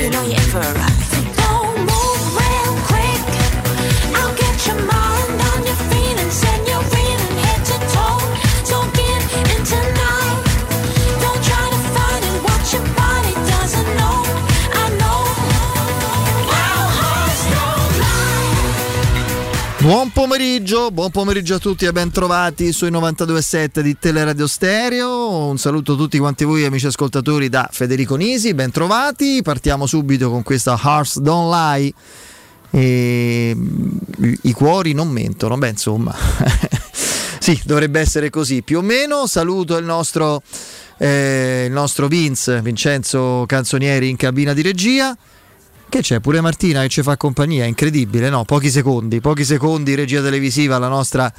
you know you're don't move real quick. I'll get your mind on your feet and send Buon pomeriggio, buon pomeriggio a tutti e ben trovati sui 92.7 di Teleradio Stereo. Un saluto a tutti quanti voi amici ascoltatori da Federico Nisi, ben trovati. Partiamo subito con questa Hearts Don't Lie. E, mm, I cuori non mentono, beh insomma. sì, dovrebbe essere così più o meno. Saluto il nostro, eh, il nostro Vince, Vincenzo Canzonieri in cabina di regia. Che c'è pure Martina che ci fa compagnia, incredibile, no? Pochi secondi, pochi secondi, regia televisiva la nostra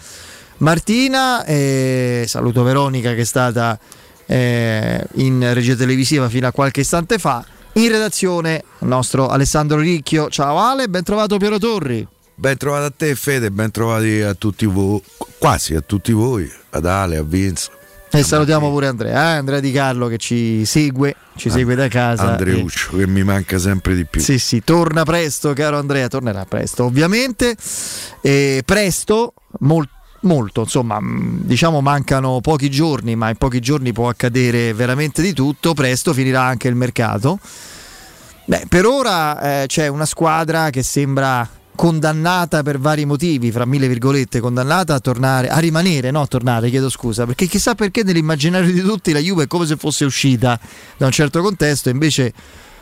Martina. E saluto Veronica che è stata eh, in regia televisiva fino a qualche istante fa. In redazione il nostro Alessandro Ricchio. Ciao Ale, ben trovato Piero Torri. Ben trovato a te Fede, ben trovati a tutti voi, quasi a tutti voi, ad Ale, a Vince. E salutiamo pure Andrea, eh? Andrea Di Carlo che ci segue, ci segue da casa. e- Andreuccio che mi manca sempre di più. Sì, sì, torna presto, caro Andrea, tornerà presto, ovviamente. E presto, mol- molto, insomma, mh, diciamo mancano pochi giorni, ma in pochi giorni può accadere veramente di tutto. Presto finirà anche il mercato. Beh, per ora eh, c'è una squadra che sembra condannata per vari motivi, fra mille virgolette, condannata a tornare, a rimanere, no a tornare, chiedo scusa, perché chissà perché nell'immaginario di tutti la Juve è come se fosse uscita da un certo contesto, invece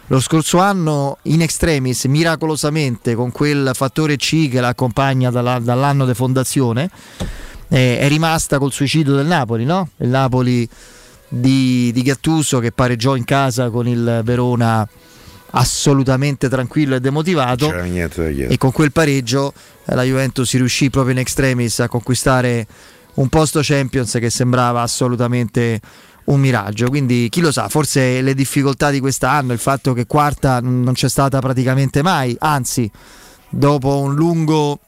lo scorso anno in extremis, miracolosamente, con quel fattore C che la accompagna dalla- dall'anno di fondazione, eh, è rimasta col suicidio del Napoli, no? Il Napoli di, di Gattuso che pareggiò in casa con il Verona assolutamente tranquillo e da chiedere. e con quel pareggio eh, la Juventus si riuscì proprio in extremis a conquistare un posto Champions che sembrava assolutamente un miraggio. Quindi chi lo sa, forse le difficoltà di quest'anno, il fatto che quarta non c'è stata praticamente mai, anzi, dopo un lungo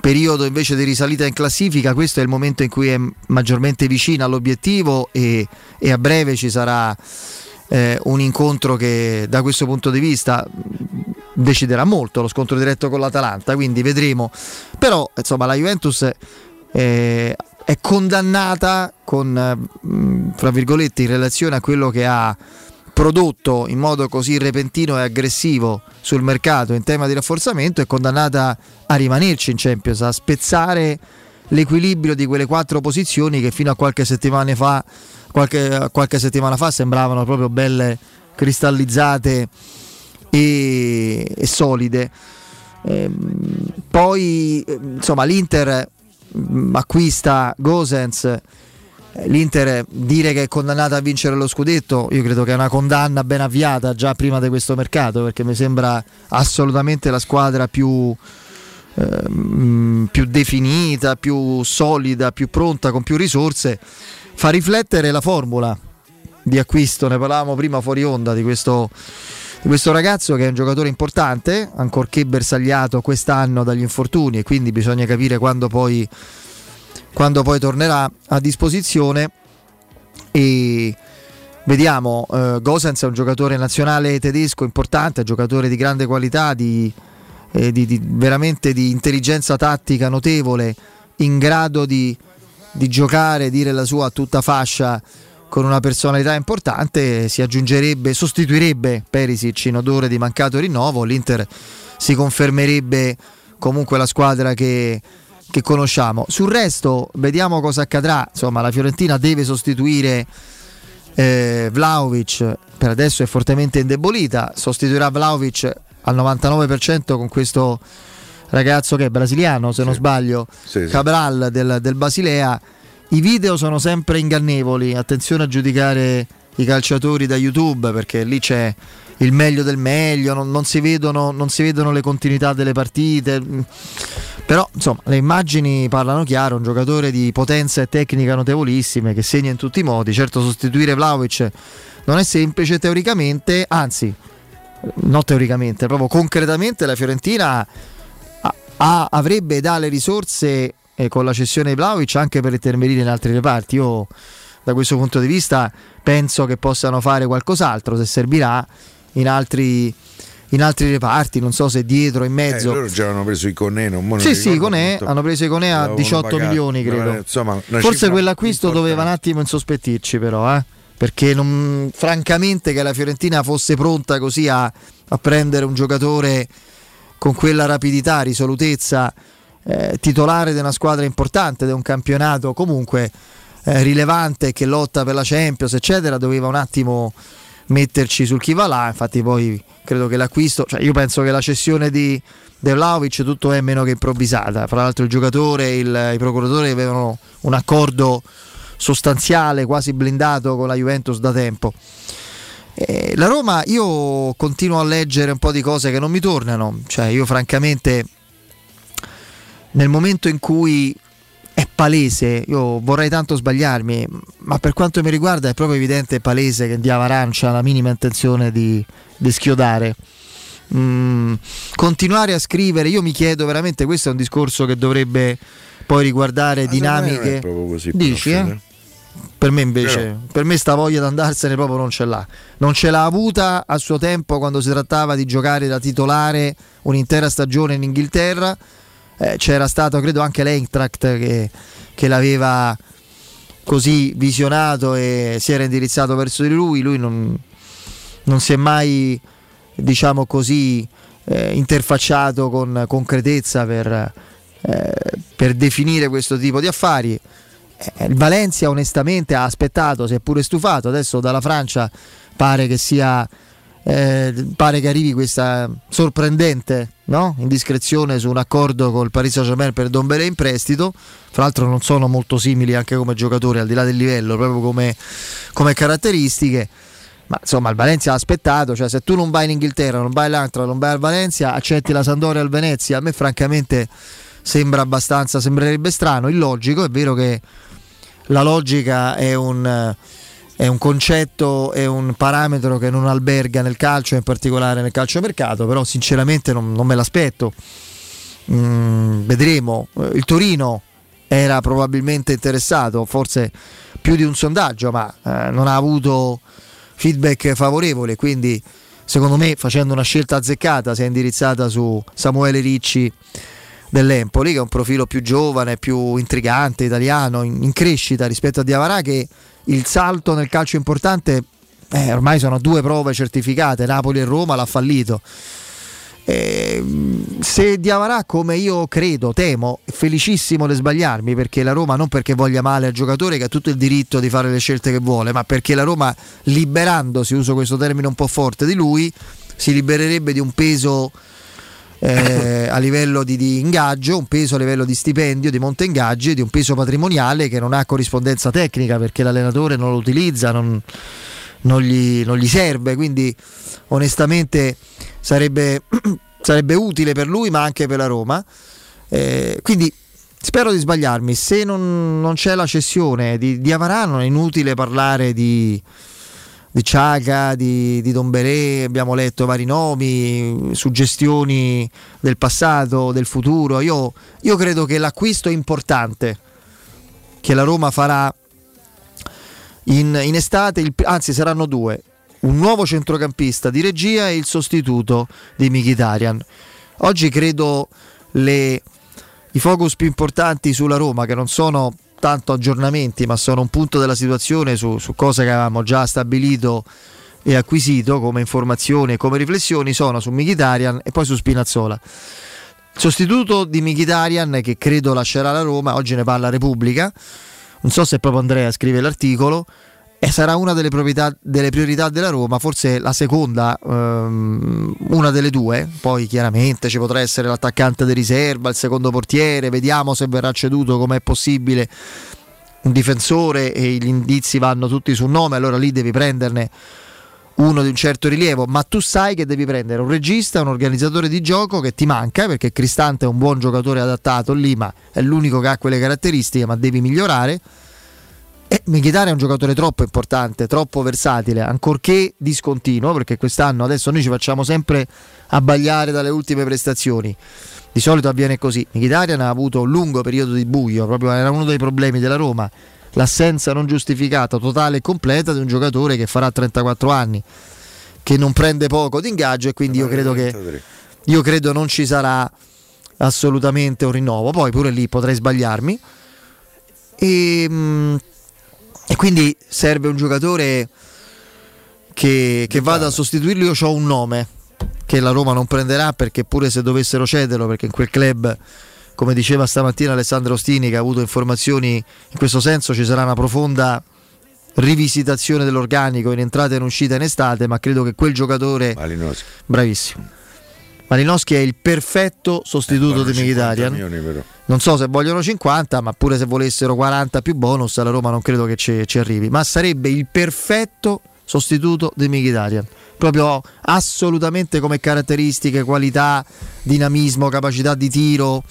periodo invece di risalita in classifica, questo è il momento in cui è maggiormente vicina all'obiettivo e, e a breve ci sarà eh, un incontro che da questo punto di vista deciderà molto lo scontro diretto con l'Atalanta, quindi vedremo. Però insomma la Juventus eh, è condannata con, fra virgolette, in relazione a quello che ha prodotto in modo così repentino e aggressivo sul mercato in tema di rafforzamento, è condannata a rimanerci in Champions, a spezzare l'equilibrio di quelle quattro posizioni che fino a qualche settimana fa, qualche, qualche settimana fa sembravano proprio belle cristallizzate e, e solide. Ehm, poi insomma l'Inter mh, acquista Gosens l'Inter dire che è condannata a vincere lo scudetto io credo che è una condanna ben avviata già prima di questo mercato perché mi sembra assolutamente la squadra più ehm, più definita, più solida, più pronta, con più risorse, fa riflettere la formula di acquisto. Ne parlavamo prima fuori onda di questo, di questo ragazzo che è un giocatore importante, ancorché bersagliato quest'anno dagli infortuni e quindi bisogna capire quando poi, quando poi tornerà a disposizione. E vediamo, eh, Gosens è un giocatore nazionale tedesco importante, giocatore di grande qualità, di, eh, di- di- veramente di intelligenza tattica notevole, in grado di, di giocare, dire la sua a tutta fascia con una personalità importante, si aggiungerebbe, sostituirebbe Perisic in odore di mancato rinnovo, l'Inter si confermerebbe comunque la squadra che, che conosciamo. Sul resto vediamo cosa accadrà, insomma la Fiorentina deve sostituire eh, Vlaovic, per adesso è fortemente indebolita, sostituirà Vlaovic al 99% con questo ragazzo che è brasiliano, se non sbaglio, Sì, sì. Cabral del, del Basilea. I video sono sempre ingannevoli, attenzione a giudicare i calciatori da YouTube perché lì c'è il meglio del meglio, non, non si, vedono, non si vedono le continuità delle partite. Però insomma le immagini parlano chiaro, un giocatore di potenza e tecnica notevolissime che segna in tutti i modi. Certo sostituire Vlaovic non è semplice teoricamente, anzi non teoricamente, proprio concretamente la Fiorentina ha- avrebbe dalle risorse eh, con la cessione di Vlaovic anche per intervenire in altri reparti. Io da questo punto di vista penso che possano fare qualcos'altro se servirà in altri, in altri reparti, non so se dietro, in Eh, mezzo. loro già hanno preso i Conè, non sì, sì, Conè, hanno preso i Conè a l'avevano 18 pagato. milioni, credo. Eh, insomma, Forse quell'acquisto doveva un importante. attimo insospettirci, però, eh? perché non- francamente che la Fiorentina fosse pronta così a, a prendere un giocatore con quella rapidità, risolutezza, eh, titolare di una squadra importante, di un campionato comunque eh, rilevante che lotta per la Champions, eccetera, doveva un attimo metterci sul chi va là. Infatti, poi credo che l'acquisto, cioè io penso che la cessione di De Vlaovic tutto è meno che improvvisata. Fra l'altro, il giocatore e il- i procuratori avevano un accordo sostanziale, quasi blindato con la Juventus da tempo. Eh, la Roma, io continuo a leggere un po' di cose che non mi tornano, cioè io francamente nel momento in cui è palese, io vorrei tanto sbagliarmi, ma per quanto mi riguarda è proprio evidente e palese che Diava Arancia ha la minima intenzione di, di schiodare. Mm, continuare a scrivere, io mi chiedo veramente, questo è un discorso che dovrebbe poi riguardare Ma dinamiche. così, Dici, eh? Per me invece, Però- per me sta voglia di andarsene proprio non ce l'ha. Non ce l'ha avuta a suo tempo quando si trattava di giocare da titolare un'intera stagione in Inghilterra. Eh, c'era stato, credo, anche l'Eintracht che, che l'aveva così visionato e si era indirizzato verso di lui. Lui non, non si è mai, diciamo così, eh, interfacciato con concretezza per, eh, per definire questo tipo di affari. Eh, il Valencia onestamente ha aspettato, si è pure stufato, adesso dalla Francia pare che sia eh, pare che arrivi questa sorprendente no? indiscrezione su un accordo col Paris Saint-Germain per Dombele in prestito. Fra l'altro non sono molto simili anche come giocatori, al di là del livello, proprio come, come caratteristiche. Ma insomma, il Valencia ha aspettato, cioè se tu non vai in Inghilterra, non vai all'Antra, non vai al Valencia, accetti la Sandoria al Venezia, a me francamente sembra abbastanza, sembrerebbe strano, illogico, è vero che la logica è un, è un concetto, è un parametro che non alberga nel calcio, in particolare nel calciomercato, però sinceramente non, non me l'aspetto. Mm, vedremo. Il Torino era probabilmente interessato, forse più di un sondaggio, ma eh, non ha avuto feedback favorevole, quindi secondo me facendo una scelta azzeccata si è indirizzata su Samuele Ricci dell'Empoli, che è un profilo più giovane, più intrigante, italiano, in, in crescita rispetto a Diavarà che il salto nel calcio importante eh, ormai sono due prove certificate, Napoli e Roma l'ha fallito. Eh, se Diavarà come io credo, temo, è felicissimo di sbagliarmi perché la Roma non perché voglia male al giocatore che ha tutto il diritto di fare le scelte che vuole, ma perché la Roma liberandosi, uso questo termine un po' forte di lui, si libererebbe di un peso eh, a livello di, di ingaggio, un peso a livello di stipendio, di monte ingaggi e di un peso patrimoniale che non ha corrispondenza tecnica perché l'allenatore non lo utilizza, non, non gli, non gli serve, quindi onestamente sarebbe, sarebbe utile per lui ma anche per la Roma. Eh, quindi spero di sbagliarmi, se non, non c'è la cessione di, di Avarà non è inutile parlare di, di Ciaga, di, di Dombelé, abbiamo letto vari nomi, suggestioni del passato, del futuro. Io, io credo che l'acquisto importante che la Roma farà in, in estate, il- anzi saranno due, un nuovo centrocampista di regia e il sostituto di Mkhitaryan. Oggi credo le- i focus più importanti sulla Roma, che non sono tanto aggiornamenti, ma sono un punto della situazione su, su cose che avevamo già stabilito e acquisito come informazioni e come riflessioni, sono su Mkhitaryan e poi su Spinazzola. Sostituto di Mkhitaryan, che credo lascerà la Roma, oggi ne parla Repubblica, non so se proprio Andrea scrive l'articolo, e sarà una delle, proprietà- delle priorità della Roma, forse la seconda, ehm, una delle due, poi chiaramente ci potrà essere l'attaccante di riserva, il secondo portiere, vediamo se verrà ceduto come è possibile. Un difensore e gli indizi vanno tutti sul nome, allora lì devi prenderne uno di un certo rilievo, ma tu sai che devi prendere un regista, un organizzatore di gioco che ti manca, perché Cristante è un buon giocatore adattato lì, ma è l'unico che ha quelle caratteristiche, ma devi migliorare. E Mkhitaryan è un giocatore troppo importante, troppo versatile, ancorché discontinuo, perché quest'anno adesso noi ci facciamo sempre abbagliare dalle ultime prestazioni. Di solito avviene così. Mkhitaryan ha avuto un lungo periodo di buio, proprio era uno dei problemi della Roma. l'assenza non giustificata, totale e completa di un giocatore che farà 34 anni, che non prende poco di ingaggio e quindi io credo che 33. io credo non ci sarà assolutamente un rinnovo. Poi pure lì potrei sbagliarmi. E, mm, e quindi serve un giocatore che, che vada a sostituirlo. Io ho un nome che la Roma non prenderà perché pure se dovessero cederlo, perché in quel club, come diceva stamattina Alessandro Ostini, che ha avuto informazioni in questo senso, ci sarà una profonda rivisitazione dell'organico in entrata e in uscita in estate, ma credo che quel giocatore Malinowski. Bravissimo. Malinowski è il perfetto sostituto Vanno di 50 Mkhitaryan. Non so se vogliono 50, ma pure se volessero 40 più bonus, la Roma non credo che ci, ci arrivi. Ma sarebbe il perfetto sostituto di Mkhitaryan. Proprio assolutamente come caratteristiche, qualità, dinamismo, capacità di tiro.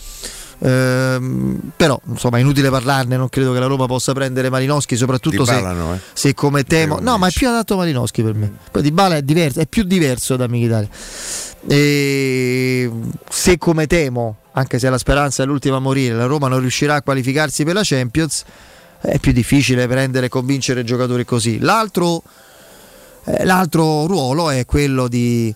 Ehm, però insomma è inutile parlarne, non credo che la Roma possa prendere Malinowski, soprattutto se, no, eh. se come temo. No, ma è più adatto Malinowski per me. Poi Di Bala è diverso, è più diverso da Mkhitaryan. E se come temo, anche se la speranza è l'ultima a morire, la Roma non riuscirà a qualificarsi per la Champions, è più difficile prendere e convincere giocatori così. L'altro, eh, l'altro ruolo è quello di,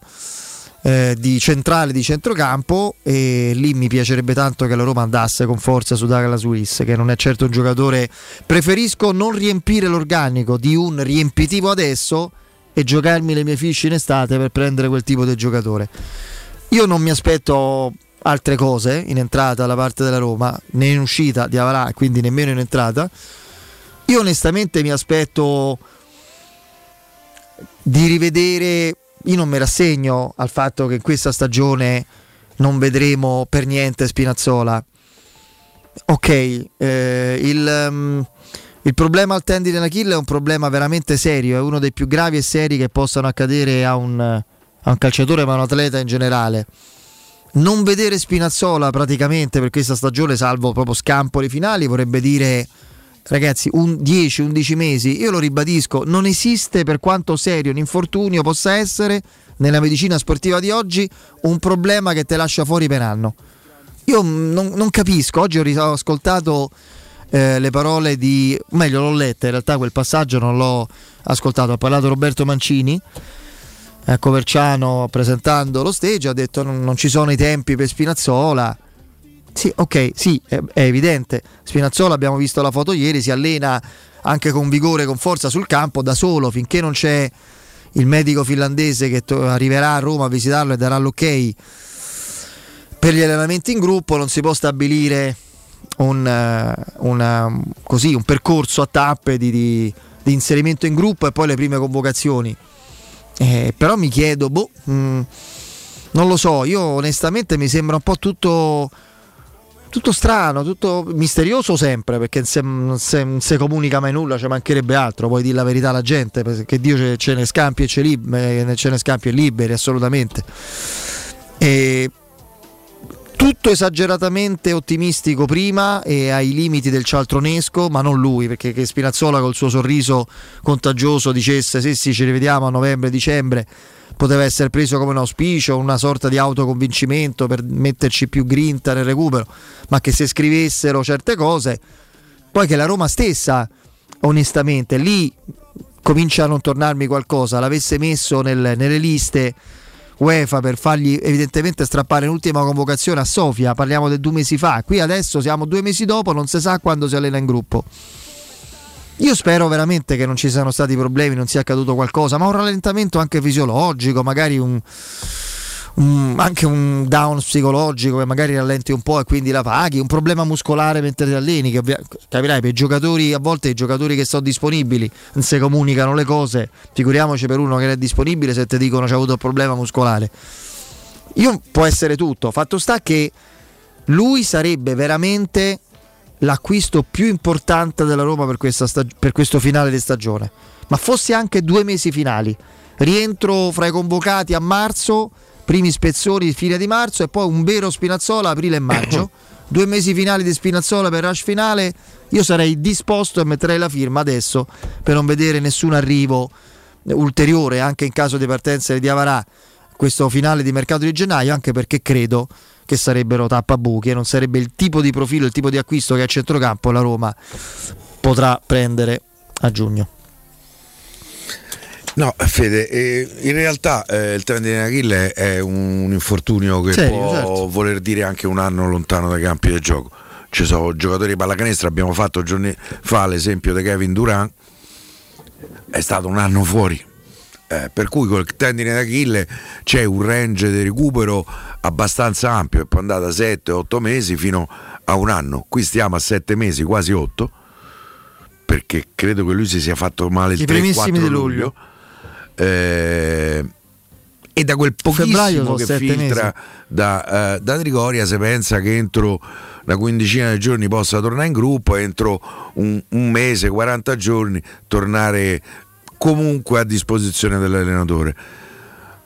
eh, di centrale di centrocampo e lì mi piacerebbe tanto che la Roma andasse con forza su Douglas Luiz che non è certo un giocatore preferisco non riempire l'organico di un riempitivo adesso e giocarmi le mie fiche in estate per prendere quel tipo di giocatore io non mi aspetto altre cose in entrata da parte della Roma né in uscita di Avarà quindi nemmeno in entrata io onestamente mi aspetto di rivedere. Io non mi rassegno al fatto che in questa stagione non vedremo per niente Spinazzola. Ok, eh, il, mm, il problema al tendine d'Achille è un problema veramente serio, è uno dei più gravi e seri che possano accadere a un, a un calciatore ma a un atleta in generale. Non vedere Spinazzola praticamente per questa stagione, salvo proprio scampoli finali, vorrebbe dire ragazzi, un 10-11 mesi, io lo ribadisco, non esiste per quanto serio un infortunio possa essere nella medicina sportiva di oggi un problema che te lascia fuori per anno. Io non, non capisco, oggi ho ascoltato eh, le parole di, meglio l'ho letta, in realtà quel passaggio non l'ho ascoltato, ha parlato Roberto Mancini a Coverciano presentando lo stage, ha detto non, non ci sono i tempi per Spinazzola. Sì, ok, sì, è, è evidente. Spinazzola, abbiamo visto la foto ieri, si allena anche con vigore, con forza sul campo, da solo, finché non c'è il medico finlandese che to- arriverà a Roma a visitarlo e darà l'ok per gli allenamenti in gruppo, non si può stabilire un, eh, una- così, un percorso a tappe di, di- di inserimento in gruppo e poi le prime convocazioni. Eh, però mi chiedo, boh, mh, non lo so, io onestamente mi sembra un po' tutto tutto strano, tutto misterioso sempre, perché se se- non si comunica mai nulla, ci mancherebbe altro, puoi dire la verità alla gente, perché Dio ce, ce ne scampi e ce, lib- eh, ce ne scampi e liberi, assolutamente. E tutto esageratamente ottimistico prima e ai limiti del cialtronesco, ma non lui, perché che Spinazzola col suo sorriso contagioso dicesse sì sì ci rivediamo a novembre-dicembre poteva essere preso come un auspicio, una sorta di autoconvincimento per metterci più grinta nel recupero, ma che se scrivessero certe cose, poi che la Roma stessa, onestamente, lì comincia a non tornarmi qualcosa, l'avesse messo nel- nelle liste UEFA per fargli evidentemente strappare l'ultima convocazione a Sofia, parliamo di due mesi fa, qui adesso siamo due mesi dopo, non si sa quando si allena in gruppo. Io spero veramente che non ci siano stati problemi, non sia accaduto qualcosa, ma un rallentamento anche fisiologico, magari un, un- anche un down psicologico che magari rallenti un po' e quindi la paghi, un problema muscolare mentre ti alleni, che capirai per i giocatori, a volte i giocatori che sono disponibili non si comunicano le cose, figuriamoci per uno che non è disponibile se ti dicono c'è avuto un problema muscolare. Io può essere tutto, fatto sta che lui sarebbe veramente l'acquisto più importante della Roma per, stag- per questo finale di stagione. Ma fosse anche due mesi finali, rientro fra i convocati a marzo, primi spezzoni fine di marzo e poi un vero Spinazzola aprile e maggio. due mesi finali di Spinazzola per rush finale, io sarei disposto e metterei la firma adesso per non vedere nessun arrivo ulteriore anche in caso di partenza di Avarà questo finale di mercato di gennaio anche perché credo che sarebbero tappabuchi e non sarebbe il tipo di profilo, il tipo di acquisto che a centrocampo la Roma potrà prendere a giugno. No, Fede, eh, in realtà eh, il tendine d'Achille è un, un infortunio che Serio, può certo. voler dire anche un anno lontano dai campi del gioco. Ci sono giocatori di pallacanestro, abbiamo fatto giorni fa l'esempio di Kevin Durant, è stato un anno fuori. Eh, per cui col tendine d'Achille c'è un range di recupero abbastanza ampio, e può andare da 7-8 mesi fino a un anno. Qui stiamo a 7 mesi, quasi 8, perché credo che lui si sia fatto male il I 3-4 primissimi di luglio. luglio. Eh, e da quel pochissimo che filtra da, eh, da Trigoria si pensa che entro una quindicina di giorni possa tornare in gruppo entro un, un mese, 40 giorni tornare comunque a disposizione dell'allenatore.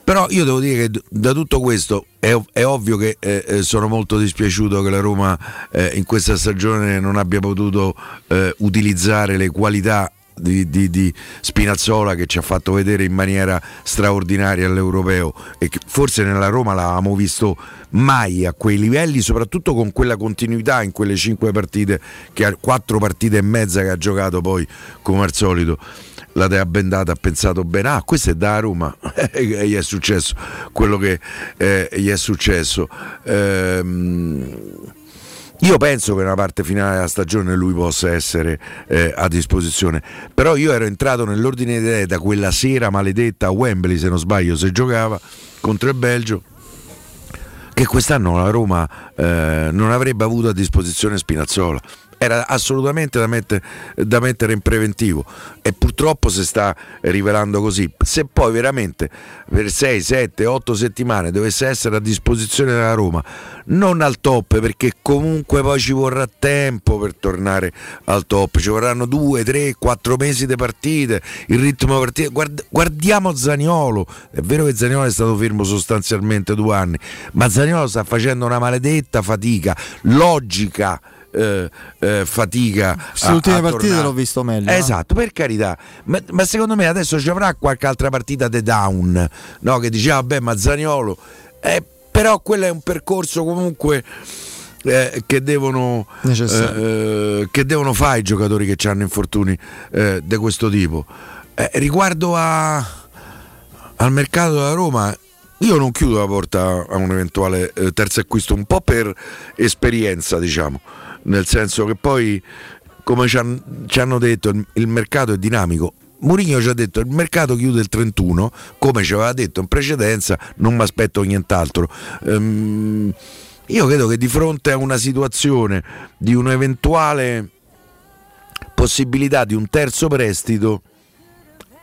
Però io devo dire che da tutto questo è, è ovvio che eh, eh, sono molto dispiaciuto che la Roma eh, in questa stagione non abbia potuto eh, utilizzare le qualità di, di- di Spinazzola che ci ha fatto vedere in maniera straordinaria all'europeo e che forse nella Roma l'avevamo visto mai a quei livelli, soprattutto con quella continuità in quelle cinque partite, che ha, quattro partite e mezza che ha giocato poi come al solito la Dea Bendata ha pensato bene, ah questo è da Roma e gli è successo quello che eh, gli è successo. Ehm, io penso che nella parte finale della stagione lui possa essere eh, a disposizione, però io ero entrato nell'ordine di idee da quella sera maledetta a Wembley, se non sbaglio, se giocava contro il Belgio, che quest'anno la Roma eh, non avrebbe avuto a disposizione Spinazzola. Era assolutamente da, mette- da mettere in preventivo e purtroppo si sta rivelando così. Se poi veramente per 6, 7, 8 settimane dovesse essere a disposizione della Roma, non al top perché comunque poi ci vorrà tempo per tornare al top, ci vorranno 2, 3, 4 mesi di partite, il ritmo partite. Guard- guardiamo Zaniolo, è vero che Zaniolo è stato fermo sostanzialmente due anni, ma Zaniolo sta facendo una maledetta fatica, logica. Eh, eh, fatica Queste ultime partite l'ho visto meglio, eh. esatto per carità ma, ma secondo me adesso ci avrà qualche altra partita de down no? che dice vabbè ma Zaniolo eh, però quello è un percorso comunque eh, che, devono, Necessario. eh, che devono fare i giocatori che hanno infortuni eh, di questo tipo Eh, riguardo a, al mercato della Roma io non chiudo la porta a un eventuale eh, terzo acquisto un po' per esperienza diciamo nel senso che poi come ci, han- ci hanno detto il, il mercato è dinamico. Mourinho ci ha detto il mercato chiude il 31 come ci aveva detto in precedenza non mi aspetto nient'altro. Ehm, io credo che di fronte a una situazione di un'eventuale possibilità di un terzo prestito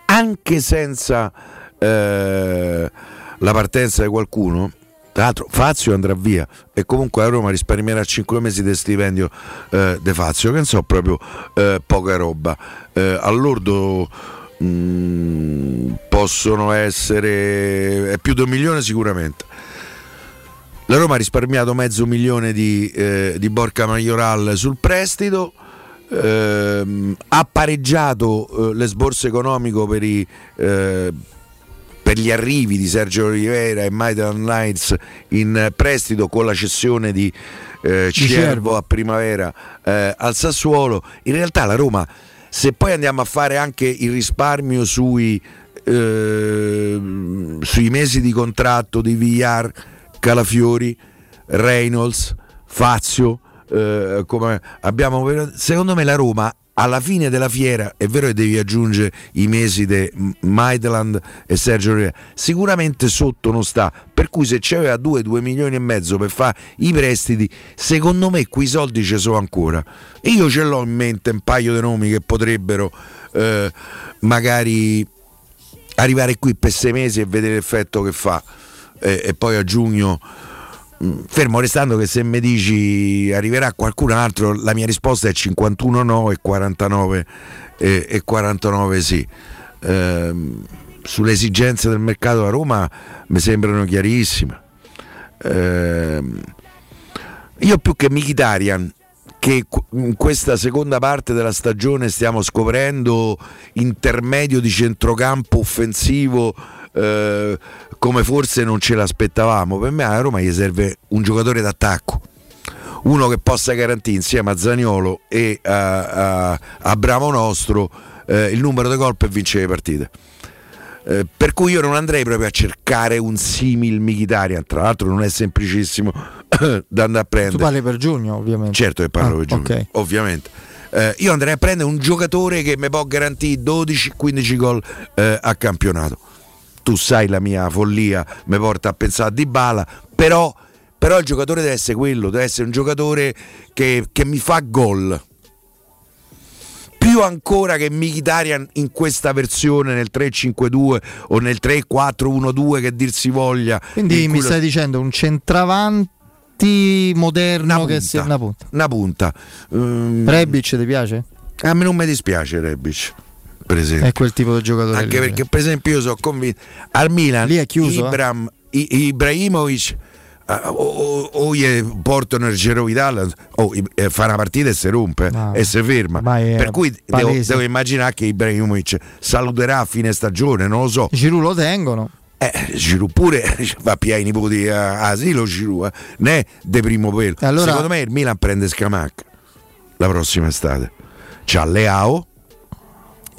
anche senza eh, la partenza di qualcuno tra l'altro Fazio andrà via e comunque la Roma risparmierà 5 mesi di stipendio eh, De Fazio che non so proprio eh, poca roba. Eh, all'ordo mm, possono essere più di un milione sicuramente. La Roma ha risparmiato mezzo milione di, eh, di Borca Majoral sul prestito, ehm, ha pareggiato eh, l'esborso economico per, i, eh, per gli arrivi di Sergio Oliveira e Maitland Knights in prestito con la cessione di eh, Di Ciervo. a primavera eh, al Sassuolo. In realtà la Roma, se poi andiamo a fare anche il risparmio sui, eh, sui mesi di contratto di Villar, Calafiori, Reynolds, Fazio, eh, come abbiamo, secondo me la Roma alla fine della fiera è vero che devi aggiungere i mesi di Maitland e Sergio Oliveira sicuramente sotto non sta. Per cui se c'aveva 2 2 milioni e mezzo per fare i prestiti secondo me quei soldi ci sono ancora. Io ce l'ho in mente un paio di nomi che potrebbero eh, magari arrivare qui per sei mesi e vedere l'effetto che fa. E, e poi a giugno fermo restando che se mi dici arriverà qualcun altro la mia risposta è 51 no e 49 e, e 49 sì. Ehm, sulle esigenze del mercato a Roma mi sembrano chiarissime. Ehm, io più che Mkhitaryan che in questa seconda parte della stagione stiamo scoprendo intermedio di centrocampo offensivo eh, come forse non ce l'aspettavamo per me a Roma gli serve un giocatore d'attacco uno che possa garantire insieme a Zaniolo e a, a, a Bravo Nostro eh, il numero di gol per vincere le partite. Eh, per cui io non andrei proprio a cercare un simil Mkhitaryan, tra l'altro non è semplicissimo da andare a Tu prendere. parli per giugno, ovviamente. Certo che parlo Ah, per giugno, ok. ovviamente. Eh, io andrei a prendere un giocatore che mi può garantire 12-15 gol eh, a campionato. Tu sai la mia follia, mi porta a pensare a Dybala, però, però il giocatore deve essere quello, deve essere un giocatore che, che mi fa gol. Più ancora che Mkhitaryan in questa versione nel 3-5-2 o nel 3-4-1-2 che dir si voglia. Quindi in mi cui lo- stai dicendo un centravanti moderno una che punta, sia una punta. Una punta. Ehm, Rebic ti piace? a me non mi dispiace Rebic, per esempio. È quel tipo di giocatore. Anche lì. perché, per esempio, io sono convinto al Milan Lì è chiuso, eh? Ibram, I- Ibrahimovic eh, o, o, o portano il Giro Vidal o eh, fa una partita e si rompe No. e si ferma. Per cui devo, devo immaginare che Ibrahimovic saluterà a fine stagione, non lo so. Giroud lo tengono. Eh, Giroud pure va a piare i nipoti a a asilo Giroud, eh. né de primo pelo. Allora- Secondo me il Milan prende Scamacca la prossima estate. C'ha Leao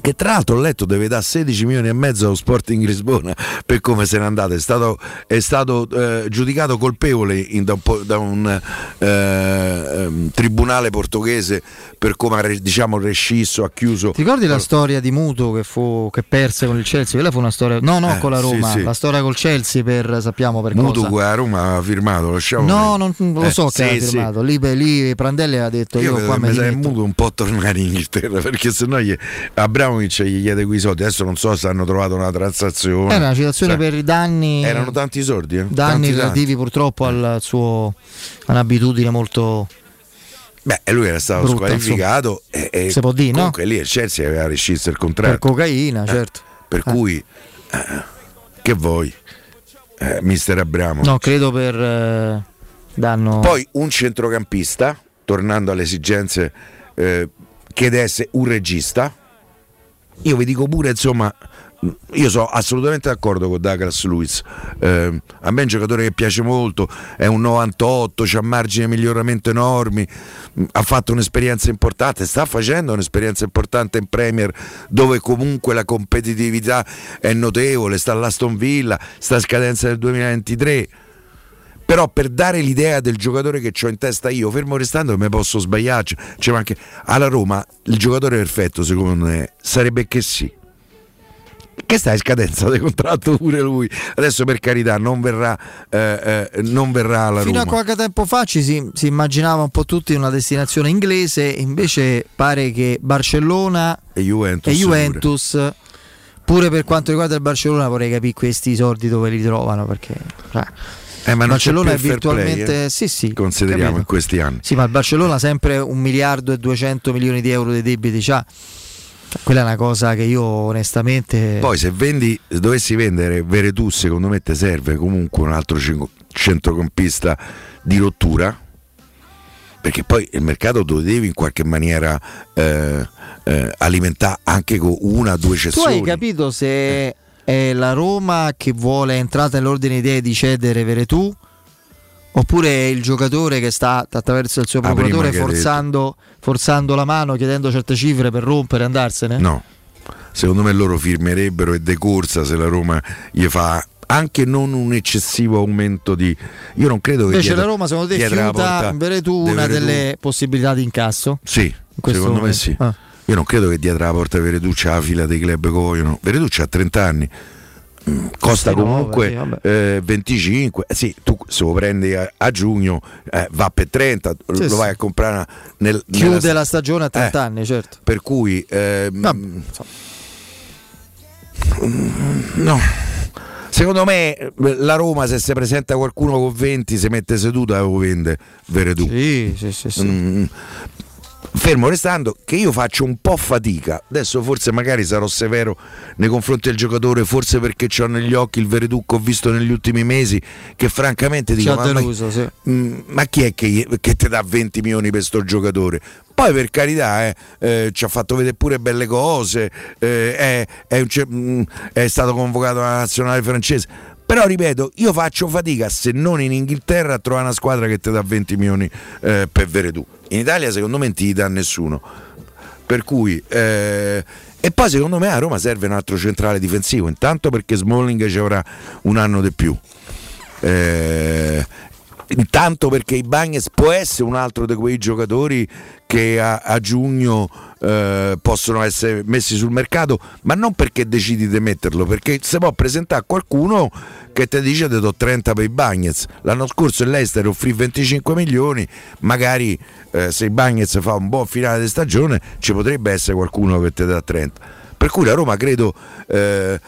che tra l'altro ho letto deve dare 16 milioni e mezzo allo Sporting Lisbona per come se n'è andato. È stato, è stato eh, giudicato colpevole in- da un, da un, eh, ehm, tribunale portoghese per come ha diciamo rescisso, ha chiuso. Ti ricordi la storia di Muto che, fu, che perse con il Chelsea? Quella fu una storia. No, no, Eh, con la sì, Roma. sì. La storia col Chelsea per sappiamo per Mutu cosa. a Roma aveva firmato, lasciamo No, non lo Eh, so che sì, sì. firmato. Lì, lì Prandelli aveva detto io, Io qua mi mi sa dimetto. muto un po' tornare in Inghilterra perché sennò gli, Abramovic gli chiede quei soldi. Adesso non so se hanno trovato una transazione. Era una citazione Sai, per i danni. Erano tanti soldi, eh? danni Tanti, relativi purtroppo al suo a un'abitudine molto Beh, lui era stato Brutta, squalificato e, e Si può dire, no? comunque lì il Chelsea aveva rescisso il contratto. per cocaina, certo. Per Eh. cui, eh, che vuoi, eh, mister Abramo? No, credo per eh, danno Poi un centrocampista, tornando alle esigenze, eh, essere un regista. Io vi dico pure, insomma, io sono assolutamente d'accordo con Douglas Lewis. Eh, a me è un giocatore che piace molto, è un 98, ha margini di miglioramento enormi, mh, ha fatto un'esperienza importante, sta facendo un'esperienza importante in Premier dove comunque la competitività è notevole, sta all'Aston Villa, sta a scadenza del 2023 però per dare l'idea del giocatore che ho in testa io, fermo restando che mi posso sbagliare, cioè, anche alla Roma il giocatore perfetto secondo me sarebbe che sì. Che sta in scadenza di contratto pure lui. Adesso per carità non verrà, eh, eh, non verrà alla Fino Roma. a qualche tempo fa ci si, si immaginava un po' tutti una destinazione inglese, invece pare che Barcellona E Juventus. e pure. Juventus, pure per quanto riguarda il Barcellona, vorrei capire questi soldi dove li trovano perché Eh, ma Barcellona è fair play, virtualmente eh. sì, sì, Consideriamo capito. in questi anni. Sì, ma il Barcellona ha sempre un miliardo e 200 milioni di euro di debiti, c'ha. Quella è una cosa che io onestamente Poi se vendi, se dovessi vendere Veretù, secondo me ti serve comunque un altro centrocampista di rottura. Perché poi il mercato lo devi in qualche maniera eh, eh, alimentare anche con una o due Tu cessioni. hai capito se è la Roma che vuole entrata nell'ordine idee di cedere Veretù oppure è il giocatore che sta attraverso il suo Ah, procuratore forzando, forzando la mano chiedendo certe cifre per rompere e andarsene? No, secondo me loro firmerebbero e decorsa se la Roma gli fa anche non un eccessivo aumento di... Io non credo che... Invece dietro- la Roma secondo te porta Veretù una delle possibilità di incasso? Sì, questo secondo me momento. sì. Ah. Io non credo che dietro la porta Veretù c'ha la fila dei club che vogliono. Veretù c'ha 30 anni. Mm, Costa no, comunque vabbè. eh, 25, Eh sì, tu se lo prendi a, a giugno eh, va per 30, Sì, lo vai a comprare nel, Chiude nella- la stagione a 30 Eh. anni, certo. per cui ehm, Vabbè, insomma. no. Secondo me eh, la Roma se si presenta qualcuno con 20 si mette seduta e lo vende Veretù. Sì, sì, sì, sì. Mm, Fermo restando che io faccio un po' fatica, adesso forse magari sarò severo nei confronti del giocatore, forse perché ho negli occhi il Veredù che ho visto negli ultimi mesi, che francamente dico, ma, ma- deluso, sì. mm, ma chi è che, che ti dà 20 milioni per sto giocatore? Poi per carità eh, eh, ci ha fatto vedere pure belle cose, eh, è, è un mm, è stato convocato alla nazionale francese, Però ripeto, io faccio fatica se non in Inghilterra a trovare una squadra che ti dà 20 milioni eh, per Veretù. In Italia secondo me non ti dà nessuno. Per cui eh, e poi secondo me a Roma serve un altro centrale difensivo, intanto perché Smalling ci avrà un anno di più. Eh, intanto perché i Bagnes può essere un altro di quei giocatori che a, a giugno eh, possono essere messi sul mercato, ma non perché decidi di metterlo, perché se può presentare qualcuno che ti dice ti do 30 per i Bagnets. L'anno scorso l'Ester offrì 25 milioni, magari eh, se i Bagnets fa un buon finale di stagione ci potrebbe essere qualcuno che ti dà 30. Per cui la Roma credo... Eh,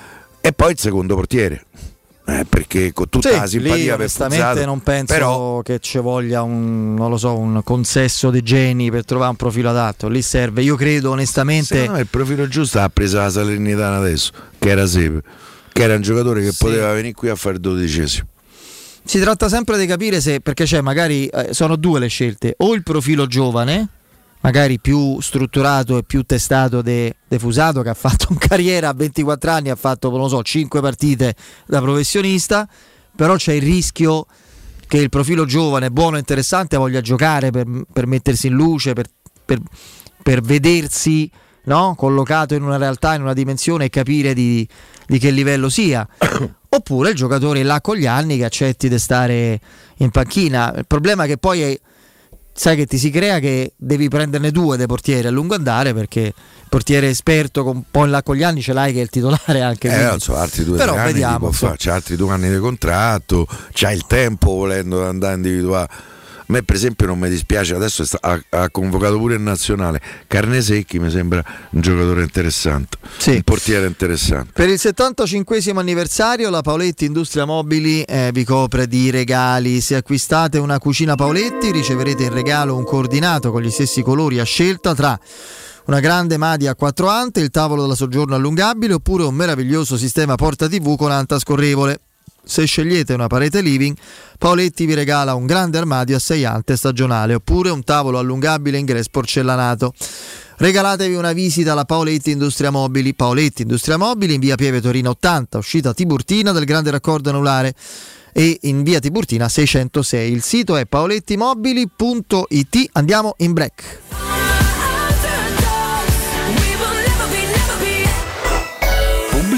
e poi il secondo portiere. Eh, perché con tutta Sì, la simpatia lì, onestamente non penso però che ci voglia un, non lo so, un consesso di geni per trovare un profilo adatto. Lì serve, io credo onestamente. me il profilo giusto ha preso la Salernitana adesso, che era Sepe, che era un giocatore che Sì. poteva venire qui a fare dodicesimo. Si tratta sempre di capire se, perché c'è magari eh, sono due le scelte, o il profilo giovane, magari più strutturato e più testato de, de Fusato, che ha fatto in carriera a 24 anni, ha fatto, non lo so, 5 partite da professionista, però c'è il rischio che il profilo giovane, buono interessante, voglia giocare per, per mettersi in luce, per, per- per vedersi no? collocato in una realtà, in una dimensione e capire di, di che livello sia. Oppure il giocatore là con gli anni che accetti di stare in panchina. Il problema è che poi è- sai che ti si crea che devi prenderne due dei portieri a lungo andare perché il portiere esperto con un po' in là con gli anni ce l'hai che è il titolare anche. Eh, quindi- so, altri due Però vediamo, fare, c'ha altri due anni di contratto, c'ha il tempo volendo da andare a individuare. A me per esempio non mi dispiace, adesso ha, ha convocato pure il nazionale. Carnesecchi mi sembra un giocatore interessante, Sì. un portiere interessante. Per il 75 anniversario la Paoletti Industria Mobili eh, vi copre di regali. Se acquistate una cucina Paoletti riceverete in regalo un coordinato con gli stessi colori a scelta tra una grande madia a quattro ante, il tavolo da soggiorno allungabile oppure un meraviglioso sistema porta TV con anta scorrevole. Se scegliete una parete living, Paoletti vi regala un grande armadio a 6 ante stagionale oppure un tavolo allungabile in grès porcellanato. Regalatevi una visita alla Paoletti Industria Mobili. Paoletti Industria Mobili in via Pieve Torino 80, uscita Tiburtina del grande raccordo anulare e in via Tiburtina 606. Il sito è paolettimobili.it. Andiamo in break.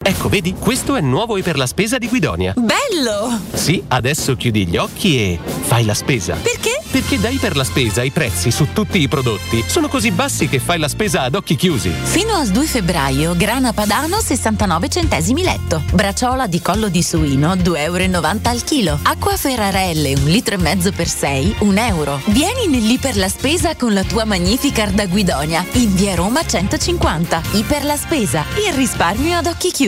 Ecco, vedi, questo è nuovo e per la spesa di Guidonia. Bello! Sì, adesso chiudi gli occhi e fai la spesa. Perché? Perché da Iper la Spesa i prezzi su tutti i prodotti sono così bassi che fai la spesa ad occhi chiusi. Fino al 2 febbraio, grana padano 69 centesimi letto. Braciola di collo di suino 2,90 euro al chilo. Acqua Ferrarelle 1 litro e mezzo per 6, 1 euro. Vieni nell'Iper la Spesa con la tua Magnificard da Guidonia in via Roma 150. Iper la Spesa, il risparmio ad occhi chiusi.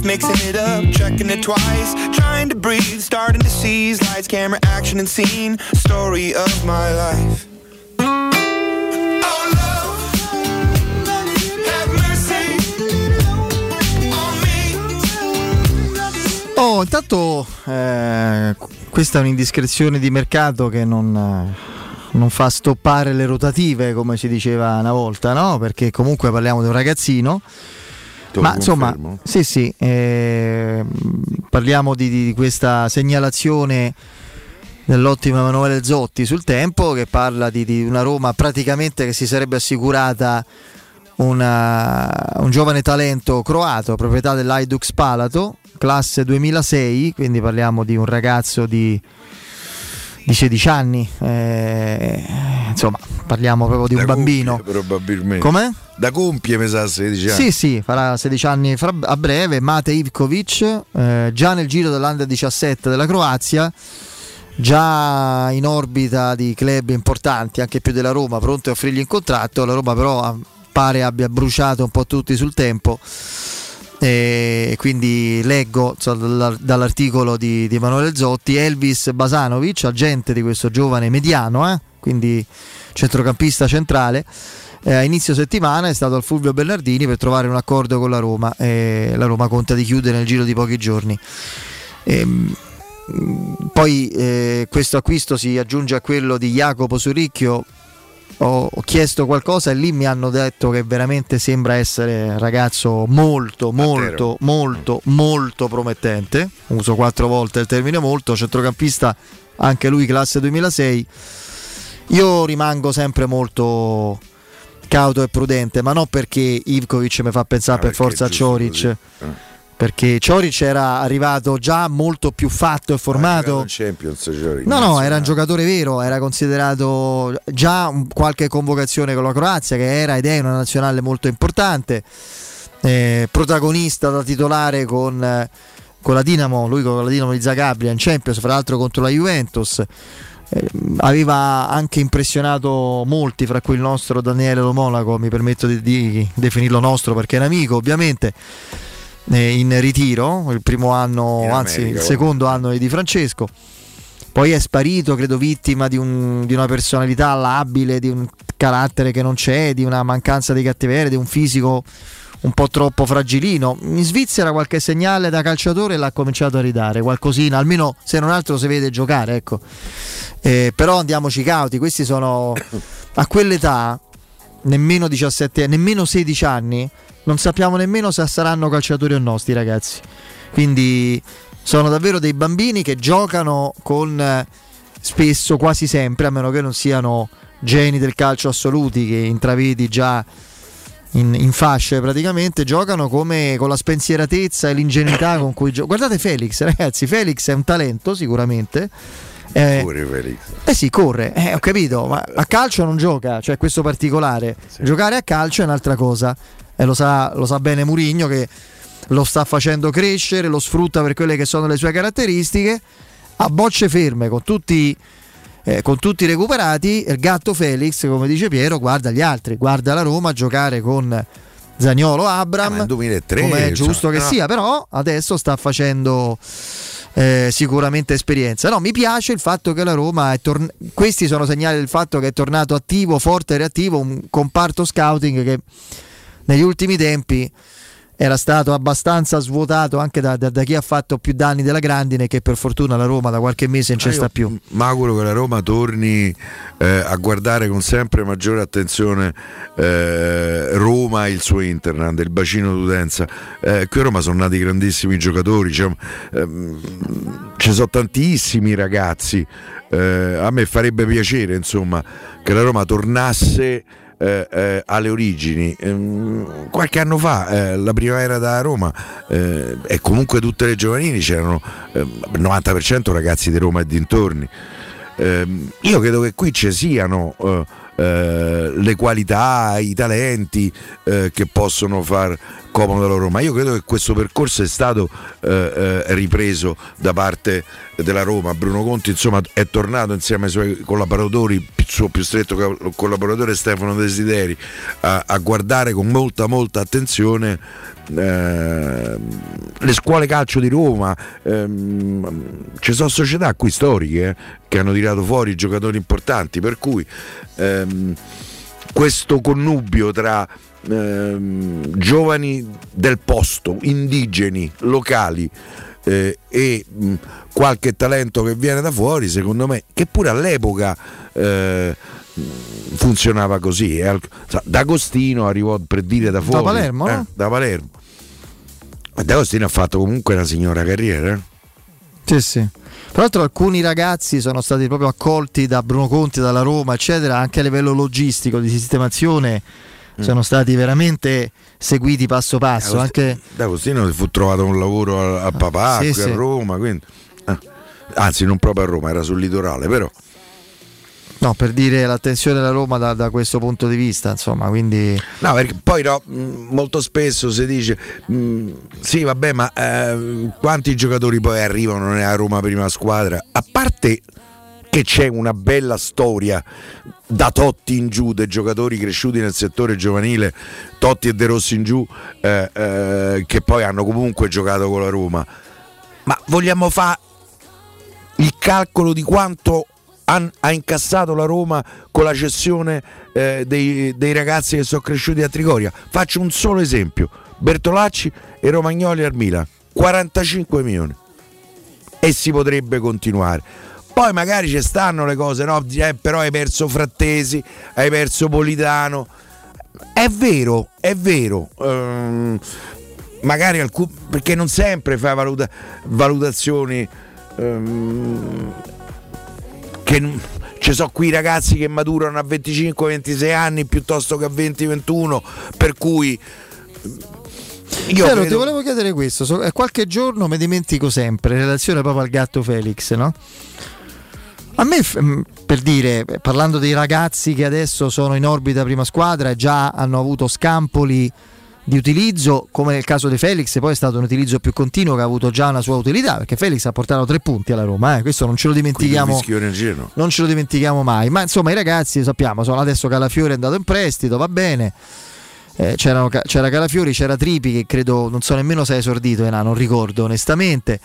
life, mixing it up, checking it twice. Trying to breathe, starting to seize lights, camera, action, and scene. Story of my life. Oh, intanto eh, questa è un'indiscrezione di mercato che non, eh, non fa stoppare le rotative, come si diceva una volta, no? Perché comunque parliamo di un ragazzino. Te Ma insomma, sì, sì, eh, parliamo di, di questa segnalazione dell'ottimo Emanuele Zotti sul tempo che parla di, di una Roma praticamente che si sarebbe assicurata una- un giovane talento croato, proprietà dell'Aidux Palato, classe 2006, quindi parliamo di un ragazzo di, di 16 anni, eh, insomma parliamo proprio di un Da bambino. compie, probabilmente. Come? Da compie, mi sa, 16 anni. Sì, sì, farà 16 anni fra- a breve. Mate Ivkovic, eh, già nel giro dell'Under 17 della Croazia, già in orbita di club importanti, anche più della Roma, pronto a offrirgli in contratto. La Roma però ah, pare abbia bruciato un po' tutti sul tempo. E quindi leggo dalla- dall'articolo di, di Emanuele Zotti Elvis Basanovic, agente di questo giovane mediano, eh, quindi centrocampista centrale. eh, a inizio settimana è stato al Fulvio Bernardini per trovare un accordo con la Roma e la Roma conta di chiudere nel giro di pochi giorni. Ehm, poi eh, questo acquisto si aggiunge a quello di Jacopo Suricchio. Ho, ho chiesto qualcosa e lì mi hanno detto che veramente sembra essere un ragazzo molto, molto, molto, molto promettente. Uso quattro volte il termine molto, centrocampista anche lui classe 2006. Io rimango sempre molto cauto e prudente, ma non perché Ivkovic mi fa pensare per forza a Cioric. Perché Cioric era arrivato già molto più fatto e formato. Champions, Giorgi. No, no, era un giocatore vero, era considerato già qualche convocazione con la Croazia, che era ed è una nazionale molto importante, eh, protagonista da titolare con, eh, con la Dinamo, lui con la Dinamo di Zagabria in Champions, fra l'altro contro la Juventus. Eh, aveva anche impressionato molti, fra cui il nostro Daniele Lo Monaco, mi permetto di, di definirlo nostro perché è un amico, ovviamente eh, in ritiro, il primo anno, In anzi America, il secondo anno di Francesco. Poi è sparito, credo, vittima di, un- di una personalità labile, di un carattere che non c'è, di una mancanza di cattiveria, di un fisico un po' troppo fragilino. In Svizzera qualche segnale da calciatore l'ha cominciato a ridare, qualcosina, almeno se non altro si vede giocare, ecco. Eh, però andiamoci cauti, questi sono a quell'età, nemmeno 17 nemmeno 16 anni, non sappiamo nemmeno se saranno calciatori o no sti ragazzi. Quindi sono davvero dei bambini che giocano con eh, spesso, quasi sempre, a meno che non siano geni del calcio assoluti che intravedi già in, in fasce praticamente, giocano come con la spensieratezza e l'ingenuità con cui giocano. Guardate Felix, ragazzi, Felix è un talento sicuramente. Eh, Pure Felix. eh sì, corre, eh, ho capito, ma a calcio non gioca, cioè questo particolare. Giocare a calcio è un'altra cosa. E lo sa, lo sa bene Murigno che lo sta facendo crescere, lo sfrutta per quelle che sono le sue caratteristiche. A bocce ferme, con tutti, eh, con tutti recuperati, il gatto Felix, come dice Piero, guarda gli altri, guarda la Roma giocare con Zagnolo Abram. nel 2003, come è giusto cioè, che no. sia, però adesso sta facendo eh, sicuramente esperienza. No, mi piace il fatto che la Roma è torn- questi sono segnali del fatto che è tornato attivo, forte e reattivo, un comparto scouting che negli ultimi tempi era stato abbastanza svuotato anche da, da- da chi ha fatto più danni della grandine che per fortuna la Roma da qualche mese non c'è Ah, sta più. Mi auguro che la Roma torni eh, a guardare con sempre maggiore attenzione eh, Roma e il suo internet, il bacino d'utenza. Eh, qui a Roma sono nati grandissimi giocatori, cioè, ehm, ci sono tantissimi ragazzi. Eh, a me farebbe piacere insomma che la Roma tornasse eh, eh, alle origini. Ehm, qualche anno fa, eh, la primavera da Roma, eh, e comunque tutte le giovanili c'erano eh, il 90% ragazzi di Roma e dintorni. Ehm, io credo che qui ci siano eh, le qualità, i talenti eh, che possono far comodo alla Roma. Io credo che questo percorso è stato eh, eh, ripreso da parte della Roma. Bruno Conti insomma è tornato insieme ai suoi collaboratori, il suo più stretto co- collaboratore Stefano Desideri, a, a guardare con molta molta attenzione le scuole calcio di Roma. ehm, ci sono società qui storiche eh, che hanno tirato fuori giocatori importanti, per cui ehm, questo connubio tra ehm, giovani del posto, indigeni, locali eh, e mh, qualche talento che viene da fuori, secondo me, che pure all'epoca eh, funzionava così. eh. D'Agostino arrivò per dire da fuori. Palermo, eh, da Palermo. Ma D'Agostino ha fatto comunque una signora carriera. Sì, sì. Tra l'altro alcuni ragazzi sono stati proprio accolti da Bruno Conti, dalla Roma, eccetera, anche a livello logistico, di sistemazione, Mm. sono stati veramente seguiti passo passo. D'Agosti- Anche D'Agostino si fu trovato un lavoro a, a papà sì, sì. a Roma, quindi, eh. anzi non proprio a Roma, era sul litorale, però no, per dire l'attenzione della Roma da, da questo punto di vista, insomma, quindi No, perché poi no, mh, molto spesso si dice mh, sì, vabbè, ma eh, quanti giocatori poi arrivano nella Roma prima squadra? A parte che c'è una bella storia da Totti in giù, dei giocatori cresciuti nel settore giovanile, Totti e De Rossi in giù, eh, eh, che poi hanno comunque giocato con la Roma. Ma vogliamo fare il calcolo di quanto han- ha incassato la Roma con la cessione eh, dei, dei ragazzi che sono cresciuti a Trigoria. Faccio un solo esempio: Bertolacci e Romagnoli al Milan, 45 milioni. E si potrebbe continuare. Poi magari ci stanno le cose, no? Eh, però hai perso Frattesi, hai perso Politano. È vero, è vero. ehm, magari alcun- perché non sempre fai valuta- valutazioni ehm, che, ci sono qui ragazzi che maturano a 25-26 anni piuttosto che a 20-21, per cui io Piero, ti credo- volevo chiedere questo. eh, qualche giorno mi dimentico sempre in relazione proprio al gatto Felix, no? A me, mh, per dire, eh, parlando dei ragazzi che adesso sono in orbita prima squadra e già hanno avuto scampoli di utilizzo, come nel caso di Felix, poi è stato un utilizzo più continuo che ha avuto già una sua utilità, perché Felix ha portato tre punti alla Roma, eh, questo non ce lo dimentichiamo. Non ce lo dimentichiamo mai, ma insomma i ragazzi sappiamo, sono adesso Calafiore è andato in prestito, va bene. Eh, c'era Calafiori, c'era Tripi che credo non so nemmeno se è esordito, eh, no, non ricordo onestamente.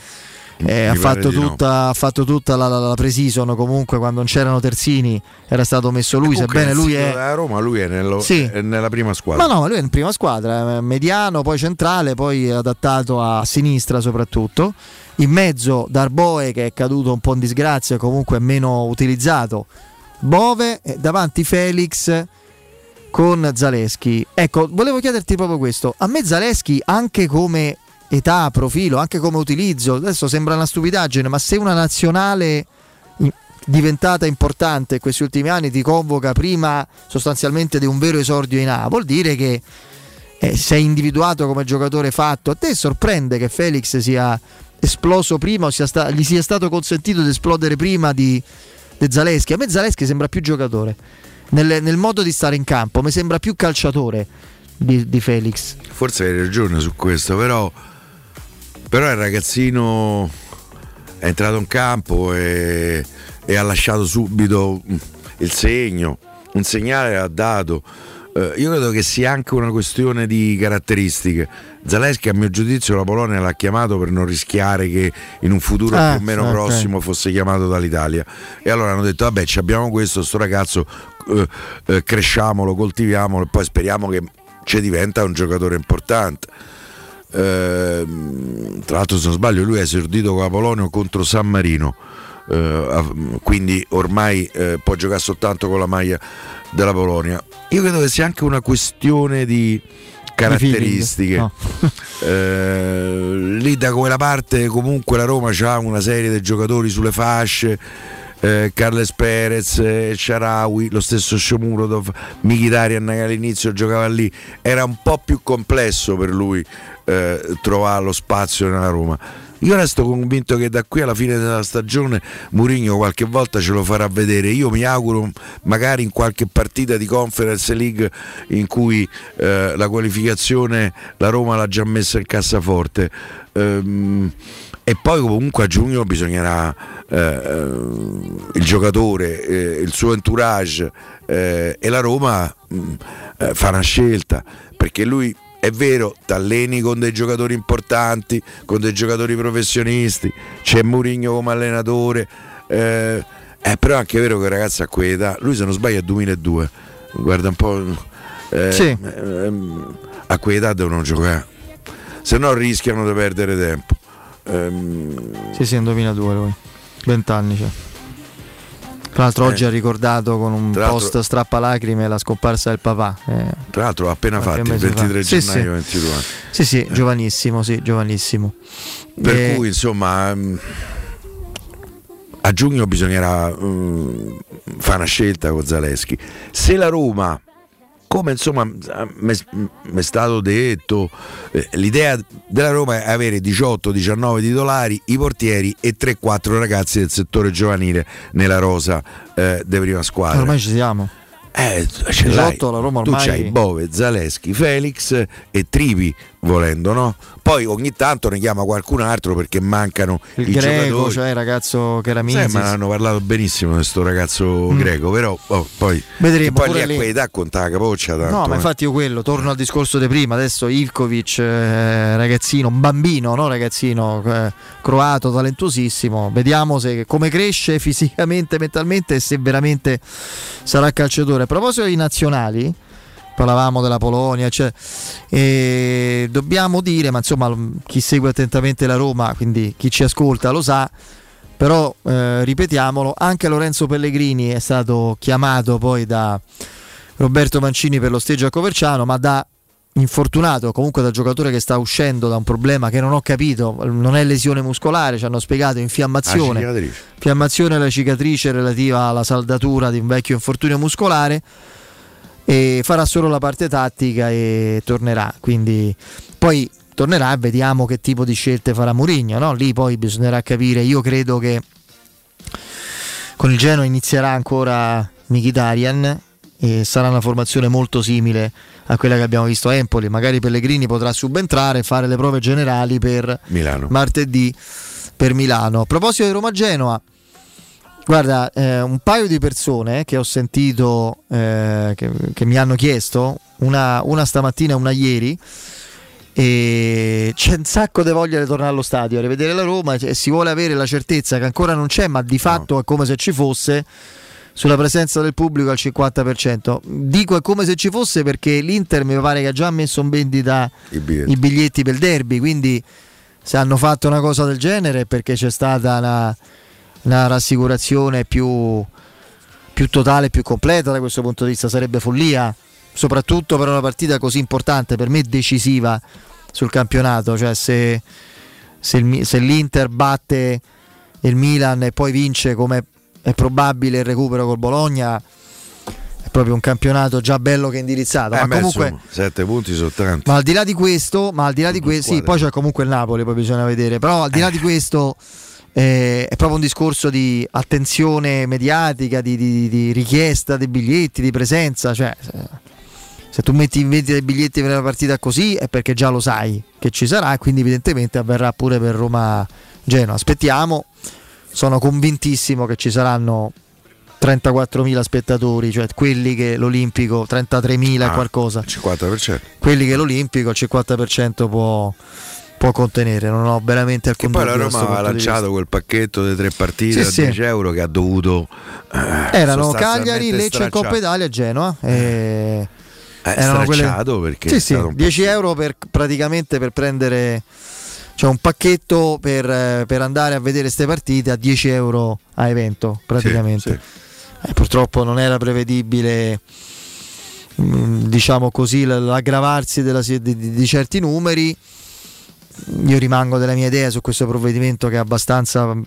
Eh, ha, fatto di no. tutta, ha fatto tutta la, la, la pre-season comunque quando non c'erano terzini era stato messo lui, sebbene lui è... da Roma, lui è, nello- Sì. è nella prima squadra. Ma no, lui è in prima squadra, eh, mediano, poi centrale, poi adattato a sinistra soprattutto. In mezzo Darboe che è caduto un po' in disgrazia, comunque meno utilizzato. Bove, e davanti Felix con Zaleschi. Ecco, volevo chiederti proprio questo. A me Zaleschi anche come età, profilo, anche come utilizzo, adesso sembra una stupidaggine, ma se una nazionale diventata importante in questi ultimi anni ti convoca prima sostanzialmente di un vero esordio in A, vuol dire che eh, sei individuato come giocatore fatto. A te sorprende che Felix sia esploso prima o sia sta- gli sia stato consentito di esplodere prima di, di Zaleschi? A me Zaleschi sembra più giocatore. Nel, nel modo di stare in campo, mi sembra più calciatore di, di Felix. Forse hai ragione su questo, però, però il ragazzino è entrato in campo e, e ha lasciato subito il segno, un segnale l'ha dato. Eh, io credo che sia anche una questione di caratteristiche. Zaleschi, a mio giudizio, la Polonia l'ha chiamato per non rischiare che in un futuro Ah, più o meno ok. prossimo fosse chiamato dall'Italia. E allora hanno detto: Vabbè, ci abbiamo questo, sto ragazzo, eh, eh, cresciamolo, coltiviamolo e poi speriamo che ci diventa un giocatore importante. Ehm, tra l'altro, se non sbaglio, lui è esordito con la Polonia contro San Marino. eh, ha- quindi ormai eh, può giocare soltanto con la maglia della Polonia. Io credo che sia anche una questione di caratteristiche. No. Eh, lì da quella parte comunque la Roma ha una serie di giocatori sulle fasce. Eh, Carles Perez, eh, Sharawi, lo stesso Shomurodov, Mkhitaryan che all'inizio giocava lì, era un po' più complesso per lui eh, trovare lo spazio nella Roma. Io resto convinto che da qui alla fine della stagione Mourinho qualche volta ce lo farà vedere. Io mi auguro magari in qualche partita di Conference League in cui eh, la qualificazione la Roma l'ha già messa in cassaforte. Ehm, e poi comunque a giugno bisognerà eh, eh, il giocatore, eh, il suo entourage eh, e la Roma mh, eh, fa una scelta perché lui è vero, t'alleni con dei giocatori importanti, con dei giocatori professionisti, c'è Mourinho come allenatore, eh, però è anche vero che il ragazzo a quell'età, lui se non sbaglio è 2002, guarda un po', Sì. ehm, a quell'età devono giocare, se no rischiano di perdere tempo. Ehm, Sì, sì, indovina due lui. 20 anni c'è. Tra l'altro Eh. oggi ha ricordato con un post strappalacrime la scomparsa del papà. Eh, tra l'altro ha appena fatto il mese fa. 23 Sì, gennaio sì. 22 anni. Sì, sì, giovanissimo, sì, giovanissimo. Per Eh, cui insomma mm, a giugno bisognerà mm, fare una scelta con Zaleschi. Se la Roma, come insomma mi è stato detto, eh, l'idea della Roma è avere 18-19 titolari, i portieri e 3-4 ragazzi del settore giovanile nella rosa eh, di prima squadra. ormai ci siamo. Eh, ce l'hai. 18 la Roma Tu ormai- c'hai Bove, Zaleschi, Felix e Tripi volendo, no? Poi ogni tanto ne chiama qualcun altro perché mancano Il i greco, giocatori. cioè il ragazzo che era Minzis. ma hanno parlato benissimo di questo ragazzo Mm. greco, però oh, poi, Vedremo, poi pure lì a quell'età conta la capoccia tanto. No, ma eh. infatti io quello, torno al discorso di prima, adesso Ivkovic, eh, ragazzino, un bambino, no ragazzino, eh, croato, talentuosissimo, vediamo se, come cresce fisicamente, mentalmente e se veramente sarà calciatore. A proposito di nazionali, parlavamo della Polonia, cioè, eh, dobbiamo dire, ma insomma chi segue attentamente la Roma, quindi chi ci ascolta lo sa, però eh, ripetiamolo, anche Lorenzo Pellegrini è stato chiamato poi da Roberto Mancini per lo steggio a Coverciano, ma da infortunato, comunque da giocatore che sta uscendo da un problema che non ho capito, non è lesione muscolare, ci hanno spiegato infiammazione. Cicatrice. Infiammazione alla cicatrice relativa alla saldatura di un vecchio infortunio muscolare e farà solo la parte tattica e tornerà. Quindi poi tornerà e vediamo che tipo di scelte farà Mourinho, no? Lì poi bisognerà capire, io credo che con il Genoa inizierà ancora Mkhitaryan e sarà una formazione molto simile a quella che abbiamo visto a Empoli. Magari Pellegrini potrà subentrare e fare le prove generali per Milano. martedì per Milano. A proposito di Roma-Genoa, guarda, eh, un paio di persone che ho sentito eh, che, che mi hanno chiesto, una, una stamattina e una ieri, e c'è un sacco di voglia di tornare allo stadio a rivedere la Roma e si vuole avere la certezza che ancora non c'è, ma di fatto è come se ci fosse sulla presenza del pubblico al 50%. Dico è come se ci fosse perché l'Inter mi pare che ha già messo in vendita I biglietti. i biglietti per il derby, quindi se hanno fatto una cosa del genere è perché c'è stata una, una rassicurazione più, più totale, più completa da questo punto di vista, sarebbe follia, soprattutto per una partita così importante, per me decisiva sul campionato, cioè se, se il se l'Inter batte il Milan e poi vince come è probabile il recupero col Bologna, è proprio un campionato già bello che indirizzato, Eh, ma beh, comunque... insomma, sette punti sono tanti. Ma al di là di questo, ma al di là di questo, sì, poi c'è comunque il Napoli, poi bisogna vedere. Però al di là di questo eh, è proprio un discorso di attenzione mediatica, di, di- di richiesta dei biglietti, di presenza. Cioè, se- tu metti in vendita dei biglietti per una partita così è perché già lo sai che ci sarà, quindi evidentemente avverrà pure per Roma Genoa. Aspettiamo. Sono convintissimo che ci saranno 34.000 spettatori, cioè quelli che l'Olimpico 33.000 e Ah, qualcosa 50%. quelli che l'Olimpico al 50% può, può contenere. Non ho veramente alcun Poi la dubbio Roma di lanciato quel pacchetto di tre partite Sì, a sì. 10 euro che ha dovuto. eh. Erano Cagliari, Lecce stracciare. Coppa Italia e Genoa. E Eh, erano stracciato perché Sì, sì, stato un po' 10 euro per, praticamente per prendere cioè un pacchetto per, eh, per andare a vedere queste partite a 10 euro a evento praticamente. Eh, purtroppo non era prevedibile mm, diciamo così l'aggravarsi della di, di- di certi numeri io rimango della mia idea su questo provvedimento che è abbastanza mm,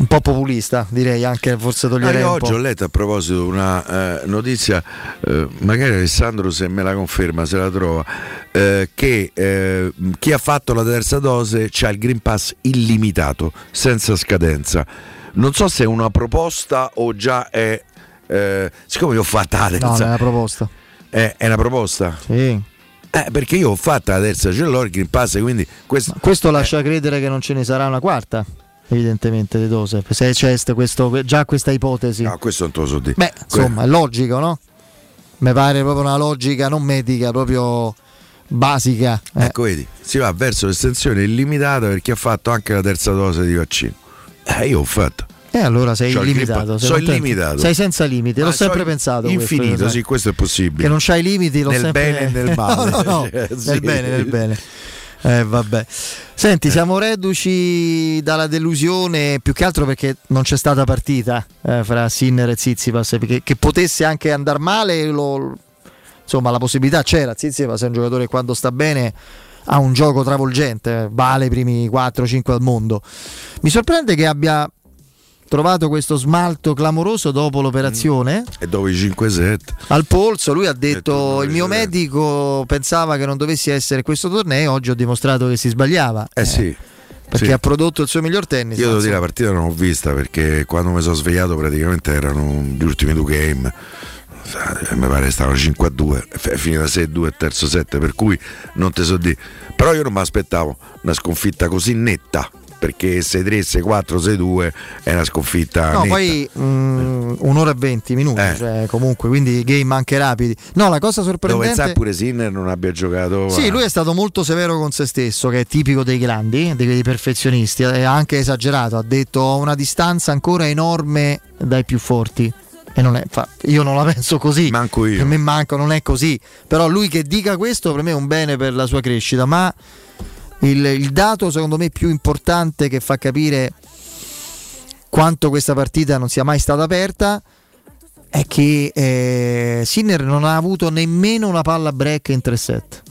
un po' populista direi anche forse Ah, toglierei un oggi ho letto a proposito una eh, notizia, eh, magari Alessandro se me la conferma, se la trova, eh, che eh, chi ha fatto la terza dose ha il Green Pass illimitato, senza scadenza. Non so se è una proposta o già è... eh, siccome io ho fatta la no, terza... non è una proposta è, è una proposta? Sì. Eh, perché io ho fatta la terza, ce l'ho il Green Pass, quindi questo... questo lascia credere che non ce ne sarà una quarta evidentemente di dose se c'è st- questo, già questa ipotesi No, questo non te lo so dire. Beh, insomma, è logico, no? Mi pare proprio una logica non medica, proprio basica. eh. Ecco, vedi, si va verso l'estensione illimitata per chi ha fatto anche la terza dose di vaccino. Eh, io ho fatto. E allora sei il illimitato. Sei contento? illimitato. Sei senza limiti, l'ho sempre sono pensato. questo, Infinito, sai. sì, questo è possibile. Che non c'hai limiti, l'ho Nel sempre bene e nel male. no, no, no, Eh, nel sì. bene, nel bene. Eh, vabbè. Senti, siamo reduci dalla delusione più che altro perché non c'è stata partita eh, fra Sinner e Zizipas perché che potesse anche andare male, lo- insomma la possibilità c'era. Zizipas è un giocatore che quando sta bene ha un gioco travolgente, vale i primi 4-5 al mondo. Mi sorprende che abbia trovato questo smalto clamoroso dopo l'operazione E dopo i 5-7. al polso. Lui ha detto: Il mio medico pensava che non dovessi essere questo torneo. Oggi ho dimostrato che si sbagliava. Eh sì. Perché sì. ha prodotto il suo miglior tennis. Io devo dire la partita non l'ho vista perché quando mi sono svegliato praticamente erano gli ultimi due game. Eh, Mi pare che stavano 5 a 2, è finita 6 a 2 il terzo set, per cui non te so dire. Però io non mi aspettavo una sconfitta così netta. Perché 6-3, 6-4, 6-2 è una sconfitta No, netta. poi mm, un'ora e 20 minuti, Eh. cioè, comunque, quindi game anche rapidi. No, la cosa sorprendente. sai pure Sinner non abbia giocato. Sì, lui è stato molto severo con se stesso, che è tipico dei grandi, dei, perfezionisti, ha anche esagerato, ha detto ho una distanza ancora enorme dai più forti. E non è, fa- io non la penso così. Manco io. Per me manco, non è così. Però lui che dica questo per me è un bene per la sua crescita. Ma il, il dato secondo me più importante che fa capire quanto questa partita non sia mai stata aperta è che eh, Sinner non ha avuto nemmeno una palla break in 3 set.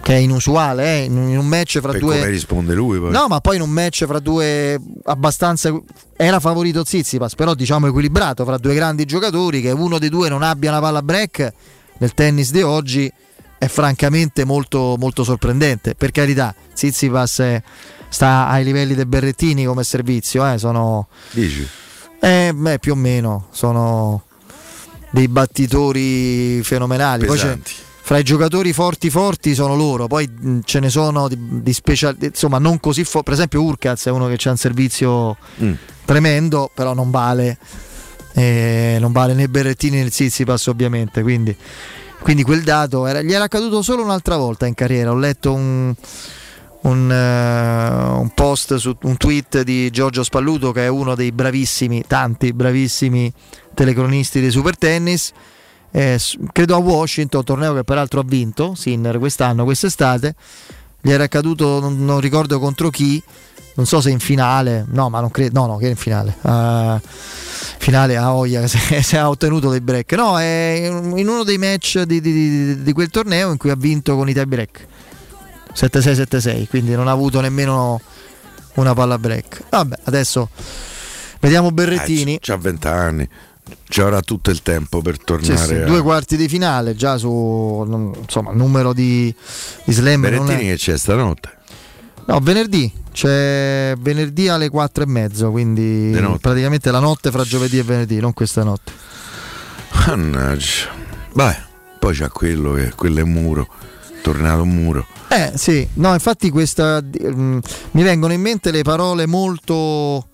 Che è inusuale, eh, in in un match fra Per due. come risponde lui poi. No, ma poi in un match fra due abbastanza. Era favorito Zizipas, però diciamo equilibrato fra due grandi giocatori. Che uno dei due non abbia una palla break nel tennis di oggi è francamente molto, molto sorprendente. Per carità, Zizipas è- sta ai livelli dei Berrettini come servizio, eh, sono. Dici? Eh, beh, più o meno sono dei battitori fenomenali. Poi c'è- fra i giocatori forti forti sono loro, poi ce ne sono di, di special, insomma non così forti. Per esempio Urkaz è uno che ha un servizio Mm. tremendo, però non vale, eh, non vale né Berrettini né Zizipas ovviamente, quindi, quindi quel dato era- gli era accaduto solo un'altra volta in carriera. Ho letto un, un, eh, un post su un tweet di Giorgio Spalluto che è uno dei bravissimi, tanti bravissimi telecronisti di Super Tennis. Eh, credo a Washington, torneo che peraltro ha vinto Sinner quest'anno, quest'estate. Gli era accaduto, non, non ricordo contro chi, non so se in finale, no, ma non credo, no, no, che in finale. Ah, finale a Oia se, se ha ottenuto dei break. No, è in uno dei match di, di- di- di quel torneo in cui ha vinto con i tie break. 7-6-7-6, quindi non ha avuto nemmeno una palla break. Vabbè, adesso vediamo Berrettini. Eh, c'ha 20 anni, ci avrà tutto il tempo per Sì, tornare. sì, a- due quarti di finale già su insomma numero di, di slam Berrettini è- che c'è stanotte. No venerdì c'è venerdì alle 4 e mezzo quindi praticamente la notte fra giovedì e venerdì non questa notte Mannaggia. Vai, poi c'ha quello che quello è un muro. Tornato un muro. eh sì no infatti questa mm, mi vengono in mente le parole molto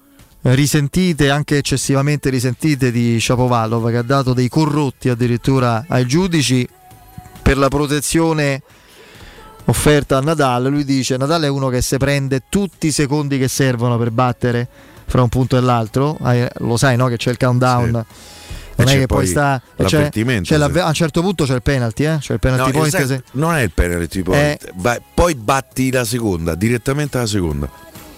risentite anche eccessivamente risentite di Shapovalov che ha dato dei corrotti addirittura ai giudici per la protezione offerta a Nadal. Lui dice: Nadal è uno che se prende tutti i secondi che servono per battere fra un punto e l'altro. Lo sai, no? Che c'è il countdown. Non E è che poi sta. c'è sì. l'avve- a un certo punto c'è il penalty, eh? C'è il penalty No, point. sai, se- Non è il penalty point. Eh. Vai- poi batti la seconda, direttamente la seconda.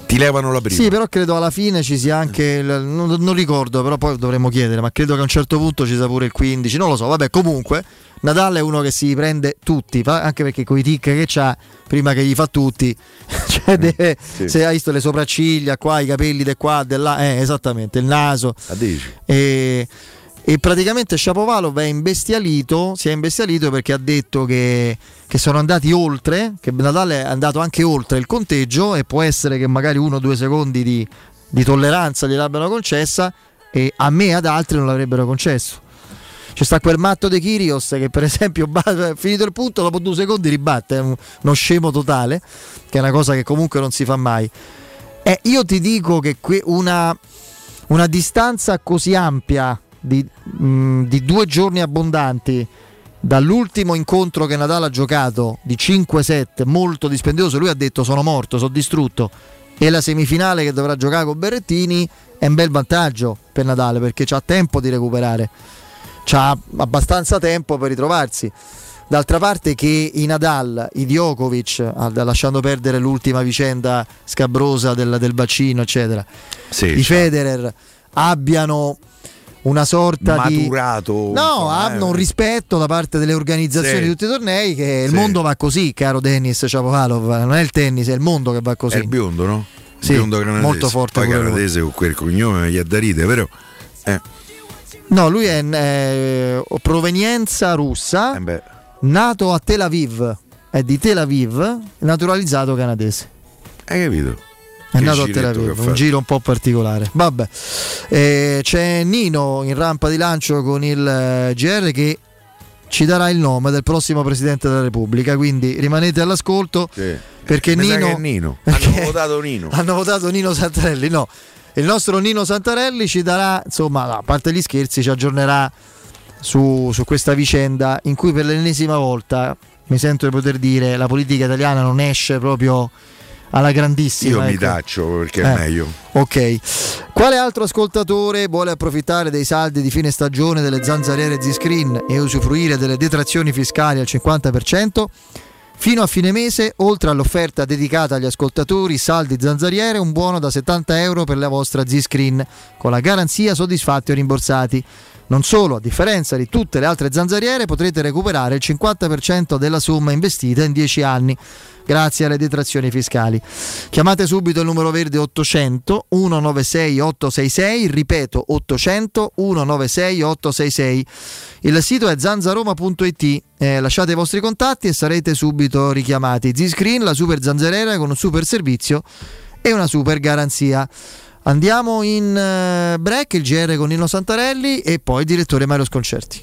Ti levano la prima. Sì, però credo alla fine ci sia anche. il- non, non ricordo, però poi dovremmo chiedere. Ma credo che a un certo punto ci sia pure il 15. Non lo so. Vabbè, comunque. Nadal è uno che si prende tutti, anche perché con i tic che c'ha, prima che gli fa tutti, cioè deve- sì. se hai visto le sopracciglia, qua, i capelli di qua, di là, eh, esattamente, il naso. A. E, e praticamente Shapovalov è imbestialito, si è imbestialito perché ha detto che, che sono andati oltre, che Nadal è andato anche oltre il conteggio e può essere che magari uno o due secondi di, di tolleranza gliel'abbiano concessa e a me e ad altri non l'avrebbero concesso. C'è sta quel matto De Kirios che per esempio finito il punto dopo due secondi ribatte, è un- uno scemo totale, che è una cosa che comunque non si fa mai. Eh, io ti dico che una, una distanza così ampia di, mh, di due giorni abbondanti dall'ultimo incontro che Nadal ha giocato di 5-7 molto dispendioso. Lui ha detto sono morto, sono distrutto. E la semifinale che dovrà giocare con Berrettini è un bel vantaggio per Nadal perché ha tempo di recuperare. Ha abbastanza tempo per ritrovarsi. D'altra parte che i Nadal, i Djokovic, ah, lasciando perdere l'ultima vicenda scabrosa del, del bacino, eccetera, Sì, i Federer abbiano una sorta Maturato, di... No, hanno eh. un rispetto da parte delle organizzazioni Sì. di tutti i tornei che il Sì. mondo va così, caro Dennis Shapovalov, non è il tennis, è il mondo che va così. È il biondo, no? Il Sì, biondo canadese. molto forte Poi canadese con quel cognome gli è da ridere, però. Eh, No, lui è eh, provenienza russa, eh nato a Tel Aviv, è di Tel Aviv, naturalizzato canadese. hai capito? È nato a Tel Aviv, un giro un po' particolare. Vabbè, Eh, c'è Nino in rampa di lancio con il eh, GR che ci darà il nome del prossimo Presidente della Repubblica, quindi rimanete all'ascolto Sì. perché Nino, Nino. perché Hanno votato Nino. hanno votato Nino Santarelli, no. Il nostro Nino Santarelli ci darà, insomma, a parte gli scherzi, ci aggiornerà su, su questa vicenda in cui per l'ennesima volta mi sento di poter dire la politica italiana non esce proprio alla grandissima. Io mi ecco. taccio perché Eh. è meglio. Ok. Quale altro ascoltatore vuole approfittare dei saldi di fine stagione delle zanzariere Z-Screen e usufruire delle detrazioni fiscali al 50%? Fino a fine mese, oltre all'offerta dedicata agli ascoltatori saldi zanzariere, un buono da 70 euro per la vostra Z-Screen con la garanzia soddisfatti o rimborsati. Non solo, a differenza di tutte le altre zanzariere, potrete recuperare il 50% della somma investita in 10 anni grazie alle detrazioni fiscali. Chiamate subito il numero verde 800 196 866, ripeto 800 196 866. Il sito è zanzaroma.it, eh, lasciate i vostri contatti e sarete subito richiamati. Z-Screen, la super zanzariera con un super servizio e una super garanzia. Andiamo in eh, break, il GR con Nino Santarelli e poi il direttore Mario Sconcerti.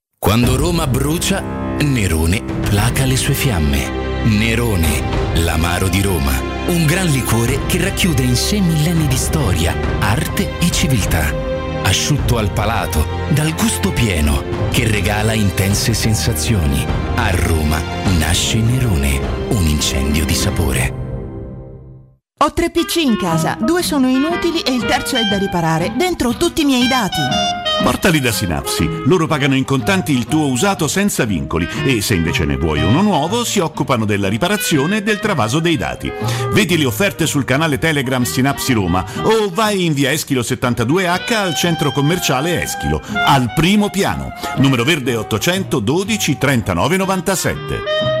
Quando Roma brucia, Nerone placa le sue fiamme. Nerone, l'amaro di Roma. Un gran liquore che racchiude in sé millenni di storia, arte e civiltà. Asciutto al palato, dal gusto pieno, che regala intense sensazioni. A Roma nasce Nerone, un incendio di sapore. Ho tre PC in casa, due sono inutili e il terzo è da riparare. Dentro tutti i miei dati. Portali da Synapsi. Loro pagano in contanti il tuo usato senza vincoli e se invece ne vuoi uno nuovo si occupano della riparazione e del travaso dei dati. Vedi le offerte sul canale Telegram Synapsi Roma o vai in via Eschilo 72H al centro commerciale Eschilo, al primo piano. Numero verde 812 39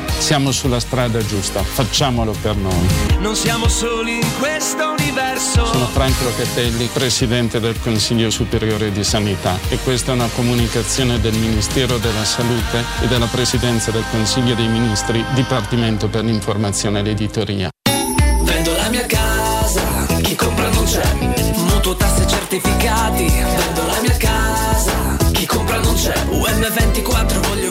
Siamo sulla strada giusta, facciamolo per noi. Non siamo soli in questo universo. Sono Franco Locatelli, Presidente del Consiglio Superiore di Sanità e questa è una comunicazione del Ministero della Salute e della Presidenza del Consiglio dei Ministri, Dipartimento per l'informazione e l'editoria. Vendo la mia casa, chi compra non c'è. Mutuo tasse e certificati. Vendo la mia casa, chi compra non c'è. UM24 voglio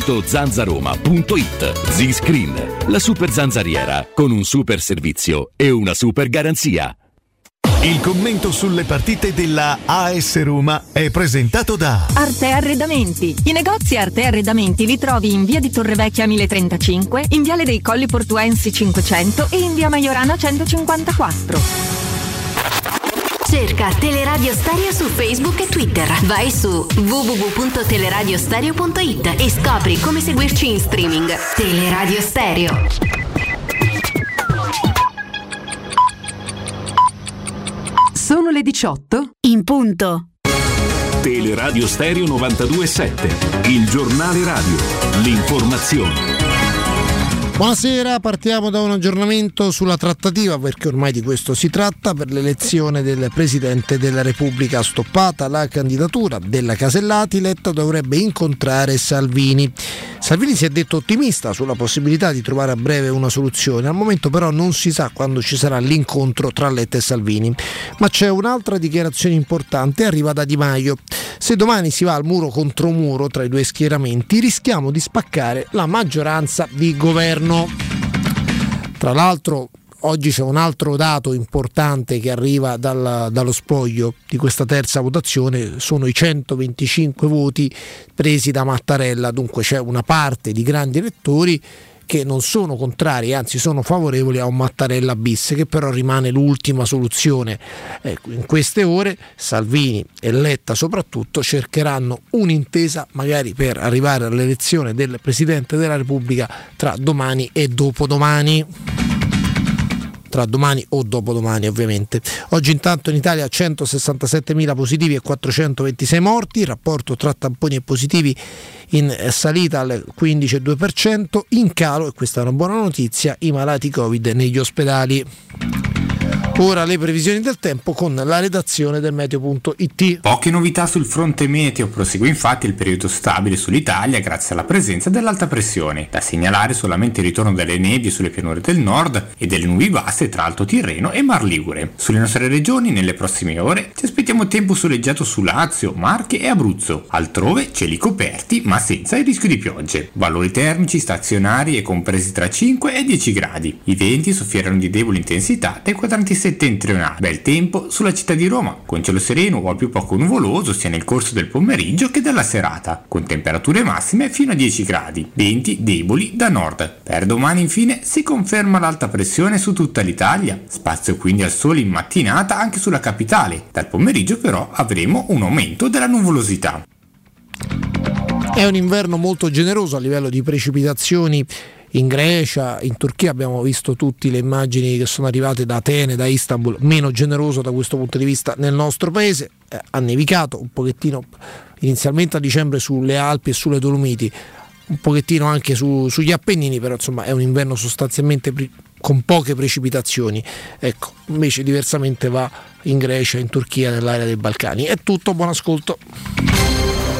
zanzaroma.it. Z-Screen, la super zanzariera con un super servizio e una super garanzia. Il commento sulle partite della AS Roma è presentato da Arte Arredamenti. I negozi Arte Arredamenti li trovi in via di Torrevecchia 1035, in viale dei Colli Portuensi 500 e in via Maiorana 154. Cerca Teleradio Stereo su Facebook e Twitter. Vai su www.teleradiostereo.it e scopri come seguirci in streaming. Teleradio Stereo. Sono le 18 in punto. Teleradio Stereo 927, il giornale radio, l'informazione. Buonasera, partiamo da un aggiornamento sulla trattativa, perché ormai di questo si tratta, per l'elezione del Presidente della Repubblica. Stoppata la candidatura della Casellati, Letta dovrebbe incontrare Salvini. Salvini si è detto ottimista sulla possibilità di trovare a breve una soluzione, al momento però non si sa quando ci sarà l'incontro tra Letta e Salvini. Ma c'è un'altra dichiarazione importante, arriva da Di Maio. Se domani si va al muro contro muro tra i due schieramenti, rischiamo di spaccare la maggioranza di governo. Tra l'altro oggi c'è un altro dato importante che arriva dal- dallo spoglio di questa terza votazione, sono i 125 voti presi da Mattarella, dunque c'è una parte di grandi elettori che non sono contrari, anzi sono favorevoli a un Mattarella bis, che però rimane l'ultima soluzione. Ecco, in queste ore Salvini e Letta soprattutto cercheranno un'intesa magari per arrivare all'elezione del Presidente della Repubblica tra domani e dopodomani tra domani o dopodomani ovviamente. Oggi intanto in Italia 167.000 positivi e 426 morti, il rapporto tra tamponi e positivi in salita al 15,2%, in calo, e questa è una buona notizia, i malati Covid negli ospedali. Ora le previsioni del tempo con la redazione del meteo.it. Poche novità sul fronte meteo, prosegue infatti il periodo stabile sull'Italia grazie alla presenza dell'alta pressione. Da segnalare solamente il ritorno delle nebbie sulle pianure del nord e delle nubi basse tra Alto Tirreno e Mar Ligure. Sulle nostre regioni, nelle prossime ore, ci aspettiamo tempo soleggiato su Lazio, Marche e Abruzzo. Altrove cieli coperti ma senza il rischio di piogge. Valori termici stazionari e compresi tra 5 e 10 gradi. I venti soffieranno di debole intensità dai quadranti settentrionali. Bel tempo sulla città di Roma, con cielo sereno o a più poco nuvoloso sia nel corso del pomeriggio che della serata, con temperature massime fino a 10 gradi, venti deboli da nord. Per domani infine si conferma l'alta pressione su tutta l'Italia, spazio quindi al sole in mattinata anche sulla capitale. Dal pomeriggio però avremo un aumento della nuvolosità. È un inverno molto generoso a livello di precipitazioni in Grecia, in Turchia abbiamo visto tutte le immagini che sono arrivate da Atene, da Istanbul, meno generoso da questo punto di vista nel nostro paese, eh, ha nevicato un pochettino inizialmente a dicembre sulle Alpi e sulle Dolomiti, un pochettino anche su- sugli Appennini, però insomma è un inverno sostanzialmente pri- con poche precipitazioni. Ecco, invece diversamente va in Grecia, in Turchia, nell'area dei Balcani. È tutto, buon ascolto.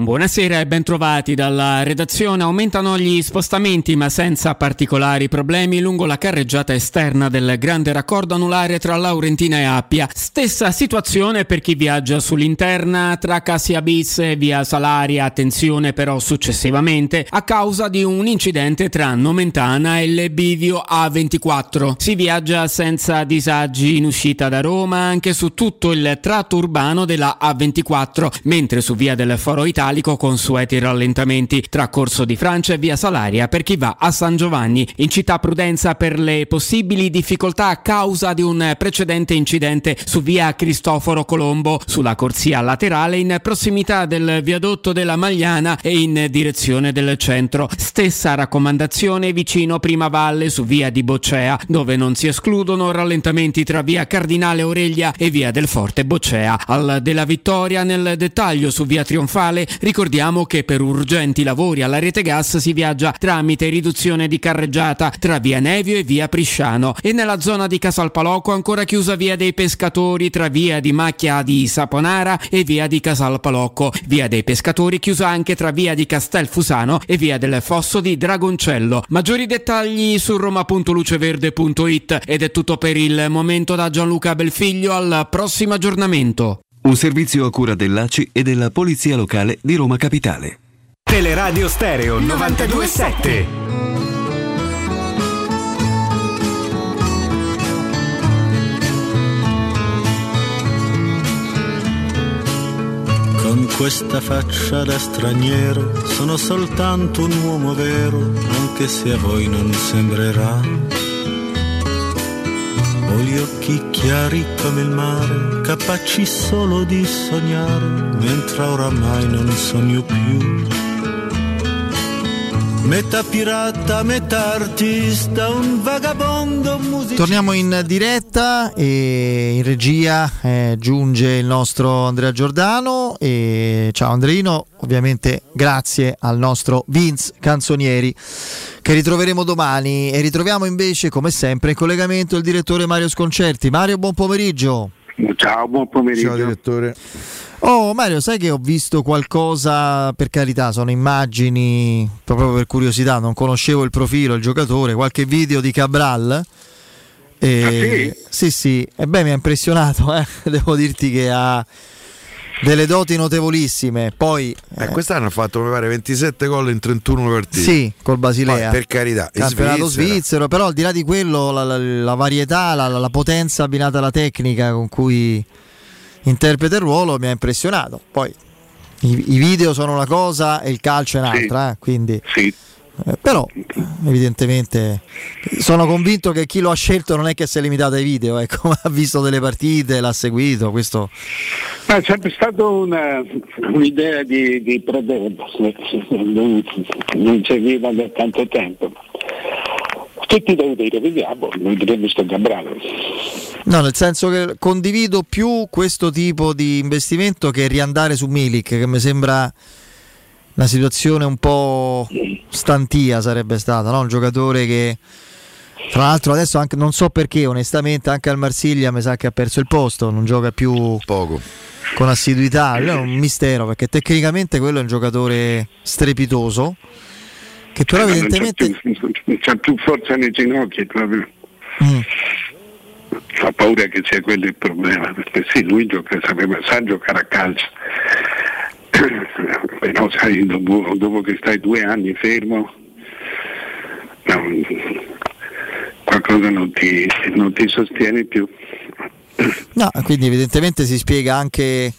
Buonasera e bentrovati dalla redazione. Aumentano gli spostamenti ma senza particolari problemi lungo la carreggiata esterna del grande raccordo anulare tra Laurentina e Appia. Stessa situazione per chi viaggia sull'interna tra Cassia Bis e via Salaria. Attenzione però successivamente a causa di un incidente tra Nomentana e il bivio A24. Si viaggia senza disagi in uscita da Roma anche su tutto il tratto urbano della A24, mentre su via del Foro Italia consueti rallentamenti tra Corso di Francia e Via Salaria per chi va a San Giovanni. In città prudenza per le possibili difficoltà a causa di un precedente incidente su Via Cristoforo Colombo sulla corsia laterale in prossimità del viadotto della Magliana e in direzione del centro. Stessa raccomandazione vicino Prima Valle su Via di Boccea dove non si escludono rallentamenti tra Via Cardinale Oreglia e Via del Forte Boccea. Al della Vittoria nel dettaglio su Via Trionfale Ricordiamo che per urgenti lavori alla rete gas si viaggia tramite riduzione di carreggiata tra via Nevio e via Prisciano e nella zona di Casalpalocco ancora chiusa via dei pescatori tra via di Macchia di Saponara e via di Casalpalocco. Via dei pescatori chiusa anche tra via di Castelfusano e via del Fosso di Dragoncello. Maggiori dettagli su roma.luceverde.it ed è tutto per il momento da Gianluca Belfiglio al prossimo aggiornamento. Un servizio a cura dell'ACI e della Polizia Locale di Roma Capitale. Teleradio Stereo 927. Con questa faccia da straniero sono soltanto un uomo vero, anche se a voi non sembrerà. Ho gli occhi chiari come il mare, capaci solo di sognare, mentre oramai non sogno più. Metà pirata, metà artista, un vagabondo musicista. Torniamo in diretta e in regia eh, giunge il nostro Andrea Giordano. E ciao Andreino, ovviamente grazie al nostro Vince Canzonieri che ritroveremo domani e ritroviamo invece come sempre in collegamento il direttore Mario Sconcerti. Mario, buon pomeriggio. Ciao, buon pomeriggio. Ciao direttore. Oh Mario, sai che ho visto qualcosa, per carità, sono immagini, proprio per curiosità, non conoscevo il profilo, il giocatore, qualche video di Cabral. E... Ah, sì? Sì, sì, e beh mi ha impressionato, eh? devo dirti che ha delle doti notevolissime. Poi Eh, quest'anno ha fatto mi pare 27 gol in 31 partite. Sì, col Basilea. Poi, per carità, campionato Svizzera. svizzero, però al di là di quello la, la- la varietà, la, la potenza abbinata alla tecnica con cui interpreta il ruolo mi ha impressionato. Poi i, i video sono una cosa e il calcio è un'altra, eh, quindi eh, però evidentemente sono convinto che chi lo ha scelto non è che si è limitato ai video, ecco, ha visto delle partite, l'ha seguito, questo Ma è sempre stata una, un'idea di, di Prodebo, non, non serviva da tanto tempo. Tutti devo dire, vediamo, noi vedremo sto Gabrano. No, nel senso che condivido più questo tipo di investimento che riandare su Milik, che mi sembra una situazione un po' stantia sarebbe stata, no? un giocatore che tra l'altro adesso anche, non so perché onestamente anche al Marsiglia mi sa che ha perso il posto, non gioca più Poco. con assiduità, è un mistero perché tecnicamente quello è un giocatore strepitoso che però Ma non c'ha evidentemente più- Non più forza nei ginocchi proprio. Mm. Fa paura che sia quello il problema, perché sì, lui gioca, sapeva, sa giocare a calcio. Però sai, dopo, dopo che stai due anni fermo, non- qualcosa non ti, non ti sostiene più. No, quindi evidentemente si spiega anche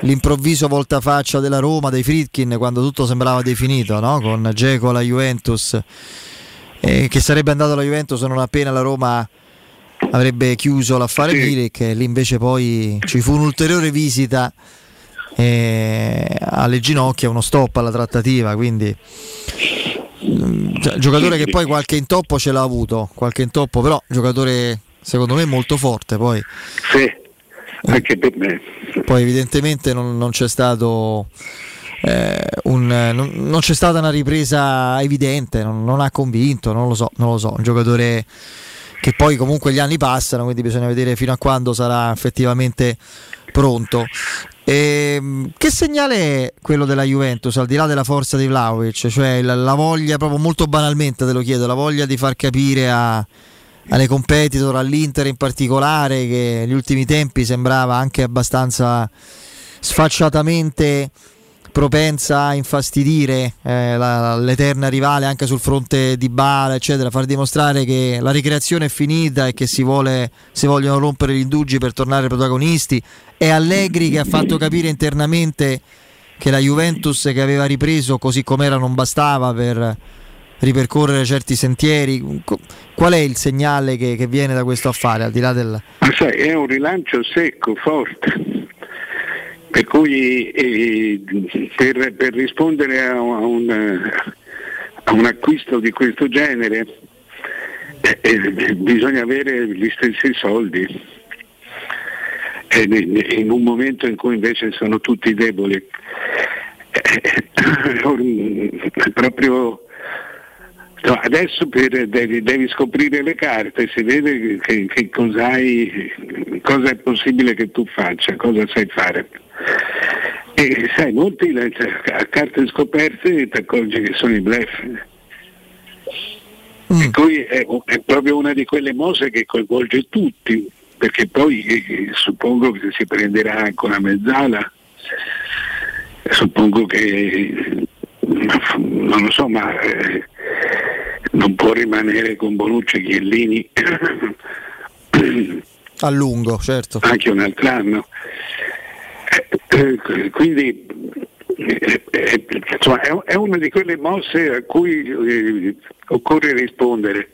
l'improvviso voltafaccia della Roma, dei Fritkin, quando tutto sembrava definito, no? con Geco alla Juventus, eh, che sarebbe andato alla Juventus non appena la Roma avrebbe chiuso l'affare Milik, e lì invece poi ci fu un'ulteriore visita eh, alle ginocchia, uno stop alla trattativa, quindi mm, cioè, giocatore che poi qualche intoppo ce l'ha avuto, qualche intoppo però giocatore secondo me molto forte poi. Sì, anche per me. Poi evidentemente non, non c'è stato eh, un- non, non c'è stata una ripresa evidente, non, non ha convinto, non lo so, non lo so, un giocatore che poi comunque gli anni passano, quindi bisogna vedere fino a quando sarà effettivamente pronto. Ehm, che segnale è quello della Juventus al di là della forza di Vlaovic? Cioè la, la voglia, proprio molto banalmente te lo chiedo, la voglia di far capire a- alle competitor, all'Inter in particolare, che negli ultimi tempi sembrava anche abbastanza sfacciatamente propensa a infastidire eh, la- l'eterna rivale anche sul fronte di Bala, eccetera, far dimostrare che la ricreazione è finita e che si, vuole, si vogliono rompere gli indugi per tornare protagonisti. È Allegri che ha fatto capire internamente che la Juventus che aveva ripreso così com'era non bastava per ripercorrere certi sentieri. Qual è il segnale che, che viene da questo affare, al di là del... Sai, è un rilancio secco, forte. Per cui eh, per, per rispondere a un, a un acquisto di questo genere eh, eh, bisogna avere gli stessi soldi. In un momento in cui invece sono tutti deboli. eh, proprio no, adesso per- devi, devi scoprire le carte, si vede che, che cosa, è possibile che tu faccia, cosa sai fare. E sai, molti le- a carte scoperte ti accorgi che sono i bluff. Per cui è, è proprio una di quelle mosse che coinvolge tutti, perché poi eh, suppongo che si prenderà anche una mezzala, suppongo che non lo so, ma eh, non può rimanere con Bonucci e Chiellini A lungo, certo. anche un altro anno. Eh, eh, quindi eh, insomma, è, una di quelle mosse a cui occorre rispondere.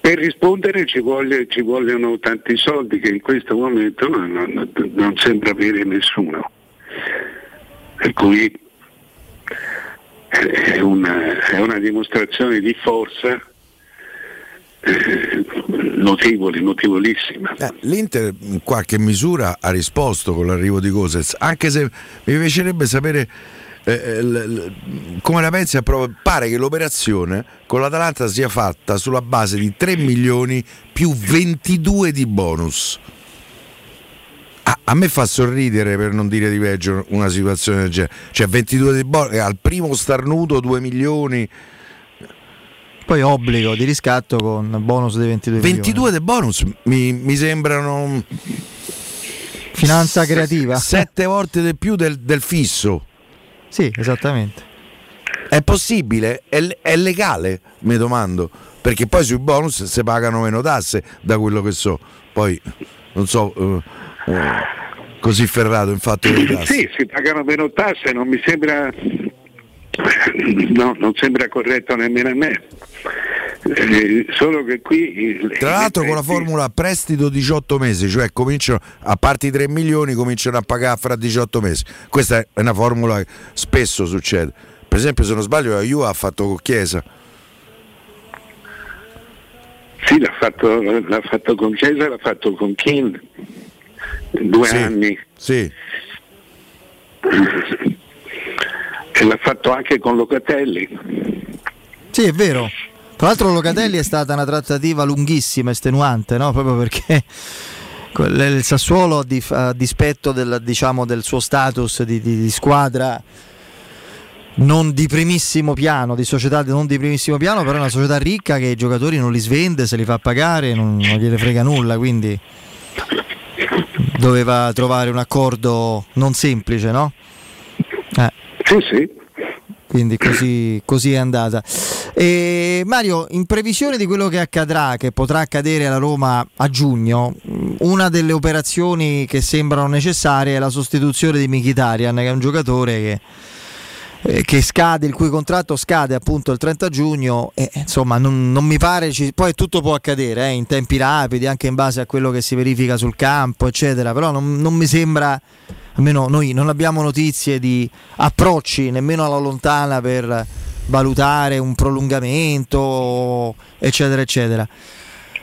Per rispondere ci, voglia- ci vogliono tanti soldi che in questo momento non, non- non sembra avere nessuno. Per cui è una, è una dimostrazione di forza eh, notevole, notevolissima. Eh, L'Inter in qualche misura ha risposto con l'arrivo di Gosez, anche se mi piacerebbe sapere eh, eh, l- l- come la pensi. Pare che l'operazione con l'Atalanta sia fatta sulla base di 3 milioni più 22 di bonus. A, a me fa sorridere, per non dire di peggio, una situazione del genere. Cioè 22 di bonus, al primo starnuto 2 milioni. Poi obbligo di riscatto con bonus dei 22 22 dei bonus mi, mi sembrano Finanza creativa. sette volte di più del, del fisso. Sì, esattamente. È possibile? È, è legale? Mi domando. Perché poi sui bonus si pagano meno tasse, da quello che so. Poi non so, eh, così ferrato in fatto di tasse. Sì, si pagano meno tasse, non mi sembra, no, non sembra corretto nemmeno a me. Eh, solo che qui Tra l'altro con la formula prestito 18 mesi, cioè cominciano a parte i 3 milioni cominciano a pagare fra 18 mesi. Questa è una formula che spesso succede. Per esempio, se non sbaglio, la Juve ha fatto con Chiesa. Sì, l'ha fatto, l'ha fatto con Chiesa, l'ha fatto con King, due Sì, anni. Sì. E l'ha fatto anche con Locatelli. Sì, è vero. Tra l'altro Locatelli è stata una trattativa lunghissima, estenuante, no? proprio perché il Sassuolo, a dispetto del, diciamo, del suo status di, di- di squadra non di primissimo piano, di società non di primissimo piano, però è una società ricca che i giocatori non li svende, se li fa pagare, non, non gliene frega nulla, quindi doveva trovare un accordo non semplice, no? Eh. Sì, sì. Quindi così, così è andata. E Mario, in previsione di quello che accadrà, che potrà accadere alla Roma a giugno, una delle operazioni che sembrano necessarie è la sostituzione di Mkhitaryan, che è un giocatore che, eh, che scade, il cui contratto scade appunto il 30 giugno e insomma non, non mi pare, ci- poi tutto può accadere eh, in tempi rapidi, anche in base a quello che si verifica sul campo, eccetera, però non, non mi sembra, almeno noi non abbiamo notizie di approcci nemmeno alla lontana per valutare un prolungamento, eccetera, eccetera.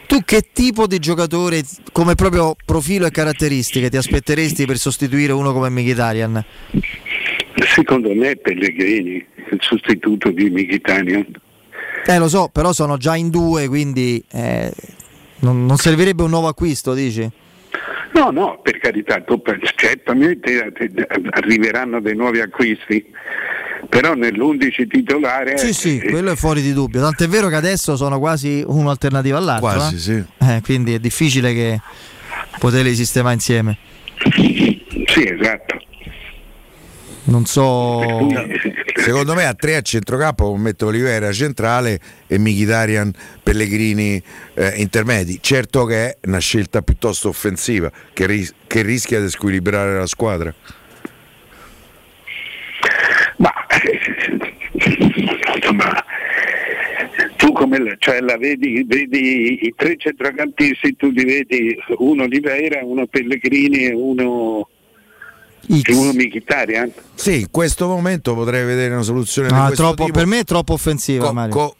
Tu che tipo di giocatore, come proprio profilo e caratteristiche, ti aspetteresti per sostituire uno come Mkhitaryan? Secondo me Pellegrini, il sostituto di Mkhitaryan. Eh lo so, però sono già in due, quindi eh, non, non servirebbe un nuovo acquisto, dici? No, no, per carità, tu- certamente arriveranno dei nuovi acquisti, però nell'11 titolare... Sì, sì, eh, quello è fuori di dubbio. Tanto è vero che adesso sono quasi un'alternativa all'altro. Quasi, eh? sì. Eh, quindi è difficile che poterli sistemare insieme. Sì, esatto. Non so. Secondo me a tre a centrocampo metto Olivera centrale e Mkhitaryan Pellegrini eh, intermedi. Certo che è una scelta piuttosto offensiva che, ris- che rischia di squilibrare la squadra. Ma insomma, tu come la, cioè la vedi, vedi i tre centrocampisti, tu li vedi uno Oliveira, uno Pellegrini e uno, e uno Mkhitaryan. Sì, in questo momento potrei vedere una soluzione No, troppo- tipo. per me è troppo offensiva. Co- Mario. co-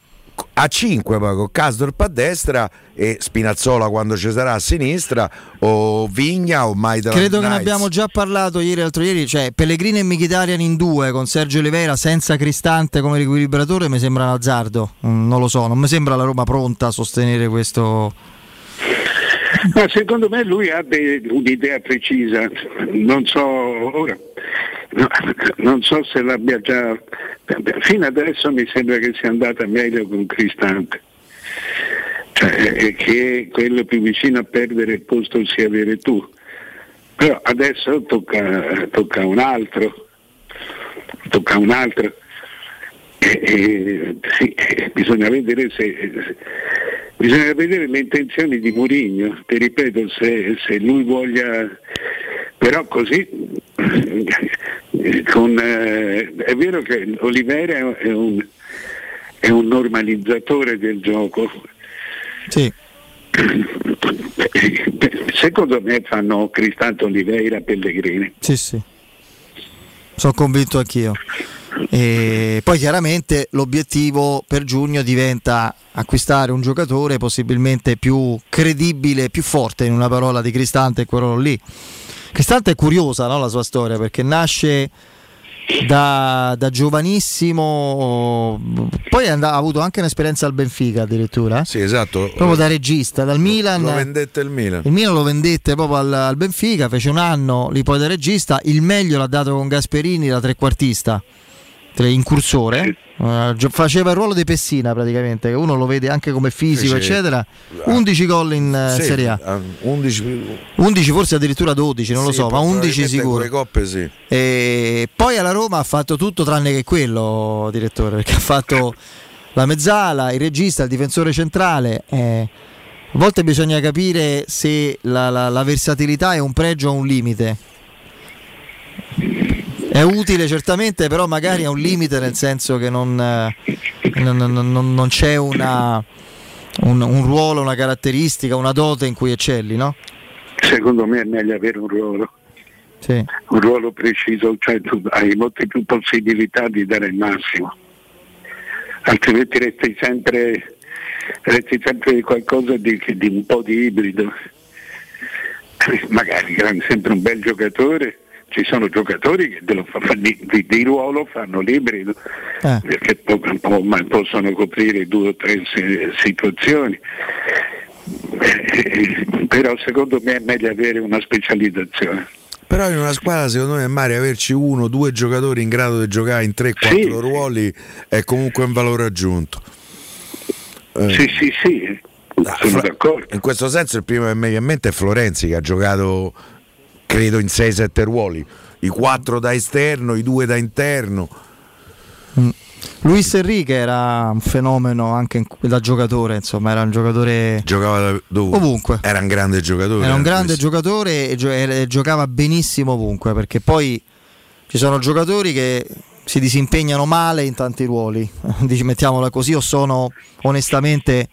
a 5 poi con Casdorp a destra e Spinazzola quando ci sarà a sinistra o Vigna o Maida Credo che ne abbiamo già parlato ieri e l'altro ieri, cioè Pellegrini e Mkhitaryan in due con Sergio Oliveira senza Cristante come riequilibratore mi sembra un azzardo, Mm, non lo so, non mi sembra la Roma pronta a sostenere questo Ma secondo me lui ha de- un'idea precisa, non so ora, no, non so se l'abbia già. Fino adesso mi sembra che sia andata meglio con Cristante. Cioè, che quello più vicino a perdere il posto sia avere tu. Però adesso tocca, tocca un altro. Tocca un altro. E- e, sì, bisogna vedere se bisogna vedere le intenzioni di Mourinho, ti ripeto, se, se lui voglia però così eh, con, eh, è vero che Olivera è un, è un normalizzatore del gioco. Sì. Secondo me fanno Cristante Oliveira Pellegrini. Sì, sì. Sono convinto anch'io. E poi chiaramente l'obiettivo per giugno diventa acquistare un giocatore possibilmente più credibile, più forte in una parola di Cristante e quello lì. Cristante è curiosa no, la sua storia perché nasce da, da giovanissimo, poi and- ha avuto anche un'esperienza al Benfica addirittura. Sì, esatto. Proprio da regista, dal Milan. Lo vendette il Milan. Il Milan lo vendette proprio al, al Benfica, fece un anno lì poi da regista, il meglio l'ha dato con Gasperini da trequartista, tre- incursore, Eh, gio- faceva il ruolo di Pessina praticamente, che uno lo vede anche come fisico Fece- eccetera, 11 gol in eh, Sì, Serie A, ah, 11 11 forse addirittura 12, non lo Sì, so, ma 11 probabilmente sicuro. coppe sì. E poi alla Roma ha fatto tutto tranne che quello, direttore, perché ha fatto la mezzala, il regista, il difensore centrale. eh, a volte bisogna capire se la, la- la versatilità è un pregio o un limite. È utile certamente, però magari è un limite nel senso che non, eh, non- non- non- non c'è una- un, un ruolo, una caratteristica, una dote in cui eccelli, no? Secondo me è meglio avere un ruolo, Sì. un ruolo preciso, cioè tu hai molte più possibilità di dare il massimo, altrimenti resti sempre, resti sempre qualcosa di, di un po' di ibrido. Magari sempre un bel giocatore, ci sono giocatori che dello di, di- di ruolo fanno l'ibrido, Eh. perché po- po- ma possono coprire due o tre si- situazioni. Eh, però secondo me è meglio avere una specializzazione. Però in una squadra secondo me Mario averci uno o due giocatori in grado di giocare in 3-4 Sì. ruoli è comunque un valore aggiunto. Eh, Sì, sì, sì, sono d'accordo. In questo senso il primo che mi viene in mente è Florenzi che ha giocato credo in 6-7 ruoli, i 4 da esterno, i 2 da interno. Luis Enrique era un fenomeno anche da giocatore, insomma, era un giocatore Giocava dove? ovunque. Era un grande giocatore. Era un anche grande questo. giocatore e gio- e giocava benissimo ovunque, perché poi ci sono giocatori che si disimpegnano male in tanti ruoli, mettiamola così, o sono onestamente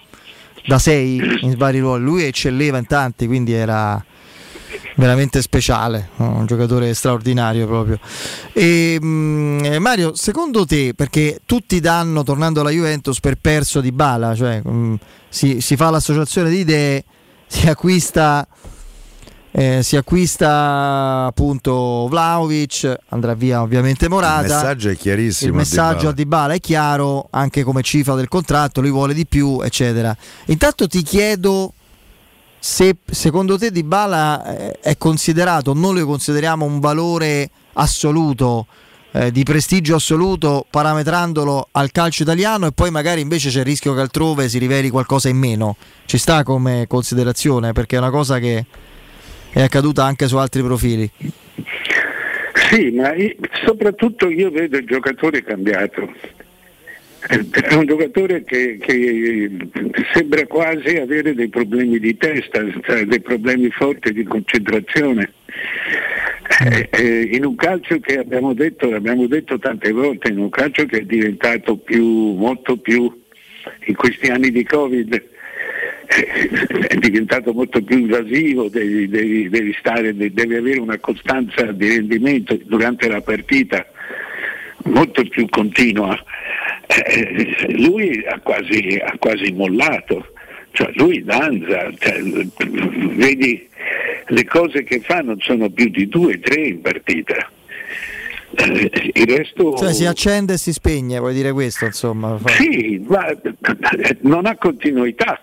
da 6 in vari ruoli. Lui eccelleva in tanti, quindi era veramente speciale, un giocatore straordinario proprio. E, mh, Mario, secondo te, perché tutti danno, tornando alla Juventus, per perso di Bala, cioè mh, si, si fa l'associazione di idee, si acquista... eh, si acquista appunto Vlaovic, andrà via ovviamente Morata. Il messaggio è chiarissimo. Il messaggio a Dybala è chiaro, anche come cifra del contratto, lui vuole di più, eccetera. Intanto ti chiedo se secondo te Dybala eh, è considerato, non lo consideriamo un valore assoluto, eh, di prestigio assoluto, parametrandolo al calcio italiano e poi magari invece c'è il rischio che altrove si riveli qualcosa in meno. Ci sta come considerazione perché è una cosa che è accaduta anche su altri profili. Sì, ma soprattutto io vedo il giocatore cambiato. È un giocatore che, che sembra quasi avere dei problemi di testa, cioè dei problemi forti di concentrazione. Eh, eh, in un calcio che abbiamo detto, abbiamo detto tante volte, in un calcio che è diventato più, molto più in questi anni di Covid, eh, è diventato molto più invasivo, devi, devi- devi stare, de- devi avere una costanza di rendimento durante la partita molto più continua. Eh, lui ha quasi, ha quasi mollato, cioè lui danza, cioè, vedi le cose che fa non sono più di due, tre in partita. Eh, il resto... Cioè si accende e si spegne, vuoi dire questo insomma? Sì, ma non ha continuità.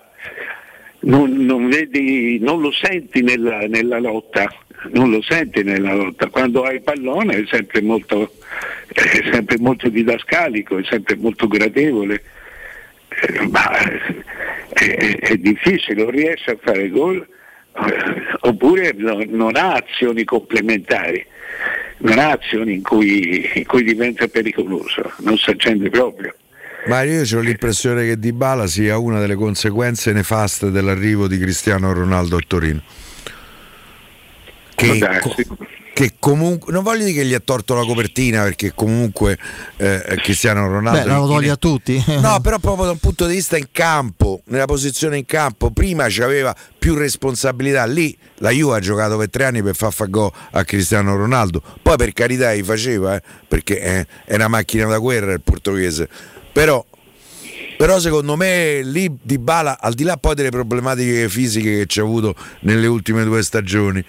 Non, non, vedi, non lo senti nella, nella, lotta, non lo senti nella lotta. Quando hai pallone è sempre molto, è sempre molto didascalico, è sempre molto gradevole, eh, ma è, è, difficile, non riesce a fare gol eh, oppure no, non ha azioni complementari, non ha azioni in cui, in cui diventa pericoloso, non si accende proprio. Mario, io ho l'impressione che Dybala sia una delle conseguenze nefaste dell'arrivo di Cristiano Ronaldo a Torino. Che, che comunque non voglio dire che gli ha torto la copertina perché comunque eh, Cristiano Ronaldo Beh, lo toglie a tutti. No però proprio da un punto di vista in campo nella posizione in campo prima aveva più responsabilità lì. La Juve ha giocato per tre anni per far fa go a Cristiano Ronaldo. Poi per carità gli faceva eh, perché è, è una macchina da guerra il portoghese. Però però secondo me lì Di Bala al di là poi delle problematiche fisiche che ci ha avuto nelle ultime due stagioni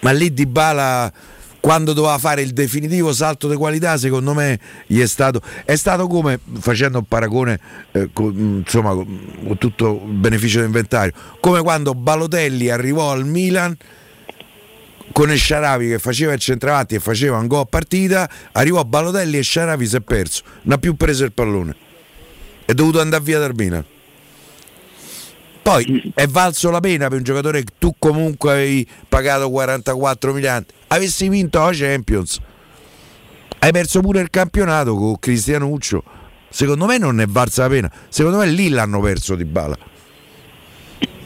ma lì Di Bala quando doveva fare il definitivo salto di qualità secondo me gli è stato è stato come facendo un paragone eh, con, insomma con tutto il beneficio d'inventario come quando Balotelli arrivò al Milan con Esciaravi che faceva il centravanti e faceva un gol a partita arrivò Balotelli e Esciaravi si è perso non ha più preso il pallone. È dovuto andare via dal Milan poi è valso la pena per un giocatore che tu comunque avevi pagato 44 miliardi. Avessi vinto la Champions, hai perso pure il campionato con Cristianuccio. Secondo me non è valsa la pena. Secondo me lì l'hanno perso di bala.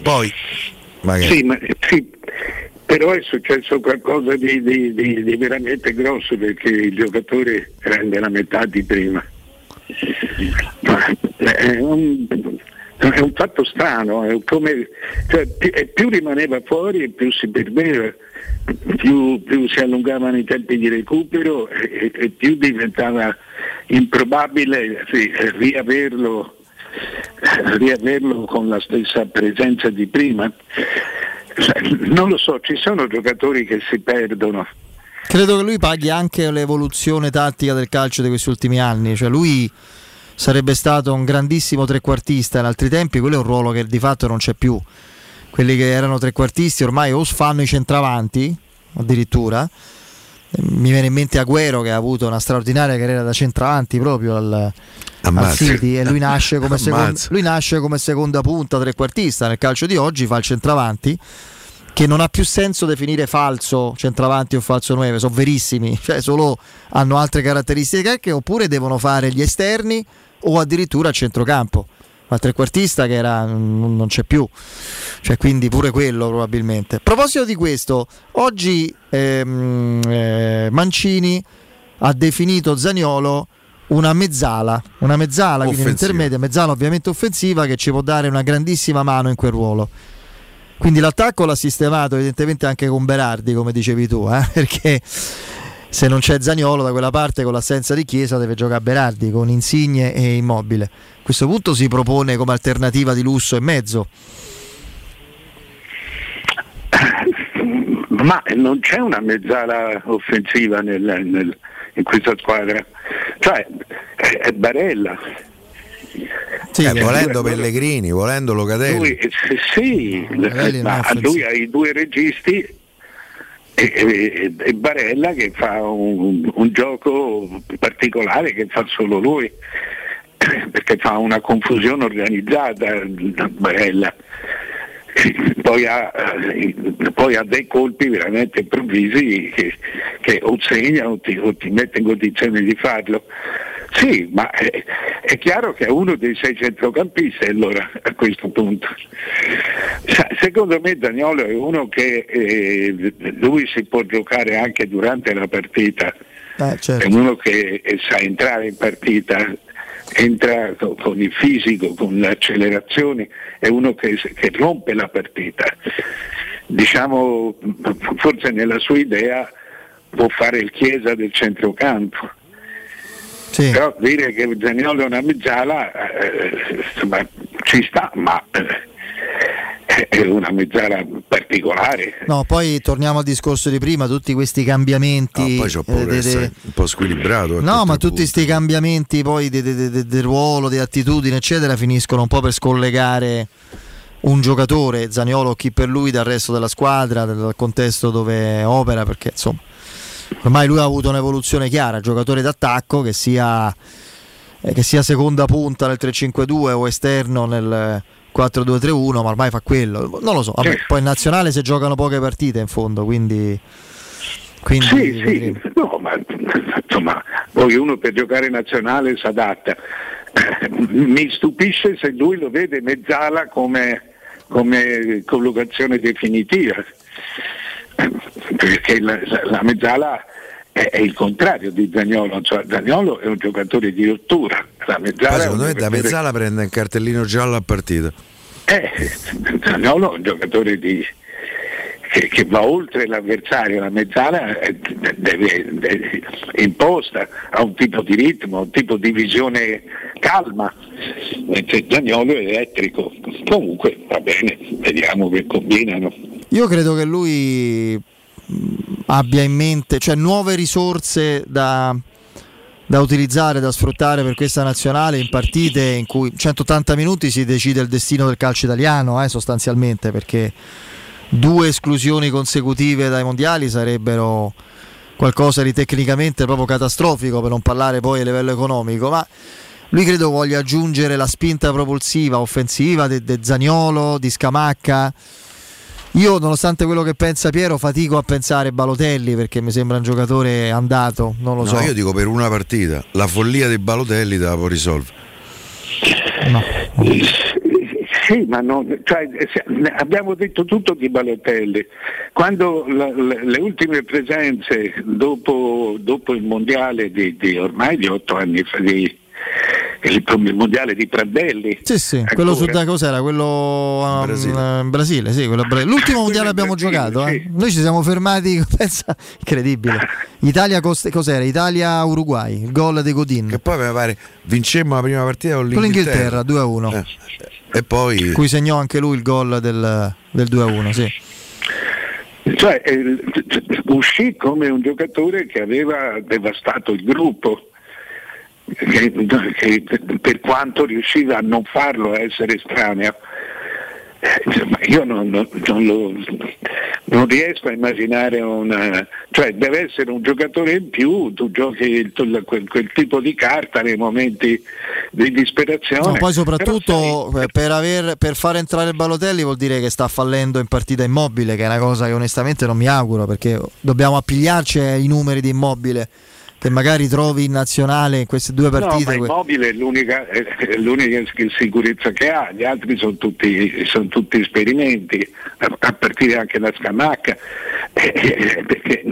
Poi, magari. Sì, ma, sì, però è successo qualcosa di, di, di, di, veramente grosso perché il giocatore rende la metà di prima. È un, è un fatto strano, è come, cioè, più rimaneva fuori e più si perdeva, più, più si allungavano i tempi di recupero e, e più diventava improbabile sì, riaverlo, riaverlo con la stessa presenza di prima. Non lo so, ci sono giocatori che si perdono. Credo che lui paghi anche l'evoluzione tattica del calcio di questi ultimi anni, cioè lui sarebbe stato un grandissimo trequartista in altri tempi, quello è un ruolo che di fatto non c'è più. Quelli che erano trequartisti ormai o fanno i centravanti, addirittura. Mi viene in mente Agüero che ha avuto una straordinaria carriera da centravanti proprio al, al City e lui nasce, come seconda, lui nasce come seconda punta trequartista nel calcio di oggi, fa il centravanti che non ha più senso definire falso centravanti o falso 9, sono verissimi, cioè solo hanno altre caratteristiche oppure devono fare gli esterni o addirittura a centrocampo. Ma trequartista che era, non c'è più, cioè, quindi pure quello probabilmente. A proposito di questo, oggi ehm, eh, Mancini ha definito Zaniolo una mezzala, una mezzala, quindi un'intermedia, mezzala ovviamente offensiva che ci può dare una grandissima mano in quel ruolo. Quindi l'attacco l'ha sistemato evidentemente anche con Berardi, come dicevi tu, eh? perché se non c'è Zagnolo da quella parte con l'assenza di Chiesa deve giocare Berardi con Insigne e Immobile. A questo punto si propone come alternativa di lusso e mezzo. Ma non c'è una mezzala offensiva nel, nel, in questa squadra, cioè è Barella. Sì, eh, volendo Pellegrini, volendo Locatelli. Lui, sì, ma lui ha i due registi e, e, e, Barella che fa un, un, gioco particolare che fa solo lui perché fa una confusione organizzata Barella. Poi ha, poi ha dei colpi veramente improvvisi che, che o segnano o ti, o ti mette in condizione di farlo sì, ma è, è, chiaro che è uno dei sei centrocampisti allora a questo punto. Secondo me Dagnolo è uno che eh, lui si può giocare anche durante la partita, eh, certo. è uno che eh, sa entrare in partita, entra con il fisico, con le accelerazioni, è uno che, che rompe la partita. Diciamo, forse nella sua idea può fare il chiesa del centrocampo Sì. Però dire che Zaniolo è una mezzala eh, insomma, ci sta, ma eh, è una mezzala particolare. No, poi torniamo al discorso di prima, tutti questi cambiamenti. No, poi c'ho paura eh, che de- de- sia un po' squilibrato. No, ma tutti questi cambiamenti poi del de, de- de- del ruolo, di attitudine, eccetera, finiscono un po' per scollegare un giocatore, Zaniolo o chi per lui, dal resto della squadra, dal contesto dove opera, perché insomma, ormai lui ha avuto un'evoluzione chiara, giocatore d'attacco che sia, eh, che sia seconda punta nel 3-5-2 o esterno nel 4-2-3-1, ma ormai fa quello. Non lo so, vabbè, poi in nazionale si giocano poche partite in fondo, quindi... quindi Sì, sì, no, ma insomma, poi uno per giocare nazionale si adatta. Mi stupisce se lui lo vede mezzala come, come collocazione definitiva, perché la, la mezzala è, è il contrario di Zagnolo, cioè Zagnolo è un giocatore di rottura, la mezzala secondo me da mezzala prende un cartellino giallo a partita. eh, Zaniolo è un giocatore di- che, che va oltre l'avversario, la mezzala è, deve- deve- è imposta, ha un tipo di ritmo, un tipo di visione calma, mentre Zaniolo è elettrico. Comunque va bene, vediamo che combinano. Io credo che lui abbia in mente, cioè nuove risorse da, da utilizzare, da sfruttare per questa nazionale in partite in cui 180 minuti si decide il destino del calcio italiano, eh, sostanzialmente, perché due esclusioni consecutive dai mondiali sarebbero qualcosa di tecnicamente proprio catastrofico, per non parlare poi a livello economico, ma lui credo voglia aggiungere la spinta propulsiva, offensiva di Zaniolo, di Scamacca. Io, nonostante quello che pensa Piero, fatico a pensare Balotelli perché mi sembra un giocatore andato. Non lo No, so. io dico per una partita, la follia dei Balotelli te la può risolvere. Sì, ma non- cioè, abbiamo detto tutto di Balotelli. Quando la- la- le ultime presenze dopo, dopo il mondiale di, di ormai di otto anni fa, di, il, il mondiale di Prandelli. Sì, sì, quello su da cos'era? Quello um, in Brasile, sì, quello a Bra- L'ultimo mondiale abbiamo giocato, eh. Noi ci siamo fermati, pensa, incredibile. Italia cost- cos'era? Italia-Uruguay, il gol di Godin. Che poi mi pare vincemmo la prima partita con Con l'Inghilterra. l'Inghilterra 2-1. E poi Cui segnò anche lui il gol del, del 2-1, sì. Cioè, eh, uscì come un giocatore che aveva devastato il gruppo, che, che per quanto riusciva a non farlo, a essere estraneo. Insomma, io non, non- non lo- non riesco a immaginare una. cioè deve essere un giocatore in più, tu giochi il- tu- quel, quel tipo di carta nei momenti di disperazione. No, poi soprattutto eh, per, aver- per far entrare il Balotelli vuol dire che sta fallendo in partita immobile, che è una cosa che onestamente non mi auguro, perché dobbiamo appigliarci ai numeri di immobile che magari trovi in nazionale in queste due No, partite. ma que- Immobile è l'unica, è l'unica sicurezza che ha, gli altri sono tutti, sono tutti esperimenti, a, partire anche da Scamacca, Eh, eh, perché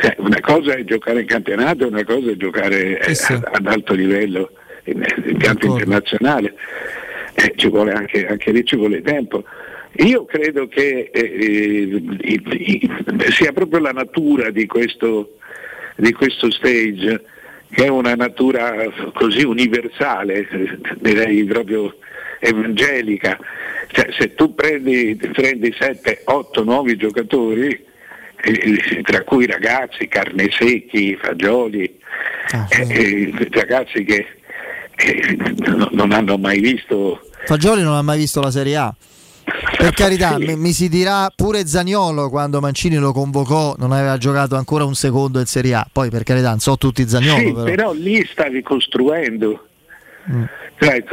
cioè, una cosa è giocare in campionato, una cosa è giocare eh, ad, ad alto livello in, in campo internazionale, Eh, ci vuole anche, anche lì ci vuole tempo. Io credo che eh, eh, sia proprio la natura di questo, di questo stage che è una natura così universale, eh, direi proprio evangelica. Cioè, se tu prendi, prendi 7, 8 nuovi giocatori, eh, tra cui ragazzi, Carnesecchi, Fagioli, eh, eh, ragazzi che, non- non hanno mai visto Fagioli non ha mai visto la Serie A. Per carità, mi, mi si dirà pure Zagnolo quando Mancini lo convocò non aveva giocato ancora un secondo in Serie A. Poi per carità, non so tutti Zagnolo, Sì, però. però lì stavi costruendo. Cioè,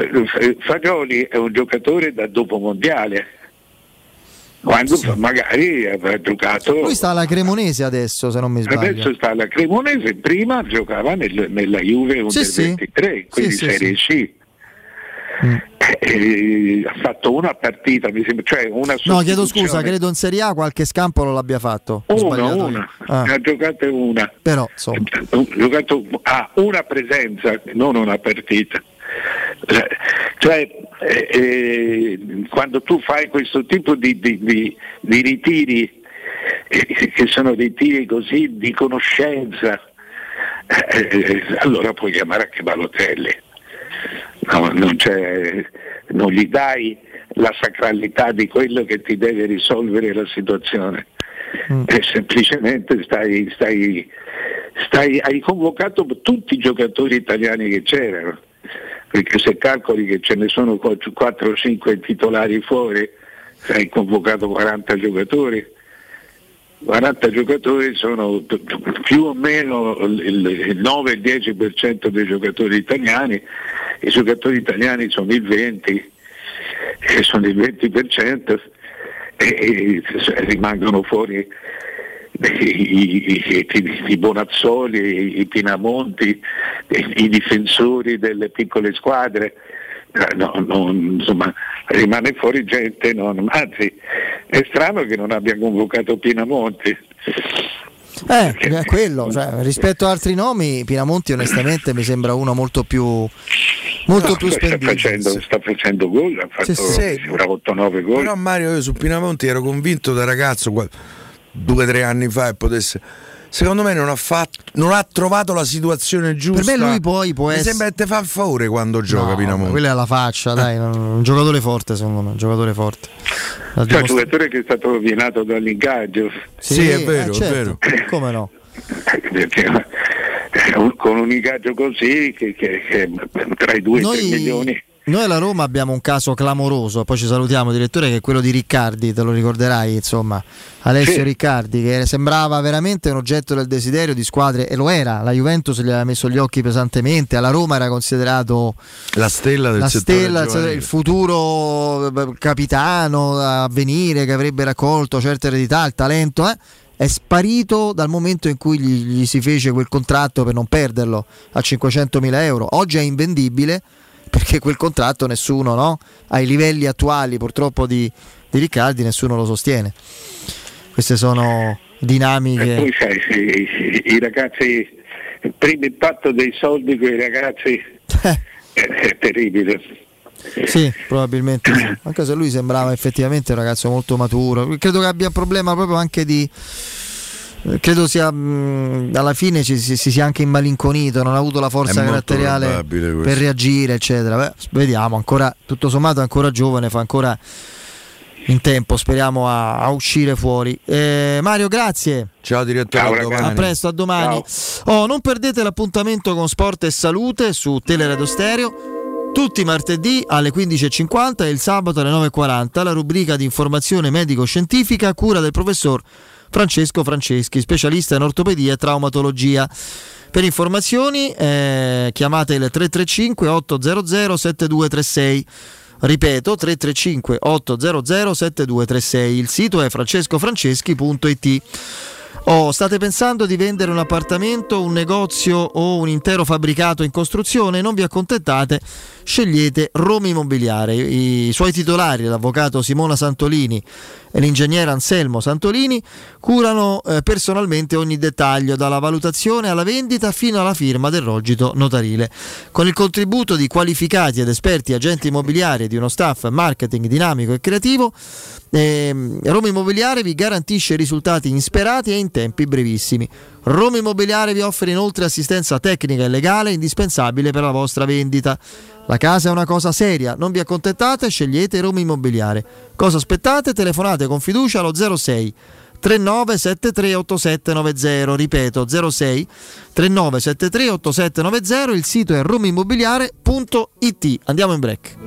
Fagioli è un giocatore da dopo mondiale, quando magari avrà giocato. Lui sta alla Cremonese adesso, se non mi sbaglio. Adesso sta alla Cremonese, prima giocava nel- nella Juve Under Sì, sì. 23, quindi Sì, sì, Serie C. Eh, ha fatto una partita, mi sembra, cioè una No, chiedo scusa, credo in Serie A qualche scampolo l'abbia fatto. Una, una. Ah, ne ha giocate una. però, insomma. Ha giocato ha una presenza, non una partita. Eh, Cioè, eh, eh, quando tu fai questo tipo di, di- di- di ritiri, eh, che sono dei tiri così di conoscenza, allora puoi chiamare anche Balotelli. No, non, non gli dai la sacralità di quello che ti deve risolvere la situazione. Mm. E semplicemente stai, stai, stai, hai convocato tutti i giocatori italiani che c'erano, perché se calcoli che ce ne sono 4 o 5 titolari fuori, hai convocato 40 giocatori. 40 giocatori sono più o meno il 9-10% dei giocatori italiani, i giocatori italiani sono il 20%, che sono il 20% e, e rimangono fuori i, i, i, Bonazzoli, i Pinamonti, i, difensori delle piccole squadre. Eh, no, non, insomma, rimane fuori gente, non, anzi è strano che non abbia convocato Pinamonti. Eh, è quello, cioè, rispetto ad altri nomi, Pinamonti onestamente mi sembra uno molto più, molto no, più sta facendo, sta facendo gol, ha fatto sì, sì. 8-9 gol. Però Mario io su Pinamonti ero convinto da ragazzo due o tre anni fa e potesse secondo me non ha, fatto, non ha, trovato la situazione giusta. Per me lui poi può Mi essere. sembra che te fa favore quando gioca no, Pinamonti. Quella è la faccia, dai, Eh. un giocatore forte secondo me, un giocatore forte. Cioè, un dimostra- giocatore che è stato rovinato dall'ingaggio. Sì, è vero, eh, è certo, Come no? Perché eh, con un ingaggio così che, che- che tra i 2 e i 3 milioni. Noi alla Roma abbiamo un caso clamoroso, poi ci salutiamo direttore che è quello di Riccardi, te lo ricorderai, insomma, Alessio Sì. Riccardi che sembrava veramente un oggetto del desiderio di squadre e lo era, la Juventus gli aveva messo gli occhi pesantemente, alla Roma era considerato La stella del la settore stella, il- giovanile. il futuro eh, capitano a venire che avrebbe raccolto certe eredità, il talento, eh, è sparito dal momento in cui gli, gli si fece quel contratto per non perderlo a 500.000 euro. Oggi è invendibile perché quel contratto nessuno, no? ai livelli attuali purtroppo di, di Riccardi, nessuno lo sostiene. Queste sono E dinamiche. poi sai, i, i ragazzi, il primo impatto dei soldi con i ragazzi è, è terribile. Sì, probabilmente sì. Anche se lui sembrava effettivamente un ragazzo molto maturo. Credo che abbia un problema proprio anche di. Eh, Credo sia mh, alla fine ci, si, si sia anche immalinconito, non ha avuto la forza caratteriale per reagire, eccetera. Beh, vediamo, ancora tutto sommato è ancora giovane, fa ancora in tempo, speriamo a, a uscire fuori. Eh, Mario, grazie. Ciao direttore, a domani. A presto, a domani. Oh, non perdete l'appuntamento con Sport e Salute su Teleradio Stereo. Tutti i martedì alle 15.50 e il sabato alle 9.40 la rubrica di informazione medico-scientifica a cura del professor Francesco Franceschi, specialista in ortopedia e traumatologia. Per informazioni eh, chiamate il 335 800 7236. Ripeto 335 800 7236. Il sito è francescofranceschi.it. Oh, state pensando di vendere un appartamento, un negozio o un intero fabbricato in costruzione? Non vi accontentate, scegliete Roma Immobiliare. I suoi titolari, l'avvocato Simona Santolini e l'ingegnere Anselmo Santolini, curano eh, personalmente ogni dettaglio, dalla valutazione alla vendita fino alla firma del rogito notarile. Con il contributo di qualificati ed esperti agenti immobiliari e di uno staff marketing dinamico e creativo, ehm, Roma Immobiliare vi garantisce risultati insperati e in tempi brevissimi. Roma Immobiliare vi offre inoltre assistenza tecnica e legale indispensabile per la vostra vendita. La casa è una cosa seria, non vi accontentate, scegliete Roma Immobiliare. Cosa aspettate? Telefonate con fiducia allo 06 39 73 8790, ripeto 06 39 73 8790, il sito è romaimmobiliare.it. Andiamo in break.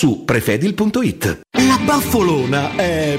su prefedil.it. La baffolona è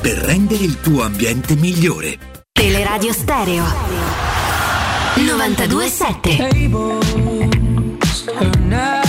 per rendere il tuo ambiente migliore. Teleradio Stereo 927 now.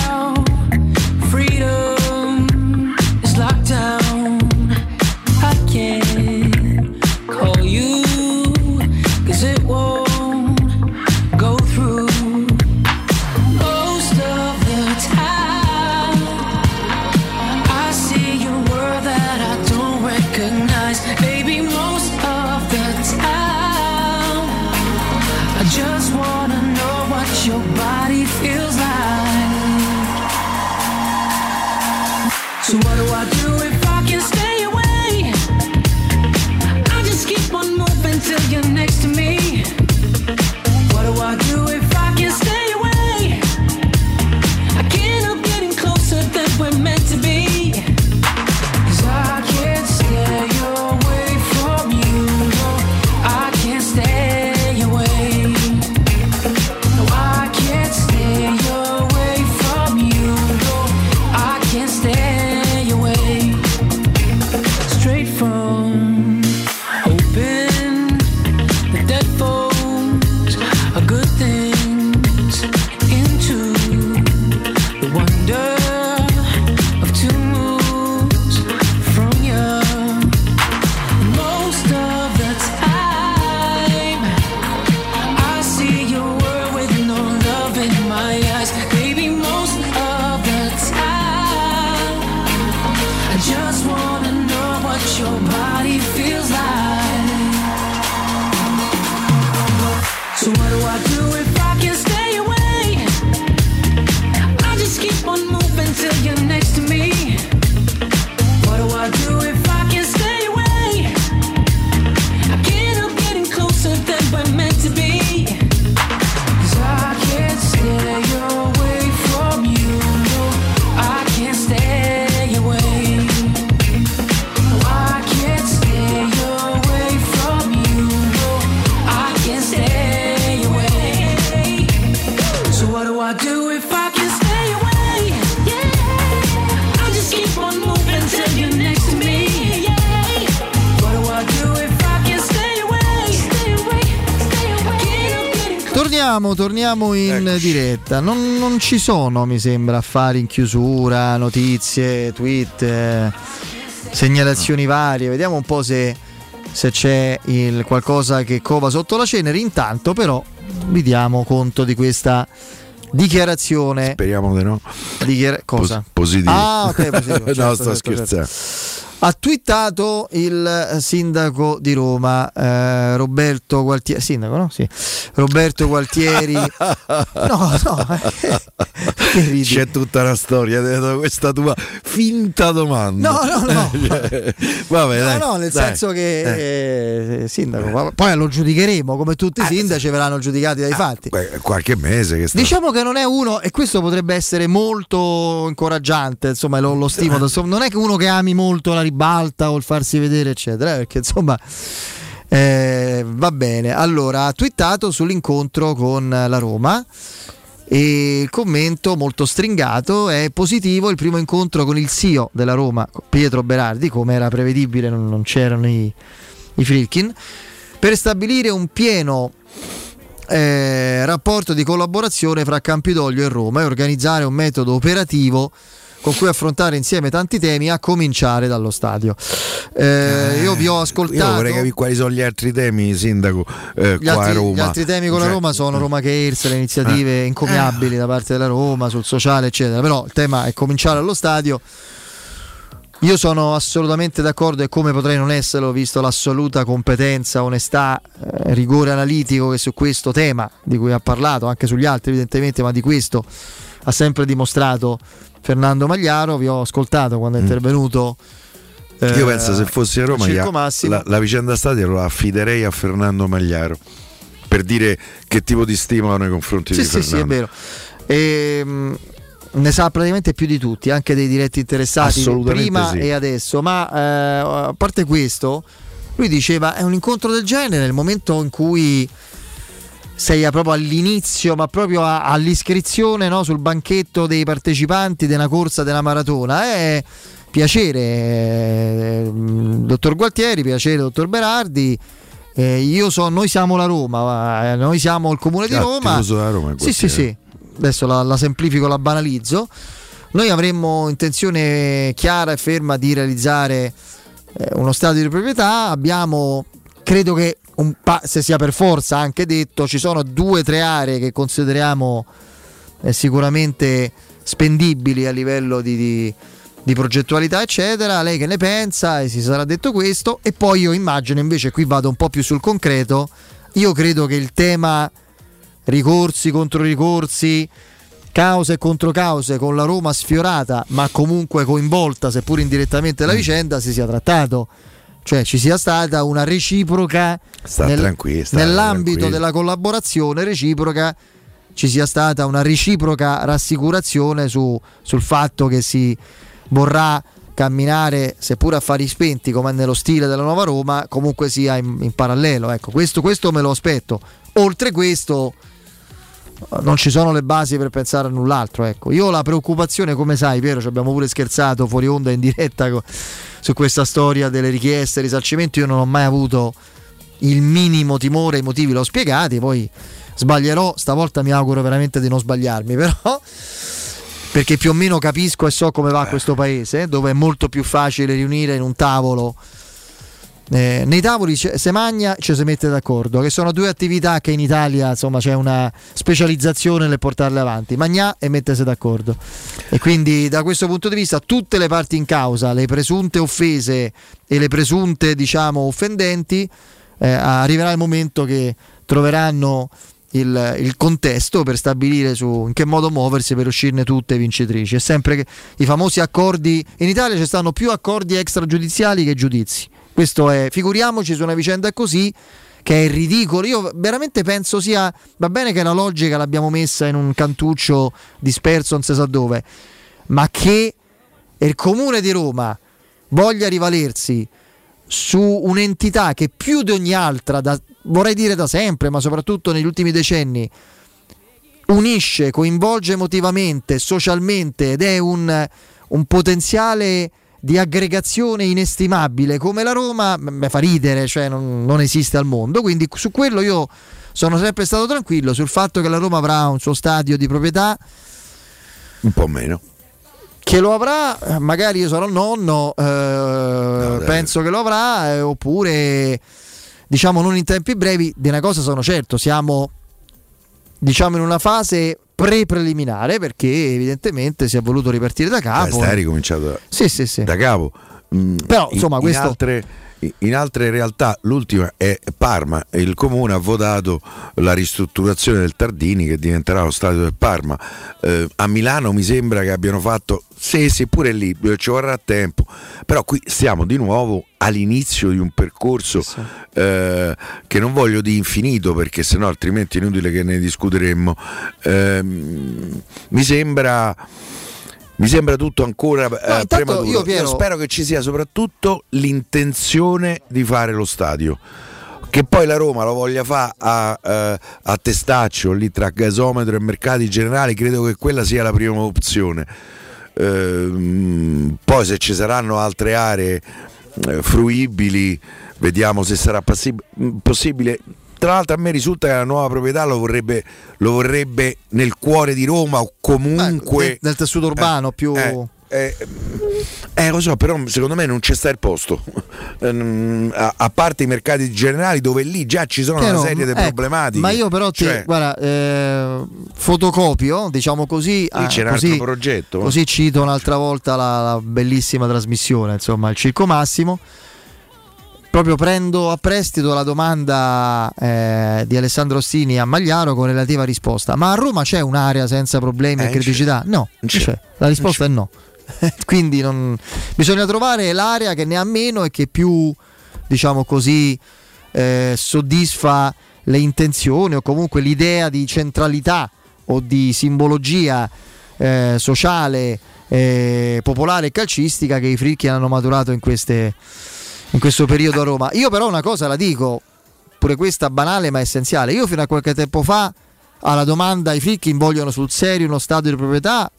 Torniamo, torniamo in diretta. Non, non ci sono, mi sembra, affari in chiusura, notizie, tweet, eh, segnalazioni varie. Vediamo un po' se, se c'è il qualcosa che cova sotto la cenere. Intanto, però, vi diamo conto di questa dichiarazione. Speriamo di no. Dichiara- cosa? Pos- positivo. Ah, ok, positivo. no, certo, sto certo, scherzando. Ha twittato il sindaco di Roma, eh, Roberto Gualtieri. Sindaco, no? Sì. Roberto Gualtieri. no, no. eh? C'è tutta una storia dietro questa tua finta domanda. No, no, no. Cioè, Vabbè, No, dai, no, nel dai. senso che Eh. eh, sindaco, poi lo giudicheremo come tutti i sindaci verranno giudicati dai fatti. Beh, qualche mese che sta. Diciamo che non è uno, e questo potrebbe essere molto incoraggiante, insomma, lo, lo stimo. insomma, non è che uno che ami molto la ribalta o il farsi vedere, eccetera, eh, perché insomma. eh, va bene, allora ha twittato sull'incontro con la Roma e il commento molto stringato è positivo il primo incontro con il CEO della Roma, Pietro Berardi, come era prevedibile, non, non c'erano i, i Frilkin, per stabilire un pieno eh, rapporto di collaborazione fra Campidoglio e Roma e organizzare un metodo operativo con cui affrontare insieme tanti temi a cominciare dallo stadio. Eh, io vi ho Io ascoltato. vorrei capire quali sono gli altri temi, sindaco, eh, Gli qua a altri, Roma. gli altri temi con la Cioè, Roma sono Roma Cares, le iniziative Eh. incommiabili da parte della Roma sul sociale, eccetera. Però il tema è cominciare allo stadio. Io sono assolutamente d'accordo e come potrei non esserlo, visto l'assoluta competenza, onestà, eh, rigore analitico che su questo tema, di cui ha parlato, anche sugli altri evidentemente, ma di questo ha sempre dimostrato Fernando Magliaro. Vi ho ascoltato quando è intervenuto. Mm. Io eh, penso se fossi a Roma la, la vicenda stadio la affiderei a Fernando Magliaro per dire che tipo di stima nei confronti Sì, di sì, sì, è Fernando. vero. Ehm, ne sa praticamente più di tutti, anche dei diretti interessati prima sì. e adesso. Ma eh, a parte questo, lui diceva: è un incontro del genere nel momento in cui sei proprio all'inizio, ma proprio a- all'iscrizione no, sul banchetto dei partecipanti della corsa della maratona. È piacere, eh, dottor Gualtieri, piacere, dottor Berardi. Eh, io so, noi siamo la Roma, eh, noi siamo il comune di Roma. Roma, Sì, sì, sì. Adesso la, la semplifico, la banalizzo. Noi avremmo intenzione chiara e ferma di realizzare eh, uno stato di proprietà. Abbiamo, credo che pa- se sia per forza anche detto, ci sono due o tre aree che consideriamo eh, sicuramente spendibili a livello di, di- di progettualità, eccetera. Lei che ne pensa? E si sarà detto questo. E poi io immagino, invece, qui vado un po' più sul concreto. Io credo che il tema ricorsi contro ricorsi, cause contro cause con la Roma sfiorata, ma comunque coinvolta, seppur indirettamente, Mm. la vicenda, si sia trattato. Cioè ci sia stata una reciproca Sta sta nell'ambito tranquillo. della collaborazione reciproca ci sia stata una reciproca rassicurazione su- sul fatto che si vorrà camminare, seppur a fari spenti come nello stile della Nuova Roma, comunque sia in, in parallelo. Ecco, questo, questo me lo aspetto. Oltre questo, non ci sono le basi per pensare a null'altro. Ecco. Io ho la preoccupazione, come sai, Piero, ci abbiamo pure scherzato fuori onda in diretta co- su questa storia delle richieste, risarcimento. Io non ho mai avuto il minimo timore, i motivi l'ho spiegati, poi sbaglierò, stavolta mi auguro veramente di non sbagliarmi, però perché più o meno capisco e so come va questo paese, dove è molto più facile riunire in un tavolo eh, nei tavoli se magna ci si mette d'accordo, che sono due attività che in Italia insomma c'è una specializzazione nel portarle avanti, magnà e mettersi d'accordo. E quindi da questo punto di vista tutte le parti in causa, le presunte offese e le presunte diciamo offendenti, eh, arriverà il momento che troveranno il, il, contesto per stabilire su in che modo muoversi per uscirne tutte vincitrici. È sempre che i famosi accordi in Italia ci stanno più accordi extragiudiziali che giudizi. Questo è, figuriamoci su una vicenda così che è ridicolo. Io veramente penso sia. Va bene che la logica l'abbiamo messa in un cantuccio disperso, non si sa dove, ma che il comune di Roma voglia rivalersi su un'entità che più di ogni altra, da, vorrei dire da sempre, ma soprattutto negli ultimi decenni, unisce, coinvolge emotivamente, socialmente ed è un, un potenziale di aggregazione inestimabile come la Roma, mi fa ridere, cioè non, non, esiste al mondo. Quindi su quello io sono sempre stato tranquillo sul fatto che la Roma avrà un suo stadio di proprietà. Un po' meno. Che lo avrà, magari io sarò nonno, eh, no, penso che lo avrà, eh, oppure diciamo non in tempi brevi, di una cosa sono certo, siamo diciamo in una fase pre-preliminare perché evidentemente si è voluto ripartire da capo. Eh, stai ricominciato da, sì, sì, sì. da capo. Mm, Però insomma in, questo... In altre, in altre realtà, l'ultima è Parma, il comune ha votato la ristrutturazione del Tardini che diventerà lo stadio del Parma. Eh, a Milano mi sembra che abbiano fatto, sì, sì, pure lì ci vorrà tempo, però qui stiamo di nuovo all'inizio di un percorso sì. eh, che non voglio di infinito perché sennò altrimenti è inutile che ne discuteremmo. Eh, mi sembra mi sembra tutto ancora eh, no, prematuro. Io, Piero... io spero che ci sia soprattutto l'intenzione di fare lo stadio che poi la Roma lo voglia fare a, uh, a, testaccio lì tra gasometro e mercati generali credo che quella sia la prima opzione uh, poi se ci saranno altre aree uh, fruibili vediamo se sarà passi- possibile tra l'altro a me risulta che la nuova proprietà lo vorrebbe, lo vorrebbe nel cuore di Roma o comunque... Eh, nel tessuto urbano eh, più... Eh, eh, eh, lo so, però secondo me non c'è sta il posto. Ehm, a, a, parte i mercati generali dove lì già ci sono Piero, una serie di ecco, problematiche. Ma io però ti, cioè, guarda, eh, fotocopio, diciamo così. Lì c'era così, un altro progetto. Così cito un'altra volta la, la bellissima trasmissione, insomma, il Circo Massimo proprio prendo a prestito la domanda eh, di Alessandro Ostini a Magliaro con relativa risposta. Ma a Roma c'è un'area senza problemi eh, e criticità? No, c'è. C'è. la risposta è no. Quindi non... bisogna trovare l'area che ne ha meno e che più, diciamo così, eh, soddisfa le intenzioni o comunque l'idea di centralità o di simbologia eh, sociale, eh, popolare e calcistica che i fricchi hanno maturato in queste in questo periodo a Roma. Io però una cosa la dico, pure questa banale ma essenziale. Io fino a qualche tempo fa alla domanda i fricchi vogliono sul serio uno stadio di proprietà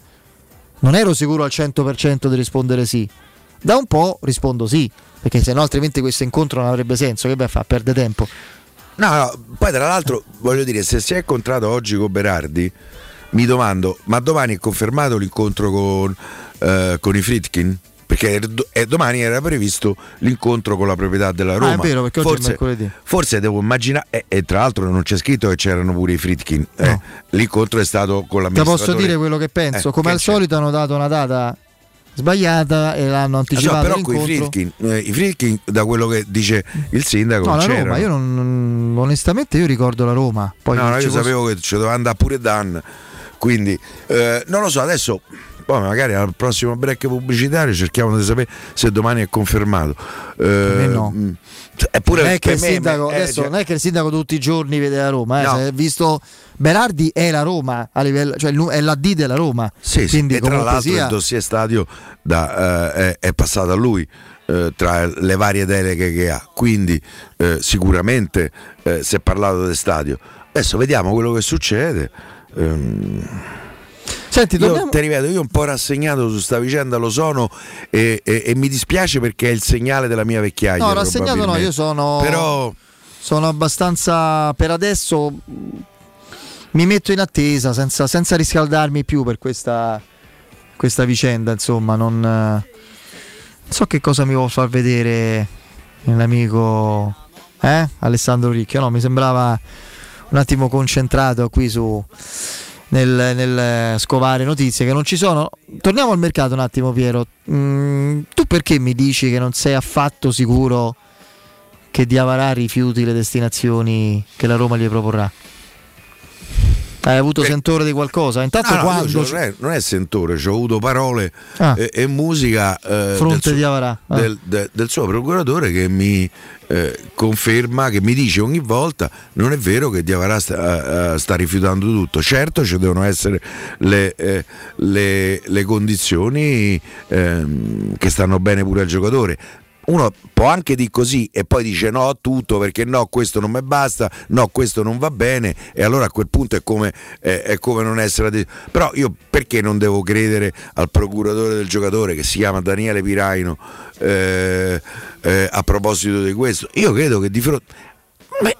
non ero sicuro al 100% di rispondere sì. Da un po' rispondo sì, perché se no altrimenti questo incontro non avrebbe senso, che beh fa, perde tempo. No, no, poi tra l'altro voglio dire, se si è incontrato oggi con Berardi, mi domando, ma domani è confermato l'incontro con, eh, con i Fritkin? Perché domani era previsto l'incontro con la proprietà della Roma. Ah, è vero, perché oggi forse, è mercoledì. Forse devo immaginare, e, e, tra l'altro non c'è scritto che c'erano pure i Fritkin. Eh, no. l'incontro è stato con la Ti posso dire quello che penso. Eh, Come al c'è? solito hanno dato una data sbagliata e l'hanno anticipato. Ah, no, però con i Fritkin, eh, i Fritkin, da quello che dice il sindaco, no, la Roma, io non, onestamente io ricordo la Roma. Poi no, no io sapevo che ci doveva andare pure Dan. Quindi eh, non lo so, adesso poi magari al prossimo break pubblicitario cerchiamo di sapere se domani è confermato. Eh, no. Mm, Eppure non è, che il sindaco, me, adesso, eh, non è che il sindaco tutti i giorni vede la Roma, eh, no. visto Berardi è la Roma a livello, cioè è l'AD della Roma. Sì, sì. e tra l'altro sia... il dossier stadio da, eh, è, è, passato a lui. Eh, tra le varie deleghe che ha, quindi eh, sicuramente eh, si è parlato del stadio. Adesso vediamo quello che succede. Ehm Senti, dobbiamo... io, ti ripeto, io un po' rassegnato su sta vicenda lo sono e, e, e, mi dispiace perché è il segnale della mia vecchiaia. No, rassegnato no, io sono, Però... sono abbastanza per adesso mi metto in attesa senza, senza riscaldarmi più per questa, questa vicenda, insomma, non, non so che cosa mi vuol far vedere l'amico eh? Alessandro Ricchio. No, mi sembrava un attimo concentrato qui su nel, nel, scovare notizie che non ci sono. Torniamo al mercato un attimo, Piero. Mm, tu perché mi dici che non sei affatto sicuro che Diavarà rifiuti le destinazioni che la Roma gli proporrà? Hai avuto Beh, sentore di qualcosa? Intanto no, no, quando... non, è, non, è, sentore, ho avuto parole ah. e, e, musica eh, Fronte del, di Avarà. Ah. Del, de, del, suo procuratore che mi eh, conferma, che mi dice ogni volta non è vero che Diavarà sta, uh, sta rifiutando tutto. Certo ci devono essere le, eh, le, le condizioni ehm, che stanno bene pure al giocatore uno può anche dire così e poi dice no a tutto perché no questo non mi basta, no questo non va bene e allora a quel punto è come, è, è come non essere... De- però io perché non devo credere al procuratore del giocatore che si chiama Daniele Piraino eh, eh, a proposito di questo? Io credo che di fronte... Beh,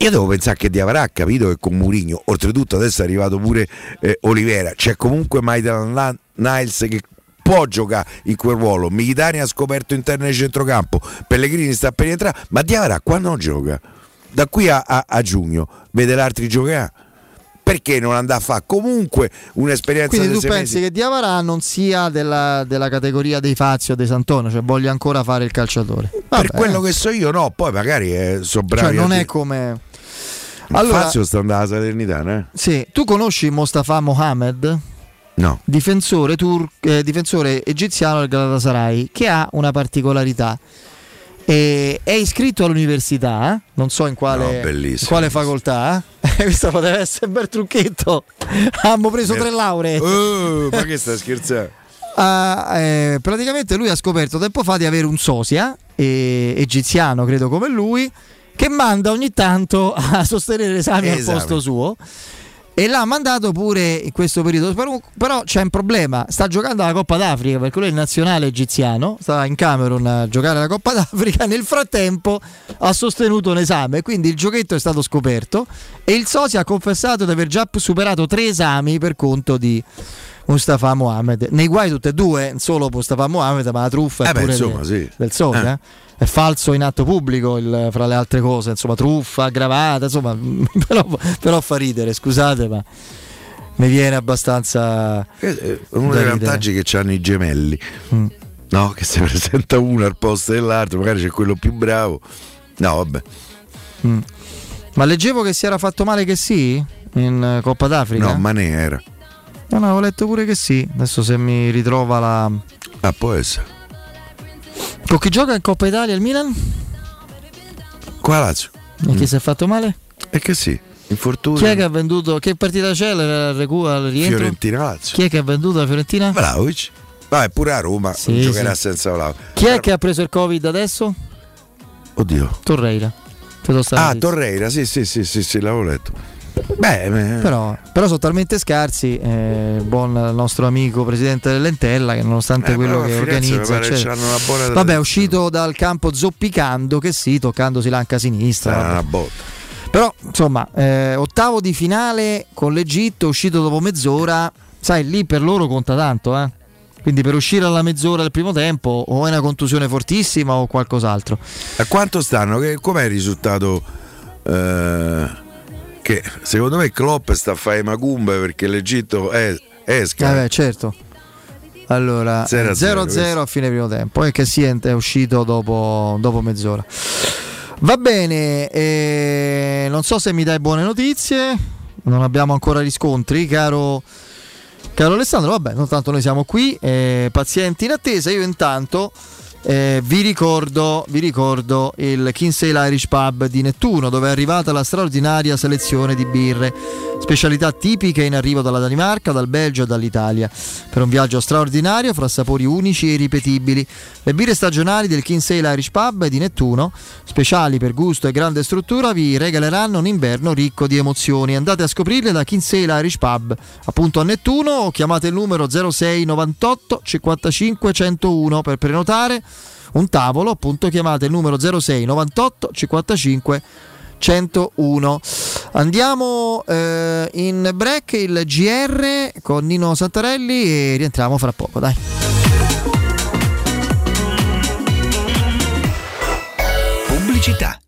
io devo pensare che Di avrà capito che con Murigno, oltretutto adesso è arrivato pure eh, Olivera, c'è comunque Maitland Niles che può giocare in quel ruolo. Militari ha scoperto interno di centrocampo, Pellegrini sta per entrare, ma Diavara quando non gioca? Da qui a, a, a giugno vede l'altri giocare perché non andrà a fare comunque un'esperienza quindi tu pensi mesi. che Diavara non sia della, della, categoria dei Fazio o dei Santono cioè voglia ancora fare il calciatore Vabbè. per quello che so io no poi magari eh, sono bravi cioè non è come allora, Fazio sta andando alla Salernitana eh? sì tu conosci Mostafa Mohamed No. Difensore, tur- eh, difensore egiziano del Galatasaray che ha una particolarità. E è iscritto all'università, eh? non so in quale, no, in quale facoltà. Questo poteva essere un bel trucchetto. Abbiamo preso tre lauree. Uh, ma che stai scherzando? Uh, eh, praticamente lui ha scoperto tempo fa di avere un sosia eh, egiziano, credo come lui, che manda ogni tanto a sostenere esami al posto suo e l'ha mandato pure in questo periodo. Però, però, c'è un problema: sta giocando la Coppa d'Africa perché lui è il nazionale egiziano, sta in Camerun a giocare la Coppa d'Africa. Nel frattempo ha sostenuto un esame, quindi il giochetto è stato scoperto e il socio ha confessato di aver già superato tre esami per conto di. Mustafa Mohamed, nei guai tutte e due, non solo Mustafa Mohamed, ma la truffa eh beh, insomma, de, sì. del socio. Eh. Eh è falso in atto pubblico il, fra le altre cose, insomma truffa, aggravata, insomma, però, però fa ridere, scusate ma mi viene abbastanza... Eh, uno dei vantaggi che hanno i gemelli, mm. no? che si presenta uno al posto dell'altro, magari c'è quello più bravo, no vabbè. Mm. Ma leggevo che si era fatto male che sì in Coppa d'Africa? No, ma ne era. No, no, avevo letto pure che sì, adesso se mi ritrova la... Ah, può essere. Con chi gioca in Coppa Italia il Milan? Qua Lazio. E chi mm. si è fatto male? E che sì, infortunio. Chi è che ha venduto? Che partita c'è al rientro? Fiorentina Lazio. Chi è che ha venduto la Fiorentina? Vlaovic. Vabbè, pure a Roma sì, giocherà sì. senza Vlaovic. Chi è che ha preso il Covid adesso? Oddio. Torreira. Ah, Torreira, sì, sì, sì, sì, sì, l'avevo letto. Beh, però, però, sono talmente scarsi. Eh, buon nostro amico presidente dell'Entella, che nonostante eh, quello che organizza, cioè, vabbè, è uscito dal campo zoppicando che sì, toccandosi l'anca sinistra. Però insomma, eh, ottavo di finale con l'Egitto, uscito dopo mezz'ora. Sai, lì per loro conta tanto, eh. Quindi per uscire alla mezz'ora del primo tempo o è una contusione fortissima o qualcos'altro. A quanto stanno? Com'è il risultato? Eh che secondo me Klopp sta a fare Macumbe perché l'Egitto è, esca. Beh, certo. Allora 0-0 a fine primo tempo e che Siente è uscito dopo, dopo mezz'ora. Va bene, eh, non so se mi dai buone notizie, non abbiamo ancora riscontri, caro, caro Alessandro. Vabbè, non tanto noi siamo qui, eh, pazienti in attesa. Io intanto eh, vi, ricordo, vi, ricordo, il Kinsale Irish Pub di Nettuno dove è arrivata la straordinaria selezione di birre, specialità tipiche in arrivo dalla Danimarca, dal Belgio e dall'Italia, per un viaggio straordinario fra sapori unici e irripetibili. Le birre stagionali del Kinsale Irish Pub di Nettuno, speciali per gusto e grande struttura, vi regaleranno un inverno ricco di emozioni. Andate a scoprirle da Kinsale Irish Pub, appunto a Nettuno o chiamate il numero 06 98 55 101 per prenotare un tavolo, appunto chiamate il numero 06 98 55 101. Andiamo eh, in break il GR con Nino Santarelli e rientriamo fra poco, dai. città.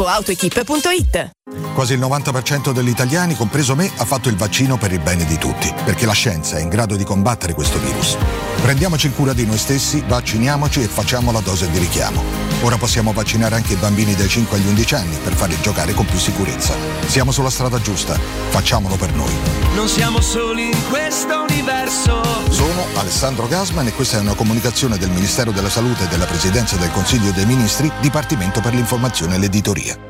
www.gruppoautoequip.it Quasi il 90% degli italiani, compreso me, ha fatto il vaccino per il bene di tutti, perché la scienza è in grado di combattere questo virus. Prendiamoci cura di noi stessi, vacciniamoci e facciamo la dose di richiamo. Ora possiamo vaccinare anche i bambini dai 5 agli 11 anni per farli giocare con più sicurezza. Siamo sulla strada giusta, facciamolo per noi. Non siamo soli in questo universo. Sono Alessandro Gasman e questa è una comunicazione del Ministero della Salute e della Presidenza del Consiglio dei Ministri, Dipartimento per l'informazione e l'editoria.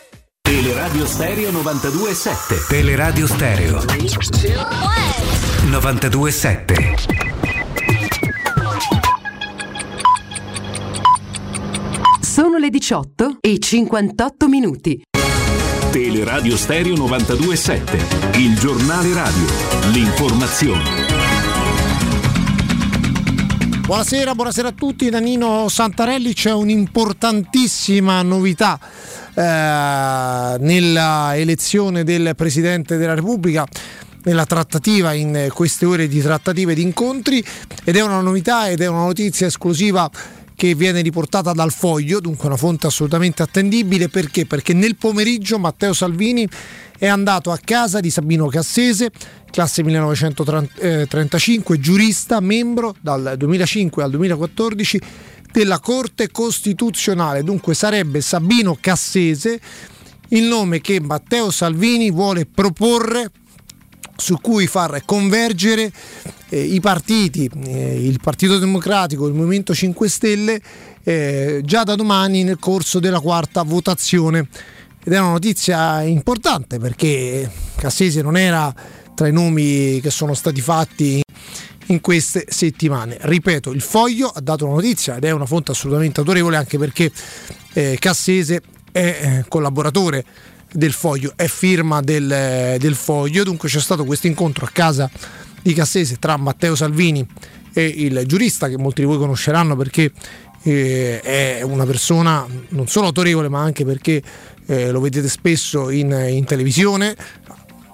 Teleradio Stereo 92.7 Teleradio Stereo. 92.7 Sono le 18 e 58 minuti. Teleradio Stereo 92.7 Il giornale radio. L'informazione Buonasera, buonasera a tutti. Da Nino Santarelli c'è un'importantissima novità eh, nella elezione del Presidente della Repubblica nella trattativa in queste ore di trattative e di incontri ed è una novità ed è una notizia esclusiva che viene riportata dal foglio, dunque una fonte assolutamente attendibile perché? Perché nel pomeriggio Matteo Salvini è andato a casa di Sabino Cassese, classe 1935, giurista, membro dal 2005 al 2014 della Corte Costituzionale. Dunque sarebbe Sabino Cassese il nome che Matteo Salvini vuole proporre su cui far convergere eh, i partiti, eh, il Partito Democratico, il Movimento 5 Stelle, eh, già da domani nel corso della quarta votazione. Ed è una notizia importante perché Cassese non era tra i nomi che sono stati fatti in queste settimane. Ripeto, il foglio ha dato una notizia ed è una fonte assolutamente autorevole anche perché eh, Cassese è eh, collaboratore del foglio, è firma del, del foglio, dunque c'è stato questo incontro a casa di Cassese tra Matteo Salvini e il giurista che molti di voi conosceranno perché eh, è una persona non solo autorevole ma anche perché eh, lo vedete spesso in, in televisione,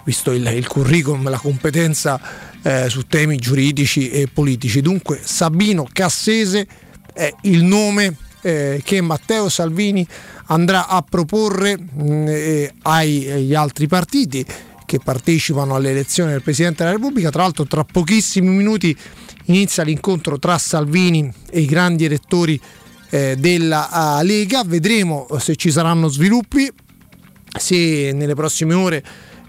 visto il, il, curriculum, la competenza eh, su temi giuridici e politici. Dunque Sabino Cassese è il nome eh, che Matteo Salvini andrà a proporre mh, eh, ai, agli altri partiti che partecipano alle elezioni del Presidente della Repubblica. Tra l'altro tra pochissimi minuti inizia l'incontro tra Salvini e i grandi elettori eh, della Lega. Vedremo se ci saranno sviluppi, se nelle prossime ore,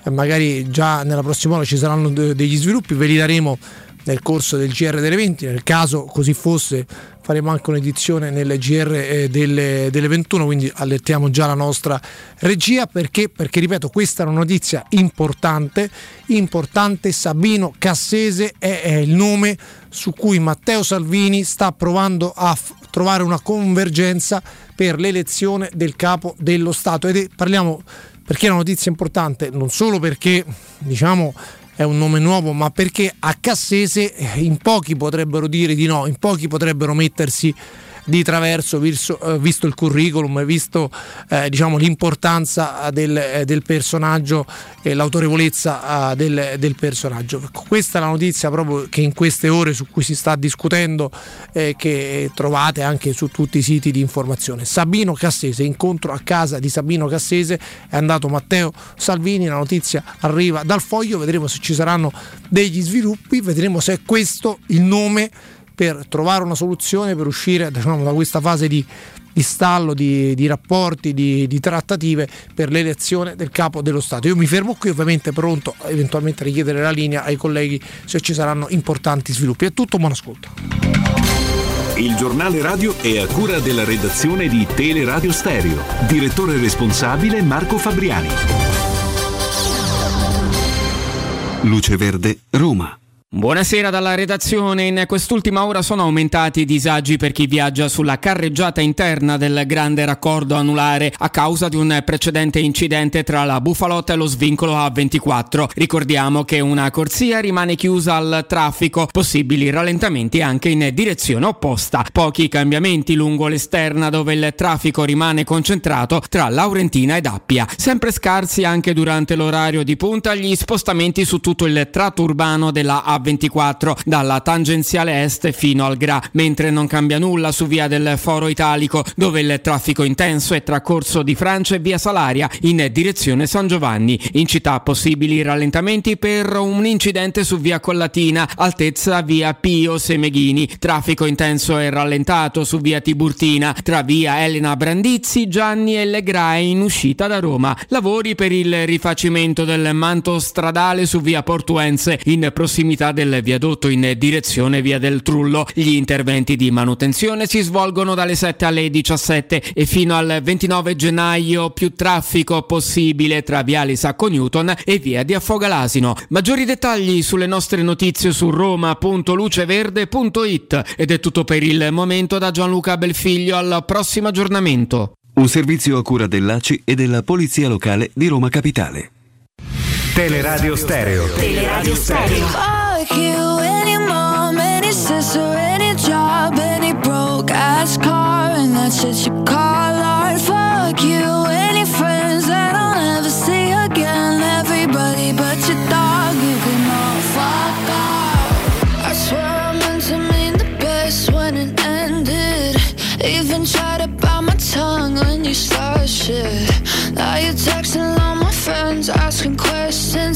eh, magari già nella prossima ora ci saranno de- degli sviluppi, ve li daremo nel corso del GR delle 20. Nel caso così fosse faremo anche un'edizione nel GR eh, delle, delle, 21, quindi allertiamo già la nostra regia perché, perché, ripeto, questa è una notizia importante, importante, Sabino Cassese è, è il nome su cui Matteo Salvini sta provando a trovare una convergenza per l'elezione del capo dello Stato. Ed è, parliamo perché è una notizia importante non solo perché diciamo è un nome nuovo, ma perché a Cassese eh, in pochi potrebbero dire di no, in pochi potrebbero mettersi di traverso visto, eh, visto il curriculum, visto eh, diciamo, l'importanza del, eh, del, personaggio e l'autorevolezza del, del, personaggio. Questa è la notizia proprio che in queste ore su cui si sta discutendo, eh, che trovate anche su tutti i siti di informazione. Sabino Cassese, incontro a casa di Sabino Cassese, è andato Matteo Salvini, la notizia arriva dal foglio, vedremo se ci saranno degli sviluppi, vedremo se è questo il nome per trovare una soluzione per uscire diciamo, da questa fase di, di stallo, di, di rapporti, di, di, trattative per l'elezione del capo dello Stato. Io mi fermo qui, ovviamente pronto eventualmente a richiedere la linea ai colleghi se ci saranno importanti sviluppi. È tutto, buon ascolto. Il giornale radio è a cura della redazione di Teleradio Stereo. Direttore responsabile Marco Fabriani. Luce Verde, Roma. Buonasera dalla redazione. In quest'ultima ora sono aumentati i disagi per chi viaggia sulla carreggiata interna del grande raccordo anulare a causa di un precedente incidente tra la Bufalotta e lo svincolo A24. Ricordiamo che una corsia rimane chiusa al traffico, possibili rallentamenti anche in direzione opposta. Pochi cambiamenti lungo l'esterna dove il traffico rimane concentrato tra Laurentina ed Appia. Sempre scarsi anche durante l'orario di punta gli spostamenti su tutto il tratto urbano della A24 24 dalla tangenziale est fino al Gra, mentre non cambia nulla su via del Foro Italico, dove il traffico intenso è tra Corso di Francia e via Salaria in direzione San Giovanni. In città possibili rallentamenti per un incidente su via Collatina, altezza via Pio Semeghini. Traffico intenso e rallentato su via Tiburtina, tra via Elena Brandizzi, Gianni e Legrae in uscita da Roma. Lavori per il rifacimento del manto stradale su via Portuense in prossimità del viadotto in direzione via del Trullo. Gli interventi di manutenzione si svolgono dalle 7 alle 17 e fino al 29 gennaio più traffico possibile tra viale Sacco Newton e via di Affogalasino. Maggiori dettagli sulle nostre notizie su roma.luceverde.it ed è tutto per il momento da Gianluca Belfiglio al prossimo aggiornamento. Un servizio a cura dell'ACI e della Polizia Locale di Roma Capitale. Teleradio Stereo. Teleradio Stereo. You, any mom, any sister, any job, any broke ass car, and that's shit you call art. Fuck you, any friends that I'll never see again. Everybody but your dog, you can all fuck off. I swear I meant to mean the best when it ended. Even tried to bite my tongue when you start shit. Now you're texting all my friends, asking questions.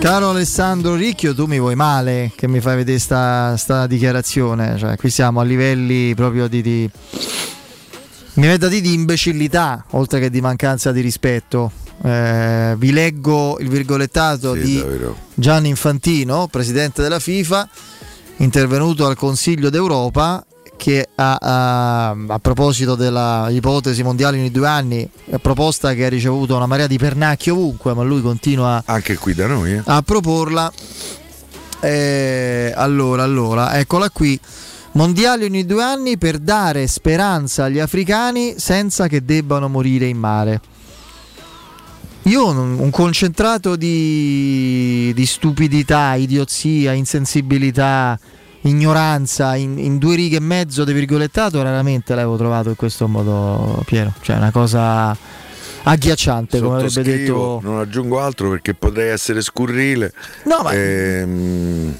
Caro Alessandro Ricchio, tu mi vuoi male che mi fai vedere sta, sta dichiarazione? Cioè, qui siamo a livelli proprio di. di... Mi da dire di imbecillità, oltre che di mancanza di rispetto. Eh, vi leggo il virgolettato Sì, di davvero. Gianni Infantino, presidente della FIFA, intervenuto al Consiglio d'Europa che ha, ha- a proposito dell'ipotesi mondiale in due anni, proposta che ha ricevuto una marea di pernacchi ovunque, ma lui continua Anche qui da noi. eh. a proporla. Eh, allora, allora, eccola qui. Mondiali ogni due anni per dare speranza agli africani senza che debbano morire in mare. Io un concentrato di, di stupidità, idiozia, insensibilità, ignoranza in, in due righe e mezzo di virgolettato raramente l'avevo trovato in questo modo, Piero. Cioè, una cosa agghiacciante, come avrebbe detto. Non aggiungo altro perché potrei essere scurrile. No, ma- Ehm,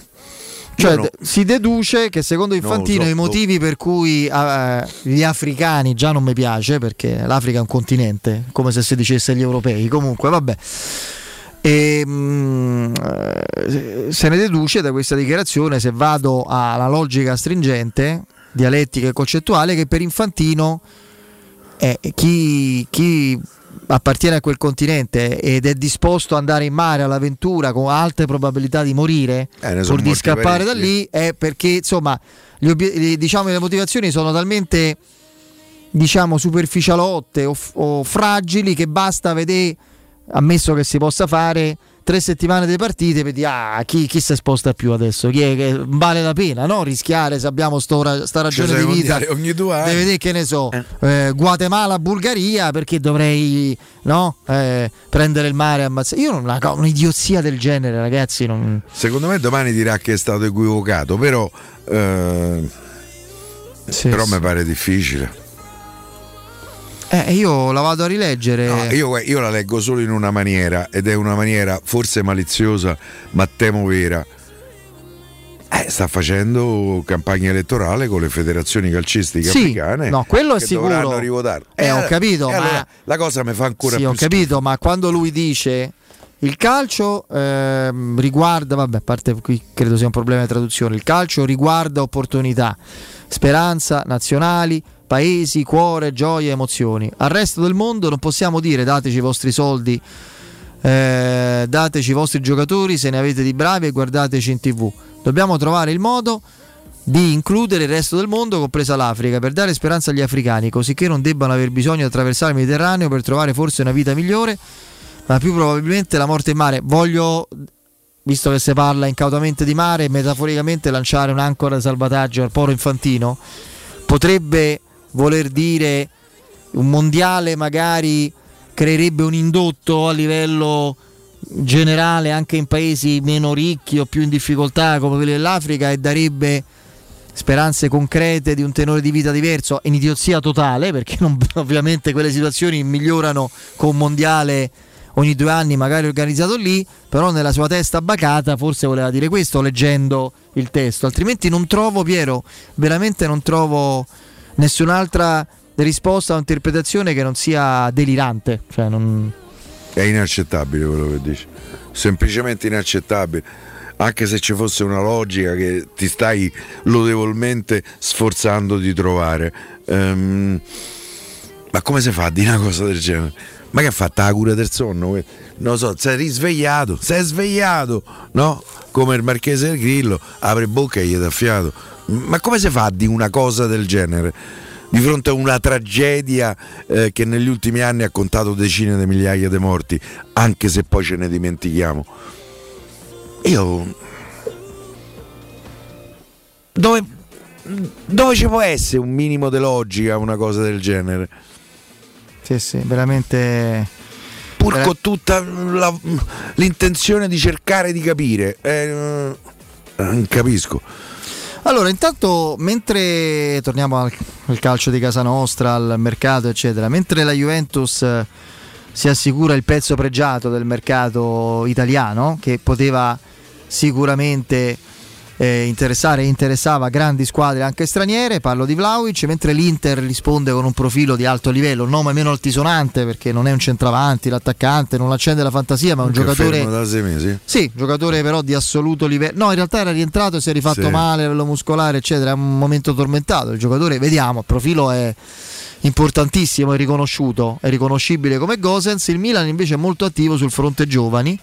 Cioè, no, no. si deduce che secondo Infantino so, i motivi per cui eh, gli africani già non mi piace perché l'Africa è un continente, come se si dicesse gli europei. Comunque, vabbè. E, mm, eh, se ne deduce da questa dichiarazione, se vado alla logica stringente, dialettica e concettuale, che per Infantino eh, chi, chi appartiene a quel continente ed è disposto ad andare in mare all'avventura con alte probabilità di morire Eh, pur di scappare da lì è perché insomma gli obie- le- diciamo, le motivazioni sono talmente diciamo superficialotte o, f- o fragili che basta vedere ammesso che si possa fare tre settimane di partite vedi ah, chi, chi si sposta più adesso chi è che vale la pena no? rischiare se abbiamo sto sta ragione sei di vita ogni due anni. deve vedere che ne so eh, Guatemala Bulgaria perché dovrei no? Eh, prendere il mare e ammazzare io non una co- un'idiozia del genere ragazzi non... Secondo me domani dirà che è stato equivocato, però, eh, però mi pare difficile. Eh, io la vado a rileggere No, io, io la leggo solo in una maniera ed è una maniera forse maliziosa, ma temo vera. Eh, sta facendo campagna elettorale con le federazioni calcistiche Sì, africane. no, quello è sicuro. rivotare. Eh, ho capito, e ma- allora la cosa mi fa ancora sì, più ho capito, ma quando lui dice il calcio ehm, riguarda, vabbè, a parte qui credo sia un problema di traduzione, il calcio riguarda opportunità, speranza, nazionali, paesi, cuore, gioia, emozioni. Al resto del mondo non possiamo dire dateci i vostri soldi, eh, dateci i vostri giocatori se ne avete di bravi e guardateci in tv. Dobbiamo trovare il modo di includere il resto del mondo, compresa l'Africa, per dare speranza agli africani, così che non debbano aver bisogno di attraversare il Mediterraneo per trovare forse una vita migliore, ma più probabilmente la morte in mare. Voglio, visto che si parla incautamente di mare, metaforicamente lanciare un'ancora di salvataggio al poro infantino. Potrebbe voler dire un mondiale magari creerebbe un indotto a livello generale anche in paesi meno ricchi o più in difficoltà come quelli dell'Africa e darebbe speranze concrete di un tenore di vita diverso in idiozia totale perché non- ovviamente quelle situazioni migliorano con un mondiale ogni due anni magari organizzato lì però nella sua testa bacata forse voleva dire questo leggendo il testo altrimenti non trovo Piero veramente non trovo nessun'altra risposta o interpretazione che non sia delirante cioè non... È inaccettabile quello che dici, semplicemente inaccettabile. anche se ci fosse una logica che ti stai lodevolmente sforzando di trovare. Ehm, ma come si fa a dire una cosa del genere? Ma che ha fatto la cura del sonno? Non lo so, sei risvegliato, sei svegliato, no? Come il marchese del grillo, apre bocca e gli dà fiato. Ma come si fa dire una cosa del genere? Di fronte a una tragedia eh, che negli ultimi anni ha contato decine di migliaia di morti, anche se poi ce ne dimentichiamo. Io. Dove, dove ci può essere un minimo di logica una cosa del genere? Sì, sì, veramente. Pur vera- con tutta la- l'intenzione di cercare di capire. Eh, non capisco. Allora, intanto, mentre torniamo al, al calcio di casa nostra, al mercato, eccetera, mentre la Juventus eh, si assicura il pezzo pregiato del mercato italiano, che poteva sicuramente eh, interessare e interessava grandi squadre anche straniere, parlo di Vlaovic, mentre l'Inter risponde con un profilo di alto livello, un nome meno altisonante perché non è un centravanti, l'attaccante, non accende la fantasia, ma è un Che giocatore... da sei mesi. Sì, giocatore però di assoluto livello. No, in realtà era rientrato e si è rifatto Sì. male a livello muscolare, eccetera. È un momento tormentato. Il giocatore, vediamo, il profilo è importantissimo, è riconosciuto, è riconoscibile come Gosens. Il Milan invece è molto attivo sul fronte giovani.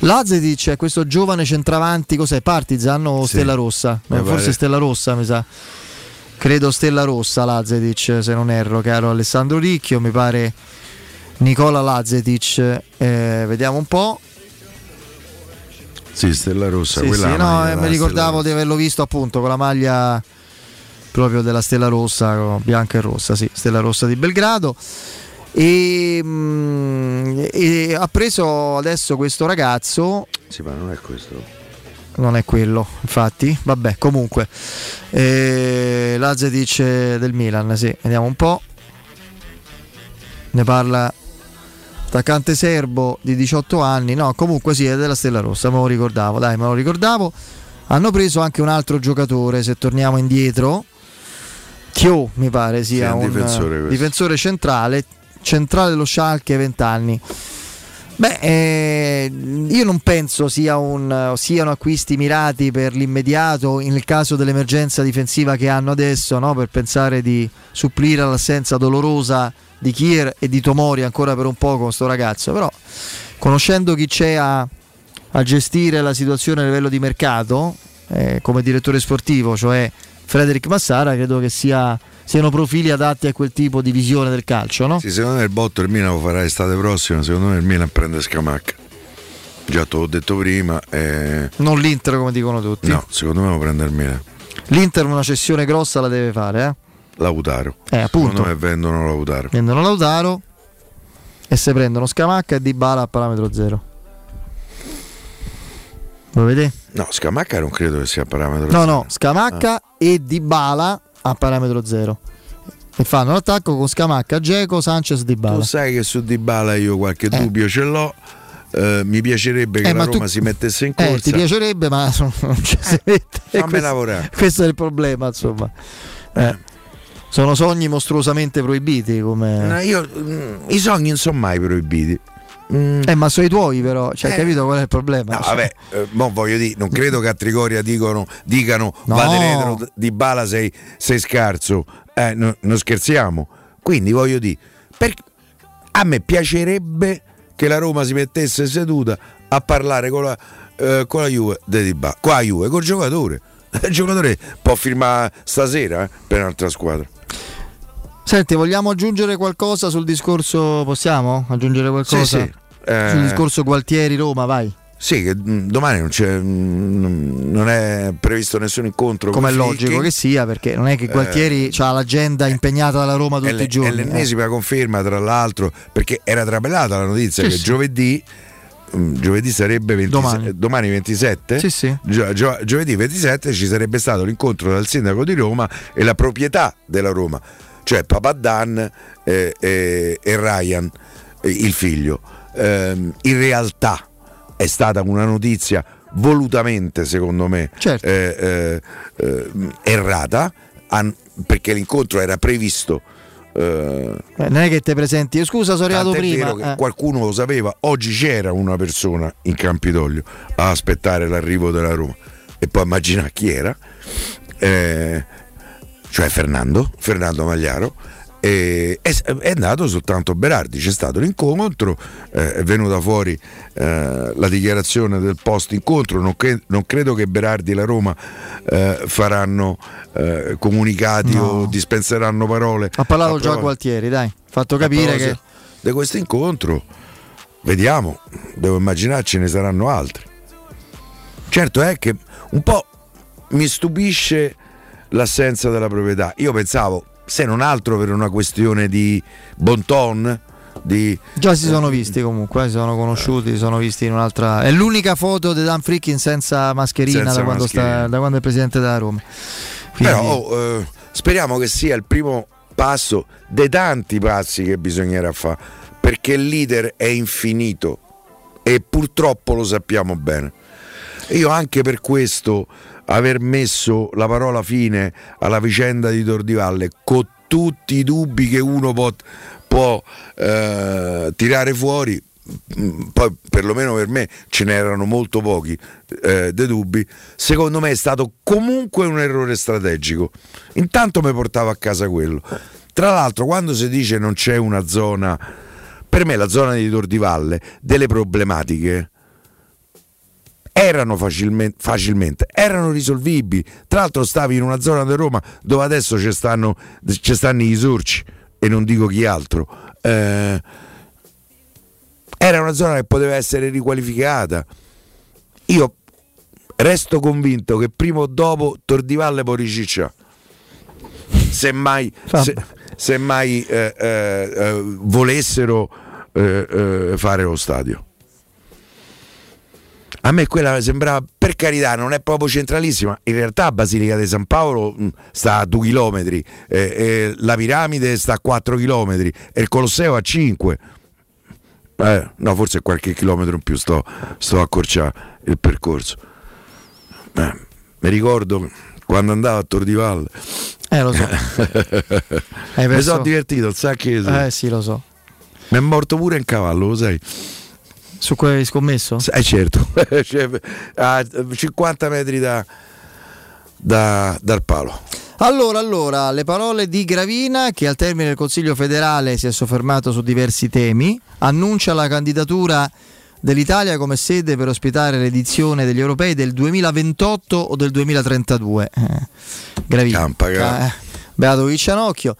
Lazetic è questo giovane centravanti, cos'è? Partizan o Sì, Stella Rossa? Eh, Forse. Stella Rossa, mi sa. Credo Stella Rossa Lazetic, se non erro, caro Alessandro Ricchio, mi pare Nicola Lazetic. Eh, vediamo un po'. Sì, Stella Rossa. Sì, quella sì, no, eh, mi ricordavo di averlo visto appunto con la maglia proprio della Stella Rossa, bianca e rossa, sì, Stella Rossa di Belgrado. E, mm, e ha preso adesso questo ragazzo. Sì, ma non è questo. non è quello, infatti, vabbè, comunque, eh, Lazetic del Milan, sì, vediamo un po'. Ne parla attaccante serbo di 18 anni, no, comunque sì, è della Stella Rossa, me lo ricordavo, dai, me lo ricordavo. Hanno preso anche un altro giocatore, se torniamo indietro. Chio mi pare sia Sì, un un difensore questo. difensore centrale, centrale dello Schalke 20 anni. Beh, eh, io non penso sia un- siano acquisti mirati per l'immediato nel caso dell'emergenza difensiva che hanno adesso, no? per pensare di supplire all'assenza dolorosa di Kier e di Tomori ancora per un po' con sto ragazzo. Però, conoscendo chi c'è a, a gestire la situazione a livello di mercato, eh, come direttore sportivo, cioè Frederic Massara, credo che sia- siano profili adatti a quel tipo di visione del calcio. No? Sì, secondo me il botto il Milan lo farà estate prossima. Secondo me il Milan prende Scamacca. Già te l'ho detto prima. eh, Non l'Inter come dicono tutti. No, secondo me lo prende il Milan. L'Inter una cessione grossa la deve fare, eh? Lautaro. Eh, appunto. Secondo me vendono Lautaro. Vendono Lautaro e se prendono Scamacca e Dybala a parametro zero. Lo vedete? No, Scamacca non credo che sia a parametro. No, zero. no, Scamacca e Dybala a parametro zero. E fanno l'attacco con Scamacca, Geco, Sanchez, Dybala. Tu sai che su Dybala io qualche dubbio ce l'ho. eh, mi piacerebbe che Eh, la ma Roma tu- si mettesse in Eh, corsa. ti piacerebbe, ma non ci si mette. fammi questo, lavorare. questo è il problema, insomma. Eh, Sono sogni mostruosamente proibiti come... No, io, mm, I sogni non sono mai proibiti. Mm, Eh, ma sono i tuoi però, cioè, Eh. capito qual è il problema? No, Cioè, vabbè, eh, mo voglio dire, non credo che a Trigoria dicono, dicano No. va retro di Bala sei, sei scarso, eh, no- non scherziamo. Quindi voglio dire, per- a me piacerebbe che la Roma si mettesse seduta a parlare con la, eh, con la Juve di Dybala, con la Juve, col giocatore. Il giocatore può firmare stasera eh, per un'altra squadra. Senti, vogliamo aggiungere qualcosa sul discorso? Possiamo aggiungere qualcosa? Sì, sì. Eh, Sul discorso Gualtieri-Roma, vai. Sì, che mm, domani non, c'è, mm, non è previsto nessun incontro. Come è logico che sia, perché non è che Gualtieri ha l'agenda impegnata dalla Roma tutti Eh, le- i giorni. è l'ennesima conferma, tra l'altro, perché era trapelata la notizia Sì, che sì. giovedì. mm, Giovedì sarebbe 27, Domani. domani 27 Sì, sì. Gio- gio- giovedì 27 ci sarebbe stato l'incontro dal sindaco di Roma e la proprietà della Roma, cioè Papadan eh, eh, e Ryan, eh, il figlio. Ehm, in realtà è stata una notizia volutamente, secondo me, Certo. eh, eh, eh, errata, an- perché l'incontro era previsto eh, non è che te presenti, scusa, sono arrivato prima. vero che eh. qualcuno lo sapeva, oggi c'era una persona in Campidoglio a aspettare l'arrivo della Roma e poi immagina chi era, eh, cioè Fernando, Fernando Magliaro. E è, andato soltanto Berardi, c'è stato l'incontro, eh, è venuta fuori eh, la dichiarazione del post incontro, non, cre- non credo che Berardi e la Roma eh, faranno eh, comunicati No. o dispenseranno parole. Ha parlato già Gualtieri, dai. Fatto capire che. di questo incontro vediamo devo immaginare ce ne saranno altri certo è che un po' mi stupisce l'assenza della proprietà io pensavo se non altro per una questione di bon ton di Già si sono visti comunque, eh, si sono conosciuti, si sono visti in un'altra. È l'unica foto di Dan Frickin senza mascherina, Senza da, quando sta- mascherina. da quando è presidente della Roma. Quindi- Però oh, eh, speriamo che sia il primo passo dei tanti passi che bisognerà fare, perché il leader è infinito e purtroppo lo sappiamo bene. Io anche per questo aver messo la parola fine alla vicenda di Tordivalle con tutti i dubbi che uno può, può, eh, tirare fuori mm, poi perlomeno per me ce n'erano molto pochi eh, dei dubbi secondo me è stato comunque un errore strategico. Intanto mi portavo a casa quello. Tra l'altro quando si dice non c'è una zona per me la zona di Tordivalle delle problematiche erano facilmente, facilmente erano risolvibili. Tra l'altro stavi in una zona di Roma dove adesso ci stanno, ci stanno i sorci e non dico chi altro. Eh, era una zona che poteva essere riqualificata. Io resto convinto che prima o dopo Tordivalle può ricicciare. Se mai, se, se mai eh, eh, eh, volessero eh, eh, fare lo stadio. A me quella sembrava, per carità, non è proprio centralissima. In realtà Basilica di San Paolo mh, sta a 2 km, la piramide sta a 4 km e il Colosseo a 5. Eh, no, forse qualche chilometro in più sto, sto a accorciare il percorso. Eh, mi ricordo quando andavo a Tor di Valle. Eh, lo so. Mi sono divertito, sacco di Eh sì, lo so. Mi è morto pure in cavallo, lo sai? Su cui hai scommesso? Eh certo, Cioè, a 50 metri da, da- dal palo. Allora, allora, le parole di Gravina che al termine del Consiglio federale si è soffermato su diversi temi, annuncia la candidatura dell'Italia come sede per ospitare l'edizione degli europei del 2028 o del 2032. Eh, Gravina. Campa. Eh, Beato Viccianocchio.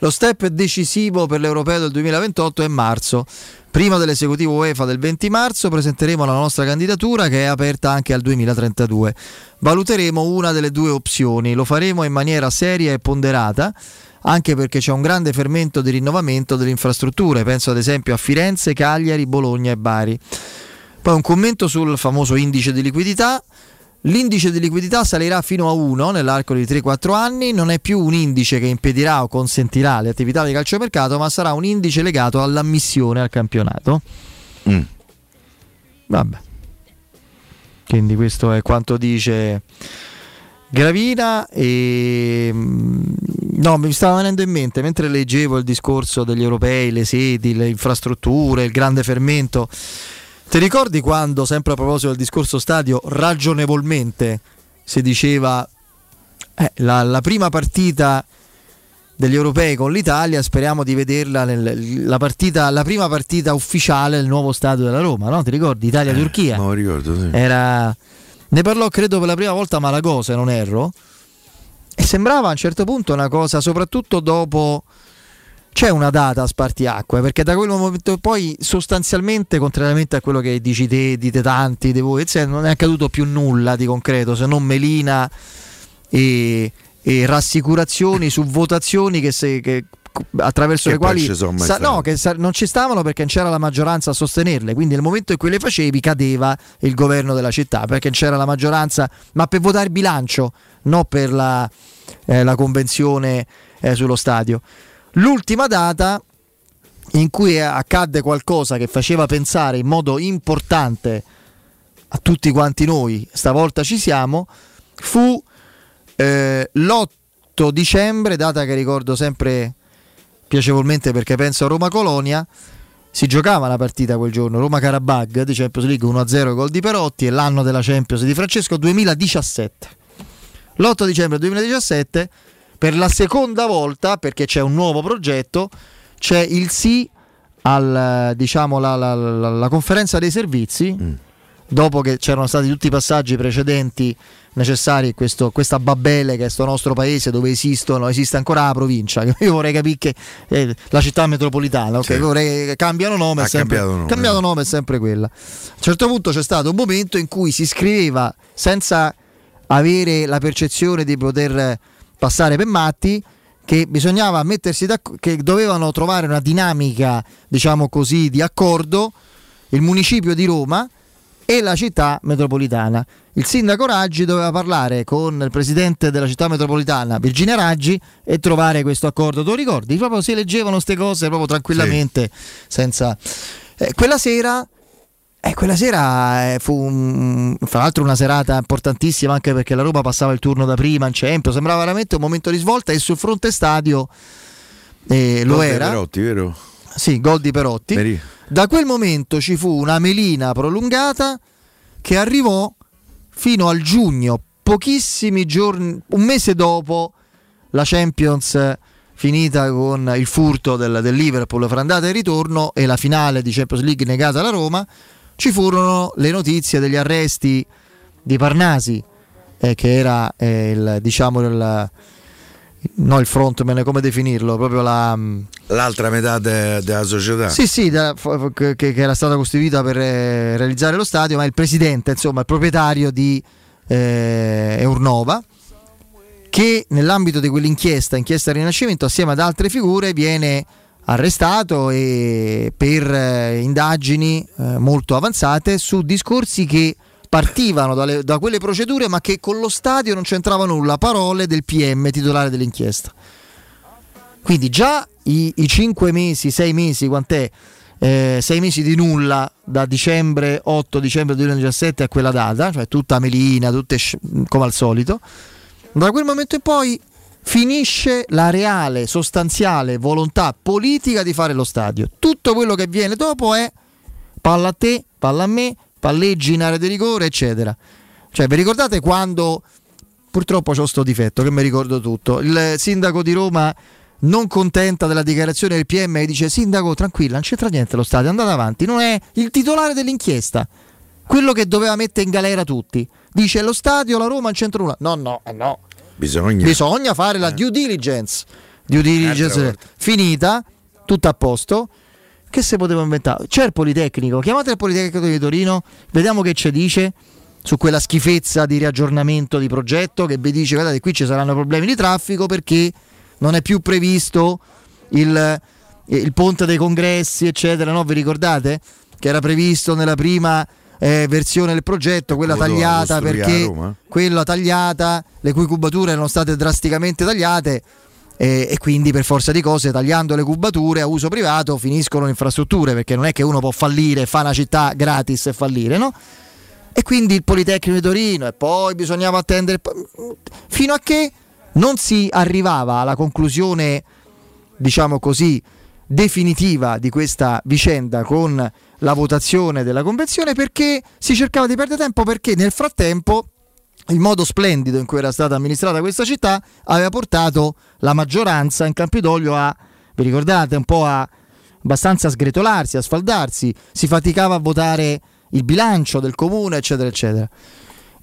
Lo step decisivo per l'europeo del 2028 è marzo. Prima dell'esecutivo UEFA del 20 marzo presenteremo la nostra candidatura che è aperta anche al 2032. Valuteremo una delle due opzioni, lo faremo in maniera seria e ponderata, anche perché c'è un grande fermento di rinnovamento delle infrastrutture, penso ad esempio a Firenze, Cagliari, Bologna e Bari. Poi un commento sul famoso indice di liquidità. L'indice di liquidità salirà fino a 1 nell'arco di 3-4 anni, non è più un indice che impedirà o consentirà le attività di calciomercato, ma sarà un indice legato all'ammissione al campionato. Mm. Vabbè. Quindi questo è quanto dice Gravina e mm, no, mi stava venendo in mente mentre leggevo il discorso degli europei, le sedi, le infrastrutture, il grande fermento. Ti ricordi quando, sempre a proposito del discorso stadio, ragionevolmente si diceva eh, la, la prima partita degli europei con l'Italia, speriamo di vederla nel, la, partita, la prima partita ufficiale del nuovo stadio della Roma, no? Ti ricordi? Italia-Turchia. Non lo ricordo, sì. Era... Ne parlò credo per la prima volta Malago, se non erro. E sembrava a un certo punto una cosa, soprattutto dopo... C'è una data a spartiacque, perché da quel momento poi sostanzialmente, contrariamente a quello che dici te, dite tanti di voi, cioè, non è accaduto più nulla di concreto, se non Melina e, e rassicurazioni su votazioni che, se, che attraverso Che le quali sa- no, che sa- non ci stavano perché non c'era la maggioranza a sostenerle, quindi nel momento in cui le facevi cadeva il governo della città perché non c'era la maggioranza, ma per votare il bilancio, non per la, eh, la convenzione eh, sullo stadio. L'ultima data in cui accadde qualcosa che faceva pensare in modo importante a tutti quanti noi, stavolta ci siamo, fu eh, l'8 dicembre, data che ricordo sempre piacevolmente perché penso a Roma-Colonia. Si giocava la partita quel giorno, Roma-Carabag di Champions League 1-0 gol di Perotti e l'anno della Champions di Francesco 2017. L'8 dicembre 2017, per la seconda volta, perché c'è un nuovo progetto, c'è il sì alla diciamo, conferenza dei servizi. Dopo che c'erano stati tutti i passaggi precedenti necessari, questo- questa Babele che è questo nostro paese dove esistono, esiste ancora la provincia. Io vorrei capire che eh, la città metropolitana, ok? Sì. Vorrei, cambiano nome, Ha sempre, cambiato nome. cambiato nome è sempre quella. A un certo punto c'è stato un momento in cui si scriveva senza avere la percezione di poter passare per matti che bisognava mettersi d'accordo che dovevano trovare una dinamica diciamo così di accordo il municipio di Roma e la città metropolitana. Il sindaco Raggi doveva parlare con il presidente della città metropolitana Virginia Raggi e trovare questo accordo. Tu ricordi? proprio si leggevano queste cose proprio tranquillamente senza Eh, quella sera eh, quella sera eh, fu un- fra l'altro una serata importantissima anche perché la Roma passava il turno da prima in Champions, sembrava veramente un momento di svolta e sul fronte stadio eh, lo Gol di era. Perotti, vero? Sì, gol di Perotti. Meri- Da quel momento ci fu una melina prolungata che arrivò fino al giugno, pochissimi giorni, un mese dopo la Champions eh, finita con il furto del, del Liverpool fra andata e ritorno e la finale di Champions League negata alla Roma, ci furono le notizie degli arresti di Parnasi, eh, che era eh, il, diciamo il, no, il frontman, come definirlo, proprio la... mm, L'altra metà de- della società. sì, sì, da- che, che era stata costituita per eh, realizzare lo stadio, ma il presidente, insomma, il proprietario di eh, Eurnova, che nell'ambito di quell'inchiesta, inchiesta Rinascimento, assieme ad altre figure, viene arrestato e per eh, indagini eh, molto avanzate su discorsi che partivano dalle- da quelle procedure ma che con lo stadio non c'entravano nulla, parole del PM titolare dell'inchiesta. Quindi già i, i 5 mesi, 6 mesi, quant'è? Eh, 6 mesi di nulla da dicembre 8 dicembre 2017 a quella data, cioè tutta melina, tutte come al solito. Da quel momento in poi finisce la reale, sostanziale volontà politica di fare lo stadio. Tutto quello che viene dopo è palla a te, palla a me, palleggi in area di rigore, eccetera. Cioè, vi ricordate quando purtroppo c'ho sto difetto che mi ricordo tutto. Il sindaco di Roma non contenta della dichiarazione del PM e dice sindaco tranquilla non c'entra niente lo stadio andate avanti non è il titolare dell'inchiesta quello che doveva mettere in galera tutti dice lo stadio la Roma non c'entra nulla no no eh no Bisogna. bisogna fare la due diligence. Due diligence finita tutto a posto. Che se potevo inventare? C'è il Politecnico. Chiamate il Politecnico di Torino vediamo che ci dice su quella schifezza di riaggiornamento di progetto che vi dice guardate qui ci saranno problemi di traffico perché non è più previsto il, il ponte dei congressi eccetera. No vi ricordate che era previsto nella prima eh, versione del progetto quella doveva tagliata perché Roma? quella tagliata le cui cubature erano state drasticamente tagliate e, e quindi per forza di cose tagliando le cubature a uso privato finiscono le infrastrutture perché non è che uno può fallire fa una città gratis e fallire no? e quindi il Politecnico di Torino e poi bisognava attendere fino a che non si arrivava alla conclusione diciamo così definitiva di questa vicenda con la votazione della convenzione perché si cercava di perdere tempo perché nel frattempo il modo splendido in cui era stata amministrata questa città aveva portato la maggioranza in Campidoglio a, vi ricordate, un po' a abbastanza sgretolarsi, a sfaldarsi, si faticava a votare il bilancio del comune, eccetera, eccetera.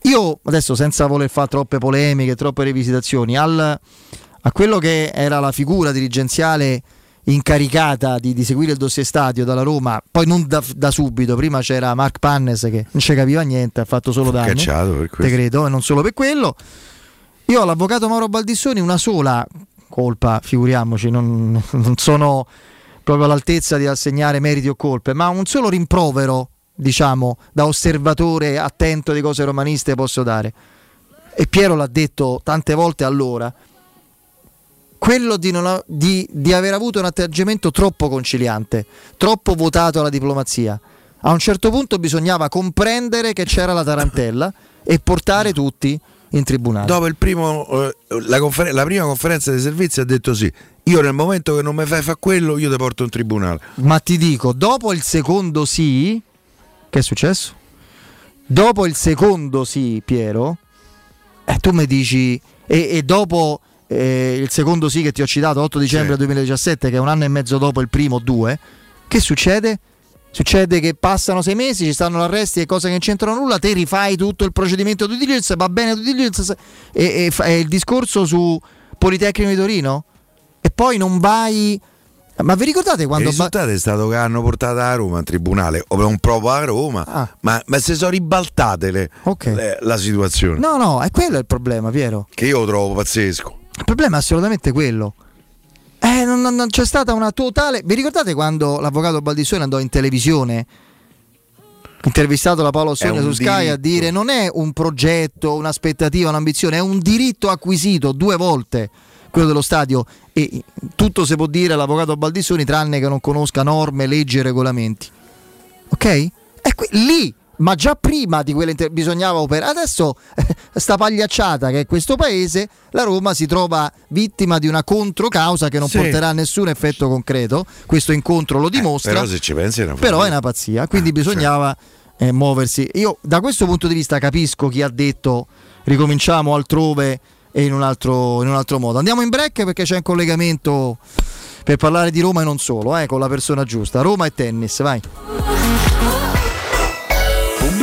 Io adesso senza voler fare troppe polemiche, troppe rivisitazioni, al, a quello che era la figura dirigenziale incaricata di, di seguire il dossier stadio dalla Roma, poi non da, da subito, prima c'era Mark Pannes che non ci capiva niente, ha fatto solo danni, cacciato per te questo. credo, e non solo per quello. Io ho l'avvocato Mauro Baldissoni una sola colpa, figuriamoci, non, non sono proprio all'altezza di assegnare meriti o colpe, ma un solo rimprovero, diciamo, da osservatore attento di cose romaniste posso dare. E Piero l'ha detto tante volte allora, quello di, non ha- di- di aver avuto un atteggiamento troppo conciliante, troppo votato alla diplomazia. A un certo punto bisognava comprendere che c'era la tarantella e portare tutti in tribunale. Dopo il primo, eh, la, confer- la prima conferenza dei servizi ha detto sì. Io nel momento che non mi fai fa quello, io ti porto in tribunale. Ma ti dico, dopo il secondo sì, che è successo? Dopo il secondo sì, Piero, eh, tu mi dici, e, e dopo eh, il secondo sì che ti ho citato, 8 dicembre 2017, che è un anno e mezzo dopo il primo, due, che succede? Succede che passano sei mesi, ci stanno l'arresti e cose che non c'entrano nulla, te rifai tutto il procedimento di diligence, va bene due diligence e, e, e il discorso su Politecnico di Torino? E poi non vai... Ma vi ricordate quando... il risultato è stato che hanno portato a Roma in tribunale, o non proprio a Roma, Ah. ma, ma si sono ribaltate le- le- la situazione. No, no, è quello il problema, Piero. Che io lo trovo pazzesco. Il problema è assolutamente quello. Eh, non, non- non c'è stata una totale. Vi ricordate quando l'avvocato Baldissoni andò in televisione? Intervistato da Paolo un su Sky a diritto. dire non è un progetto, un'aspettativa, un'ambizione, è un diritto acquisito due volte quello dello stadio e tutto si può dire all'avvocato Baldissoni tranne che non conosca norme, leggi e regolamenti. Ok? E qui- lì, ma già prima di quella inter- bisognava operare. Adesso sta pagliacciata che è questo paese, la Roma si trova vittima di una controcausa che non Sì. porterà a nessun effetto concreto. Questo incontro lo dimostra. Però se ci pensi è una Però è una pazzia, quindi bisognava eh, muoversi. Io da questo punto di vista capisco chi ha detto ricominciamo altrove e in un altro, in un altro modo. Andiamo in break perché c'è un collegamento per parlare di Roma e non solo, eh, con la persona giusta. Roma e tennis, vai.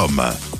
www.radiocampus.com.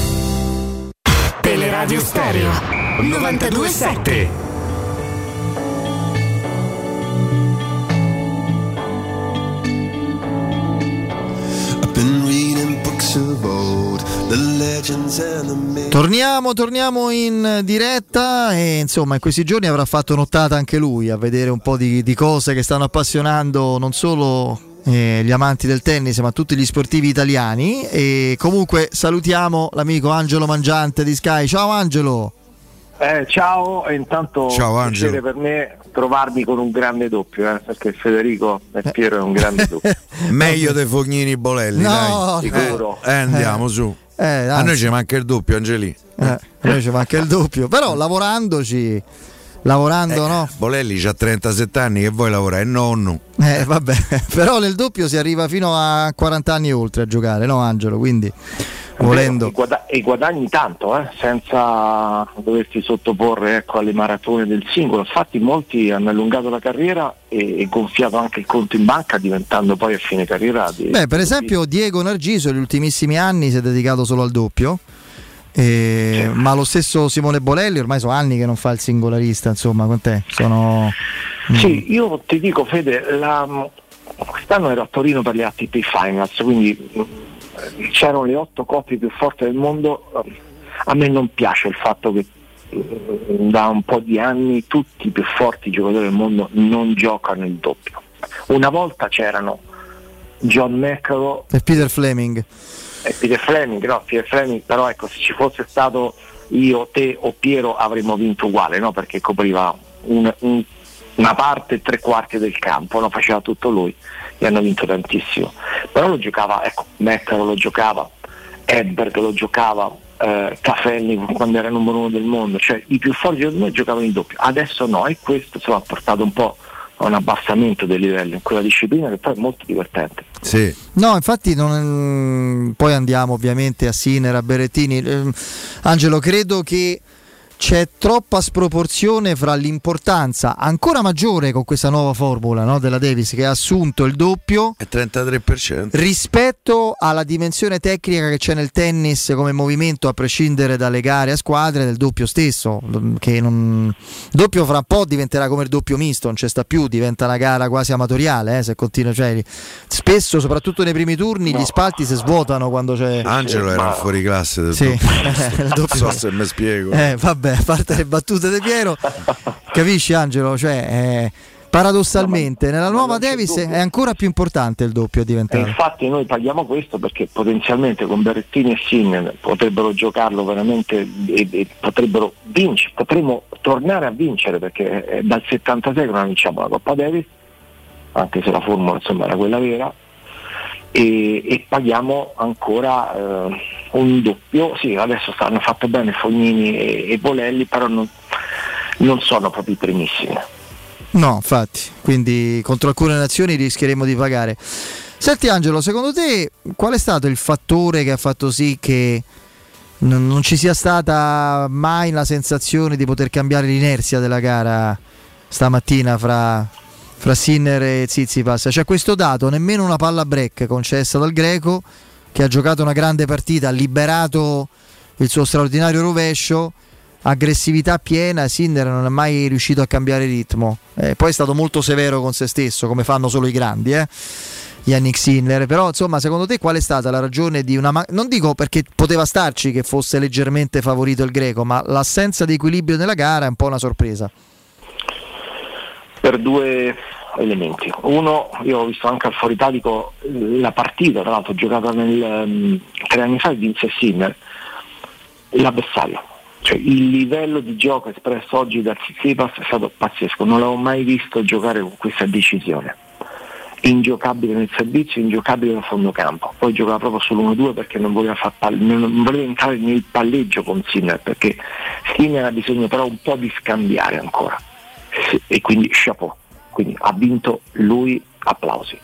Teleradio Stereo 927 Torniamo, torniamo in diretta e insomma in questi giorni avrà fatto nottata anche lui a vedere un po' di, di cose che stanno appassionando non solo eh, gli amanti del tennis ma tutti gli sportivi italiani e comunque salutiamo l'amico Angelo Mangiante di Sky. Ciao Angelo! Eh, ciao, e intanto Ciao, un piacere Angelo. per me trovarmi con un grande doppio, eh, perché Federico e Piero è un grande doppio. Meglio dei Fognini Bolelli, No, dai. sicuro. Eh, andiamo Eh. su. Eh, a noi ci manca il doppio, Angeli. Eh, a noi ci manca il doppio, però lavorandoci, lavorando no? Bolelli ha 37 anni, che vuoi lavorare? È nonno. Eh, vabbè, però nel doppio si arriva fino a 40 anni oltre a giocare, no Angelo? Quindi volendo... E, guada- e guadagni tanto, eh, senza doverti sottoporre ecco, alle maratone del singolo. Infatti molti hanno allungato la carriera e, e gonfiato anche il conto in banca, diventando poi a fine carriera. di- Beh, per esempio Diego Nargiso negli ultimissimi anni si è dedicato solo al doppio. Eh, Ma lo stesso Simone Bolelli ormai sono anni che non fa il singolarista, insomma, con te sono Sì, io ti dico Fede, la- quest'anno ero a Torino per le ATP Finals, quindi mh, c'erano le otto coppie più forti del mondo. A me non piace il fatto che mh, da un po' di anni tutti i più forti giocatori del mondo non giocano il doppio. Una volta c'erano John McEnroe e Peter Fleming. E Peter Fleming, no, Peter Fleming, però ecco, se ci fosse stato io, te o Piero avremmo vinto uguale, no? Perché copriva un- un- una parte tre quarti del campo, no? faceva tutto lui e hanno vinto tantissimo. Però lo giocava, ecco, Meccaro lo giocava, Edberg lo giocava, eh, Cafelli quando era numero uno del mondo, cioè i più forti di noi giocavano in doppio, adesso no e questo insomma, ha portato un po' a un abbassamento del livello in quella disciplina che poi è molto divertente. Sì. No, infatti non- poi andiamo ovviamente a Sinner, a Berrettini. Ehm, Angelo, credo che c'è troppa sproporzione fra l'importanza ancora maggiore con questa nuova formula no, della Davis che ha assunto il doppio È 33%. rispetto alla dimensione tecnica che c'è nel tennis come movimento a prescindere dalle gare a squadre del doppio stesso che non... doppio fra un po' diventerà come il doppio misto non c'è sta più diventa una gara quasi amatoriale eh, se continua cioè, spesso soprattutto nei primi turni gli spalti si svuotano quando c'è Angelo era fuori classe del Sì, doppio. il doppio. Non so se mi spiego. eh, vabbè a parte le battute di Piero capisci Angelo? Cioè eh, paradossalmente nella nuova Davis è ancora più importante il doppio a diventare. Infatti noi paghiamo questo perché potenzialmente con Berrettini e Sinner potrebbero giocarlo veramente e, e potrebbero vincere, potremmo tornare a vincere perché è dal 76 che non vinciamo la Coppa Davis, anche se la formula insomma era quella vera, e, e paghiamo ancora eh, un doppio, sì adesso stanno fatto bene Fognini e, e Bolelli, però non, non sono proprio i primissimi. No, infatti, quindi contro alcune nazioni rischieremo di pagare. Senti Angelo, secondo te qual è stato il fattore che ha fatto sì che non, non ci sia stata mai la sensazione di poter cambiare l'inerzia della gara stamattina fra, fra Sinner e Zizipas. C'è questo dato, nemmeno una palla break concessa dal greco che ha giocato una grande partita, ha liberato il suo straordinario rovescio, aggressività piena, Sinner non è mai riuscito a cambiare ritmo. Eh, poi è stato molto severo con se stesso, come fanno solo i grandi, eh? Yannick Sinner. Però, insomma, secondo te qual è stata la ragione di una. Ma- non dico perché poteva starci che fosse leggermente favorito il greco, ma l'assenza di equilibrio nella gara è un po' una sorpresa. Per due elementi. Uno, io ho visto anche al Fuori Italico la partita, tra l'altro giocata nel, ehm, tre anni fa vinse Sinner, l'avversario. Cioè, il livello di gioco espresso oggi da Tsitsipas è stato pazzesco, non l'avevo mai visto giocare con questa decisione. Ingiocabile nel servizio, ingiocabile da fondo campo. Poi giocava proprio sull'1-2 perché non voleva, pal- non voleva entrare nel palleggio con Sinner, perché Sinner ha bisogno però un po' di scambiare ancora. E quindi chapeau. Quindi ha vinto lui, applausi.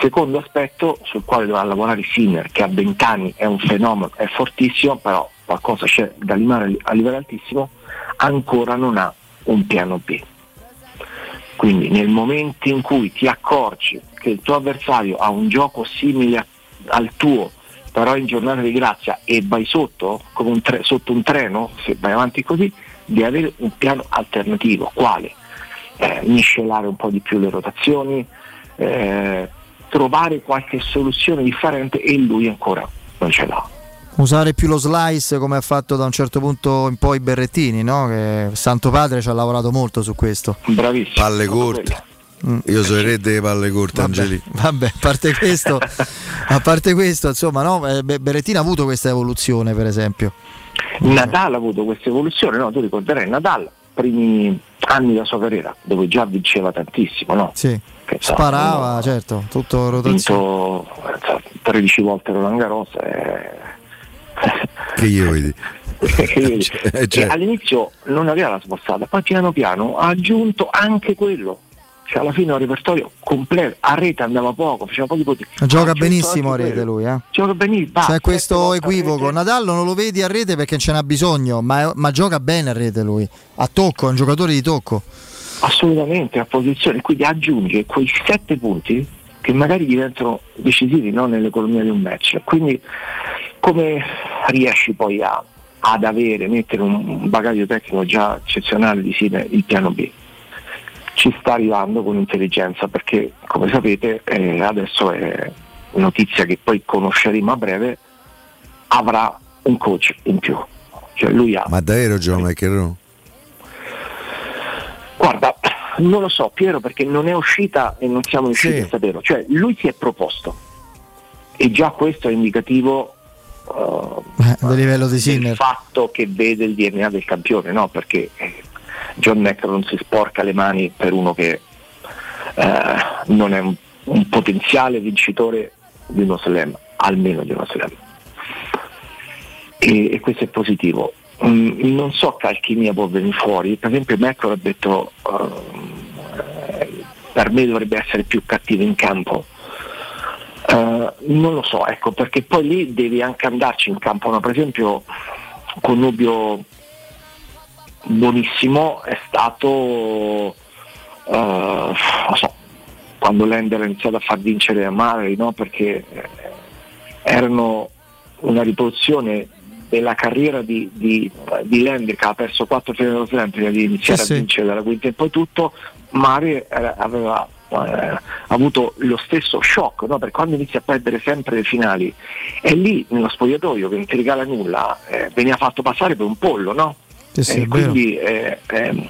Secondo aspetto sul quale dovrà lavorare Sinner, che a 20 anni è un fenomeno, è fortissimo, però qualcosa c'è da limare a livello altissimo, ancora non ha un piano B. Quindi nel momento in cui ti accorgi che il tuo avversario ha un gioco simile al tuo, però in giornata di grazia e vai sotto, un tre- sotto un treno, se vai avanti così, di avere un piano alternativo. Quale? Eh, miscelare un po' di più le rotazioni, eh, trovare qualche soluzione differente e lui ancora non ce l'ha. Usare più lo slice come ha fatto da un certo punto in poi Berrettini, no? che Santo Padre ci ha lavorato molto su questo. Bravissimo. Palle corte. Io sono il re delle palle corte, Angeli. Vabbè, a parte questo, a parte questo insomma, no? eh, Be- Berrettini ha avuto questa evoluzione, per esempio. Nadal ha avuto questa evoluzione, no? tu ricorderai Nadal, primi anni della sua carriera, dove già vinceva tantissimo, no? Sì. Che, Sparava, certo, tutto ha rotazione. vinto eh, 13 volte Roland Garros e Che io vedi. e cioè. all'inizio non aveva la spostata, poi piano piano ha aggiunto anche quello. Cioè alla fine un repertorio completo, a rete andava poco, faceva pochi punti. Gioca aggiunto benissimo a rete lui, eh. Gioca benissimo, C'è sette questo a equivoco. rete. Nadal non lo vedi a rete perché ce n'ha bisogno, ma, ma gioca bene a rete lui. A tocco, è un giocatore di tocco. assolutamente a posizione, quindi aggiunge quei sette punti che magari diventano decisivi no, nell'economia di un match. Quindi come riesci poi a- ad avere, mettere un un bagaglio tecnico già eccezionale di Sine il piano B? Ci sta arrivando con intelligenza perché come sapete eh, adesso è notizia che poi conosceremo a breve, avrà un coach in più. Cioè lui ha Ma davvero John McEnroe? Guarda, non lo so Piero perché non è uscita e non siamo riusciti Sì. a saperlo. Cioè lui si è proposto e già questo è indicativo Eh, del livello di del Sinner. fatto che vede il DNA del campione, no? Perché eh, John McEnroe non si sporca le mani per uno che eh, non è un, un potenziale vincitore di uno slam, almeno di uno slam. E, e questo è positivo. Mm, non so che alchimia può venire fuori, per esempio McEnroe ha detto eh, per me dovrebbe essere più cattivo in campo. Eh, non lo so, ecco, perché poi lì devi anche andarci in campo. no? Per esempio, Connubio buonissimo è stato, non so, quando Lender ha iniziato a far vincere Murray, no? perché eh, erano una riproduzione della carriera di, di, di Lender che ha perso 4 finali dello slam prima di iniziare Sì, a vincere dalla quinta e poi tutto, Murray eh, aveva eh, avuto lo stesso shock no? perché quando inizia a perdere sempre le finali è lì nello spogliatoio che non ti regala nulla eh, veniva fatto passare per un pollo no? Sì, sì, Eh, quindi eh, ehm,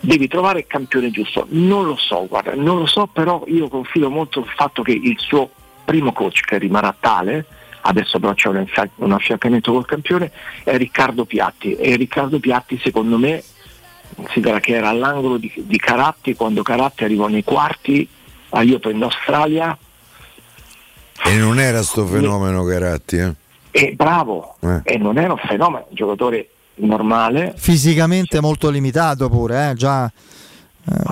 devi trovare il campione giusto. Non lo so guarda non lo so però io confido molto sul fatto che il suo primo coach che rimarrà tale adesso però c'è un, un affiancamento col campione è Riccardo Piatti. E Riccardo Piatti secondo me considera che era all'angolo di, di Caratti quando Caratti arrivò nei quarti agli Open d'Australia E non era sto fenomeno Caratti, eh? e bravo. Eh. e non era un fenomeno un giocatore normale Fisicamente molto limitato pure, eh, già.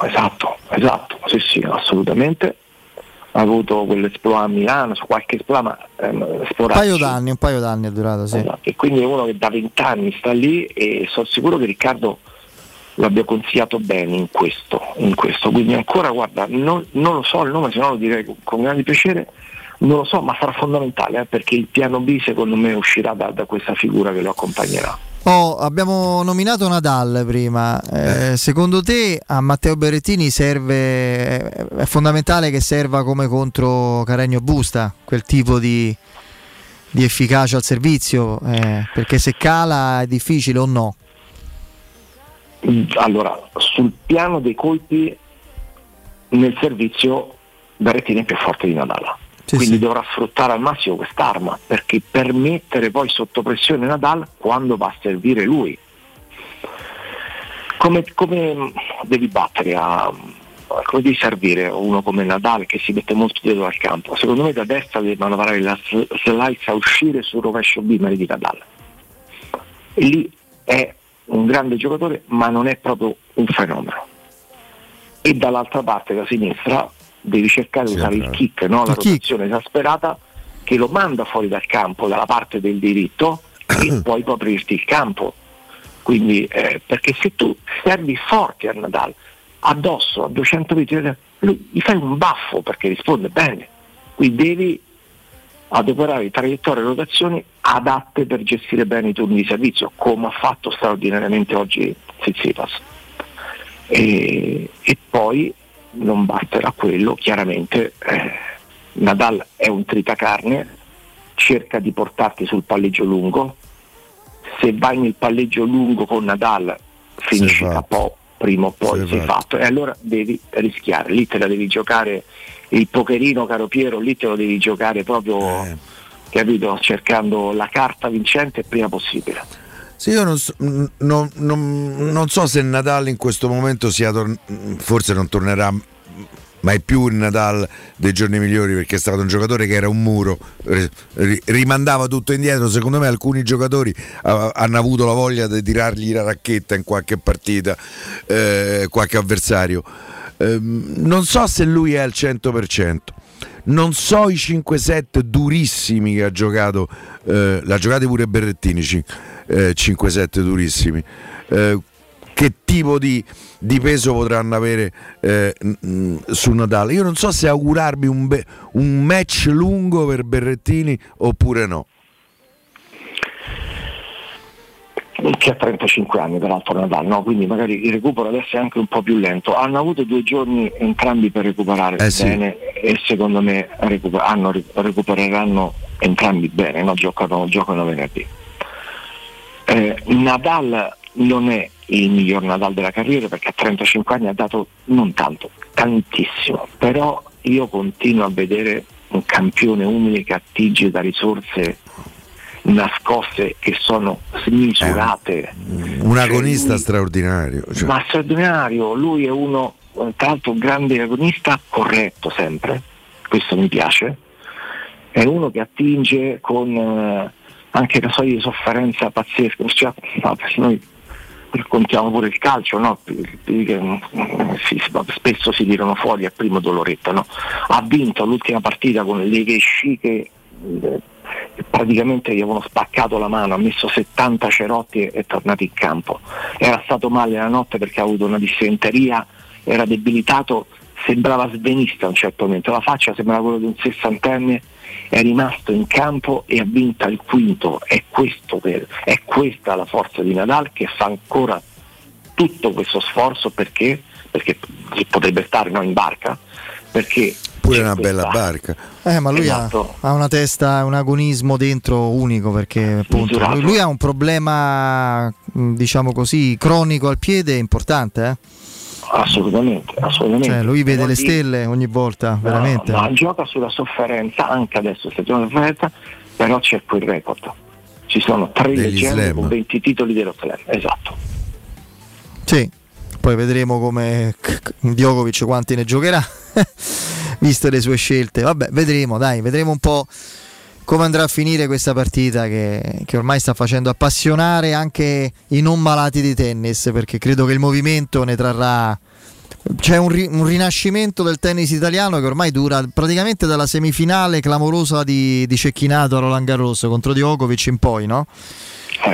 esatto esatto sì sì assolutamente ha avuto quell'esploa a Milano, su qualche esploa, ma ehm, Un sporadico. paio d'anni, un paio d'anni è durato, sì. Esatto, E quindi è uno che da vent'anni sta lì e sono sicuro che Riccardo l'abbia consigliato bene in questo, in questo. Quindi ancora guarda, non, non lo so il nome, se no lo direi con, con grande piacere, non lo so, ma sarà fondamentale eh, perché il piano B secondo me uscirà da, da questa figura che lo accompagnerà. Oh, abbiamo nominato Nadal prima. Eh, secondo te a Matteo Berrettini serve, è fondamentale che serva come contro Caregno Busta, quel tipo di, di efficacia al servizio? Eh, perché se cala è difficile o no? Allora, sul piano dei colpi nel servizio Berrettini è più forte di Nadal. Quindi dovrà sfruttare al massimo quest'arma perché per mettere poi sotto pressione Nadal quando va a servire lui. Come, come devi battere a, come devi servire uno come Nadal che si mette molto dietro al campo? Secondo me da destra deve manovrare la slice a uscire sul rovescio bimere di Nadal. E lì è un grande giocatore ma non è proprio un fenomeno. E dall'altra parte da sinistra devi cercare di usare il kick, no? la rotazione esasperata che lo manda fuori dal campo, dalla parte del diritto e poi può aprirti il campo. Quindi, eh, perché se tu servi forti a Nadal, addosso a 200 metri, lui gli fai un baffo perché risponde bene. Quindi devi adoperare traiettorie e rotazioni adatte per gestire bene i turni di servizio, come ha fatto straordinariamente oggi Tsitsipas. E, e poi non basterà quello, chiaramente eh, Nadal è un tritacarne, cerca di portarti sul palleggio lungo, se vai nel palleggio lungo con Nadal finisci KO prima o poi Sei sei fatto. fatto e allora devi rischiare, lì te la devi giocare il pokerino caro Piero, lì te lo devi giocare proprio Eh. capito, cercando la carta vincente prima possibile. Sì, io non so, mm, non- non- non so se Nadal in questo momento sia tor- forse non tornerà mai più il Nadal dei giorni migliori perché è stato un giocatore che era un muro, ri- ri- rimandava tutto indietro. Secondo me alcuni giocatori hanno avuto la voglia di tirargli la racchetta in qualche partita, eh, qualche avversario. Ehm, non so se lui è al 100%. Non so i 5-7 durissimi che ha giocato, eh, l'ha giocato pure Berrettini, eh, 5-7 durissimi. Eh, che tipo di, di peso potranno avere eh, su Natale? Io non so se augurarmi un, be- un match lungo per Berrettini oppure no. che ha 35 anni peraltro Nadal, no? quindi magari il recupero adesso è anche un po' più lento. Hanno avuto due giorni entrambi per recuperare Eh sì. bene e secondo me recuper- hanno- recupereranno entrambi bene, no? giocano, giocano venerdì. Eh, Nadal non è il miglior Nadal della carriera perché a 35 anni ha dato non tanto, tantissimo, però io continuo a vedere un campione umile che attinge da risorse nascoste che sono smisurate. Un Cioè, agonista lui- straordinario. cioè. Ma straordinario, lui è uno, eh, tra l'altro un grande agonista, corretto sempre, questo mi piace, è uno che attinge con eh, anche soglia di sofferenza pazzesca, cioè, noi raccontiamo pure il calcio, no? Che, mm, si- spesso si tirano fuori al primo doloretto, no? ha vinto l'ultima partita con le che eh, praticamente gli avevano spaccato la mano, ha messo 70 cerotti e è tornato in campo. Era stato male la notte perché ha avuto una dissenteria, era debilitato, sembrava svenista a un certo momento, la faccia sembrava quella di un sessantenne, è rimasto in campo e ha vinto il quinto. È, questo per- è questa la forza di Nadal che fa ancora tutto questo sforzo perché, perché potrebbe stare no, in barca, perché Pure una bella barca. Eh, ma lui ha- Esatto. ha, una testa, un agonismo dentro unico perché appunto Misurato. lui, lui ha un problema, diciamo così, cronico al piede importante. Eh? Assolutamente, assolutamente. Cioè, lui vede Vuol le stelle ogni volta, veramente. No, ma gioca sulla sofferenza, anche adesso stagione sofferenza, però c'è quel record. Ci sono tre Degli leggende slam. con 20 titoli dello slam, esatto. Sì, poi vedremo come Djokovic quanti ne giocherà, viste le sue scelte. Vabbè, vedremo, dai, vedremo un po' come andrà a finire questa partita che, che ormai sta facendo appassionare anche i non malati di tennis, perché credo che il movimento ne trarrà c'è un, ri- un rinascimento del tennis italiano che ormai dura praticamente dalla semifinale clamorosa di, di Cecchinato a Roland Garros contro Djokovic in poi, no?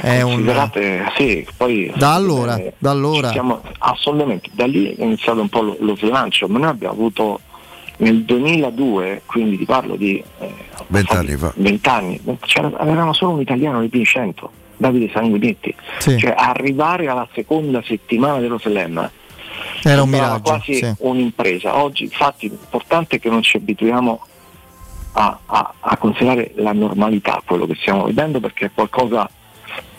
Eh, considerate, sì, poi Da allora, eh, da allora. siamo- assolutamente, da lì è iniziato un po' lo, lo slancio, ma noi abbiamo avuto nel 2002, quindi ti parlo di eh, Vent'anni fa. 20 anni, avevamo solo un italiano nei primi 100, Davide Sanguinetti, Sì. cioè arrivare alla seconda settimana dello Slam Era un miraggio. quasi sì. un'impresa. Oggi infatti l'importante è che non ci abituiamo a, a- a considerare la normalità quello che stiamo vedendo perché è qualcosa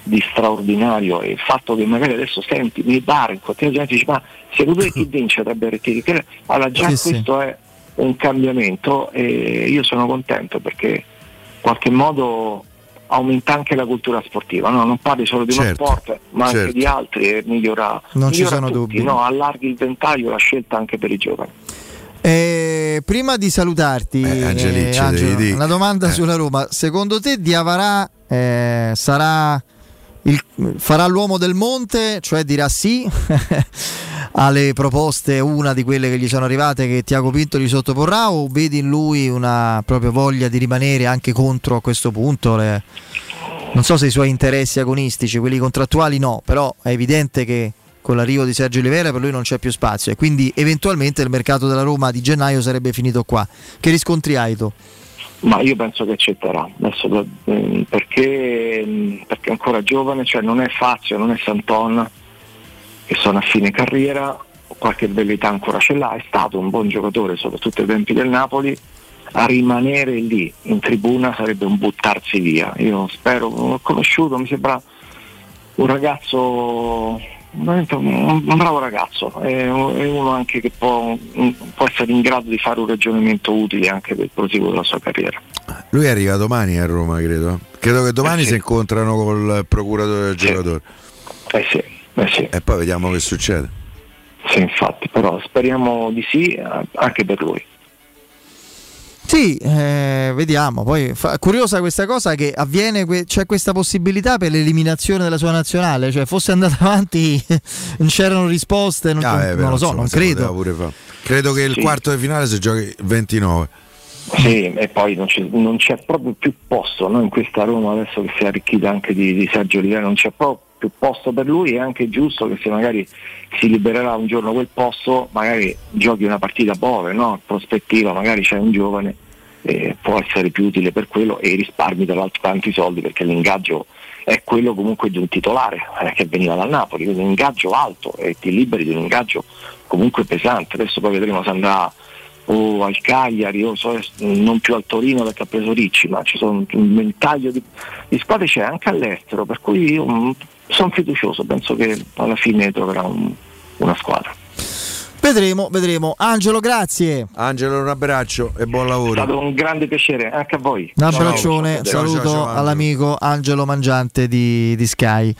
di straordinario e il fatto che magari adesso senti nei bar in qualsiasi gente dice ma secondo te chi vince tra Berrettini? Che- Allora già Sì, sì. questo è un cambiamento e io sono contento perché in qualche modo aumenta anche la cultura sportiva, no? non parli solo di Certo, uno sport ma anche certo. di altri e migliora, Non ci migliora sono tutti, dubbi. no? allarghi il ventaglio, la scelta anche per i giovani. Eh, prima di salutarti, Eh, Angelicci, eh, Angelo, una domanda Eh. sulla Roma. Secondo te Diavarà eh, sarà il- farà l'uomo del monte, cioè dirà sì alle proposte, una di quelle che gli sono arrivate che Tiago Pinto gli sottoporrà o vedi in lui una proprio voglia di rimanere anche contro a questo punto? le- Non so se i suoi interessi agonistici, quelli contrattuali no, però è evidente che con l'arrivo di Sergio Oliveira per lui non c'è più spazio e quindi eventualmente il mercato della Roma di gennaio sarebbe finito qua. Che riscontri hai tu? Ma io penso che accetterà, adesso, eh, perché, mh, perché è ancora giovane, cioè non è Fazio, non è Santon, che sono a fine carriera, qualche bellità ancora ce l'ha, è stato un buon giocatore, soprattutto ai tempi del Napoli, a rimanere lì in tribuna sarebbe un buttarsi via. Io spero, l'ho conosciuto, mi sembra un ragazzo, un, bravo ragazzo, è, un- è uno anche che può, può essere in grado di fare un ragionamento utile anche per il proseguo della sua carriera. Lui arriva domani a Roma, credo. Credo che domani Eh sì. si incontrano col procuratore del giocatore. Eh sì, eh sì. E poi vediamo che succede. Sì, infatti, però speriamo di sì anche per lui. Sì, eh, vediamo. Poi fa- curiosa questa cosa che avviene, que- c'è questa possibilità per l'eliminazione della sua nazionale, cioè fosse andata avanti, non c'erano risposte, non, Ah, eh, non lo so, insomma, non credo. Credo che il Sì. quarto di finale si giochi il 29. Sì, e poi non c'è, non c'è proprio più posto no? in questa Roma adesso che si è arricchita anche di, di Sergio Oliveira, non c'è proprio più posto per lui, è anche giusto che se magari si libererà un giorno quel posto, magari giochi una partita breve, no? prospettiva, magari c'è un giovane, eh, può essere più utile per quello e risparmi tra l'altro tanti soldi perché l'ingaggio è quello comunque di un titolare eh, che veniva dal Napoli, quindi un ingaggio alto e ti liberi di un ingaggio comunque pesante, adesso poi vedremo se andrà o al Cagliari o so- non più al Torino perché ha preso Ricci, ma ci sono un ventaglio di, di squadre c'è anche all'estero, per cui io sono fiducioso, penso che alla fine troverà un- una squadra. Vedremo, vedremo. Angelo, grazie. Angelo, un abbraccio e buon È lavoro. stato un grande piacere anche a voi. Un Ciao. abbraccione, Ciao, saluto ciao, ciao, Angelo. all'amico Angelo Mangiante di, di Sky.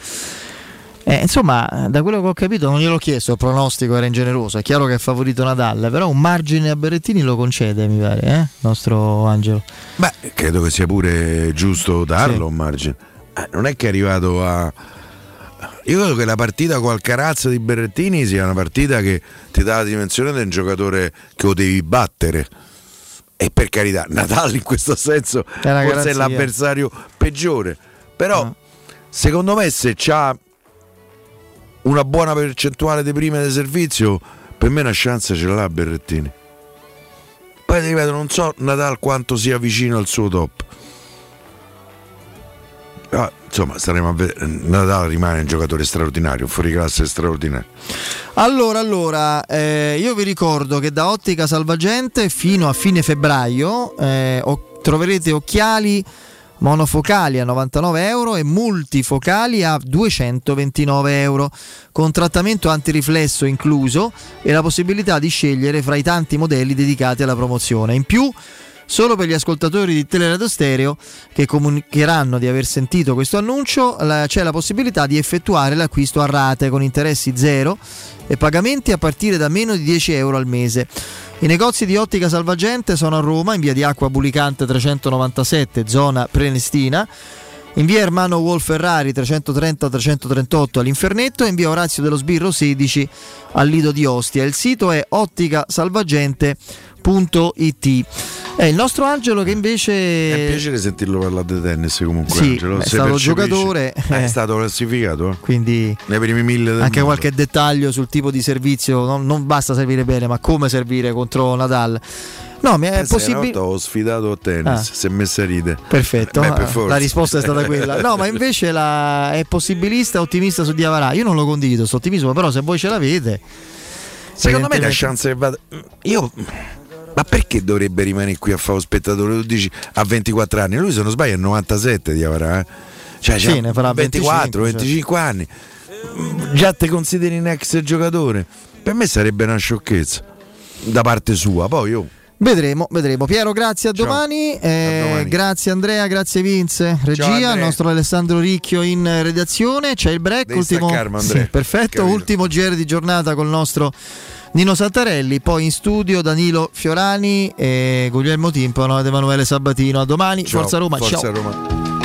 Eh, insomma, da quello che ho capito non gliel'ho chiesto, il pronostico era ingeneroso, è chiaro che è favorito Nadal, però un margine a Berrettini lo concede, mi pare, eh? nostro Angelo. Beh, credo che sia pure giusto darlo un margine. Eh, non è che è arrivato a. Io credo che la partita con Alcarazzo di Berrettini sia una partita che ti dà la dimensione di un giocatore che lo devi battere. E per carità, Nadal in questo senso È forse è garanzia. l'avversario peggiore. Però, secondo me, se c'ha una buona percentuale di prime di servizio, per me una chance ce l'ha Berrettini. Poi ti ripeto, non so Nadal quanto sia vicino al suo top. Ah, insomma, staremo a vedere. Nadal rimane un giocatore straordinario, fuori classe straordinario. Allora, allora, eh, io vi ricordo che da Ottica Salvagente fino a fine febbraio eh, o- troverete occhiali monofocali a 99 euro e multifocali a 229 euro con trattamento antiriflesso incluso e la possibilità di scegliere fra i tanti modelli dedicati alla promozione. In più, solo per gli ascoltatori di Teleradio Stereo che comunicheranno di aver sentito questo annuncio, la- c'è la possibilità di effettuare l'acquisto a rate con interessi zero e pagamenti a partire da meno di 10 euro al mese. I negozi di Ottica Salvagente sono a Roma, in via di Acqua Bulicante 397, zona Prenestina, in via Ermano Wolf Ferrari 330-338 all'Infernetto e in via Orazio dello Sbirro 16 al Lido di Ostia. Il sito è otticasalvagente.it. È il nostro Angelo che invece... È un piacere sentirlo parlare di tennis comunque. Sì, Angelo. è Se stato giocatore, È eh. stato classificato. eh. Quindi Nei primi mille anche mondo. qualche dettaglio sul tipo di servizio, non, non basta servire bene, ma come servire contro Nadal. No, mi è possibile... ho sfidato a tennis, Ah. si è messa a ride. Perfetto, Beh, per la risposta è stata quella. No, ma invece la- è possibilista ottimista su Diavarà. Io non lo condivido questo ottimismo, però se voi ce l'avete... Secondo me la chance che vada. Io. Ma perché dovrebbe rimanere qui a fare lo spettatore? Tu dici a 24 anni, lui se non sbaglio è 97 di avrà. Eh? Cioè, Sì, ne farà 24, 25, 25 anni. Già te consideri un ex giocatore? Per me sarebbe una sciocchezza da parte sua. Poi io. Vedremo, vedremo. Piero, grazie a domani. Eh, domani. Grazie Andrea, grazie Vince, regia, il nostro Alessandro Ricchio in redazione. C'è il break, Devi ultimo, sì, perfetto, Capito. ultimo GR di giornata col nostro Nino Santarelli, poi in studio Danilo Fiorani e Guglielmo Timpano ed Emanuele Sabatino. A domani, Ciao, Forza Roma, Forza ciao. Roma.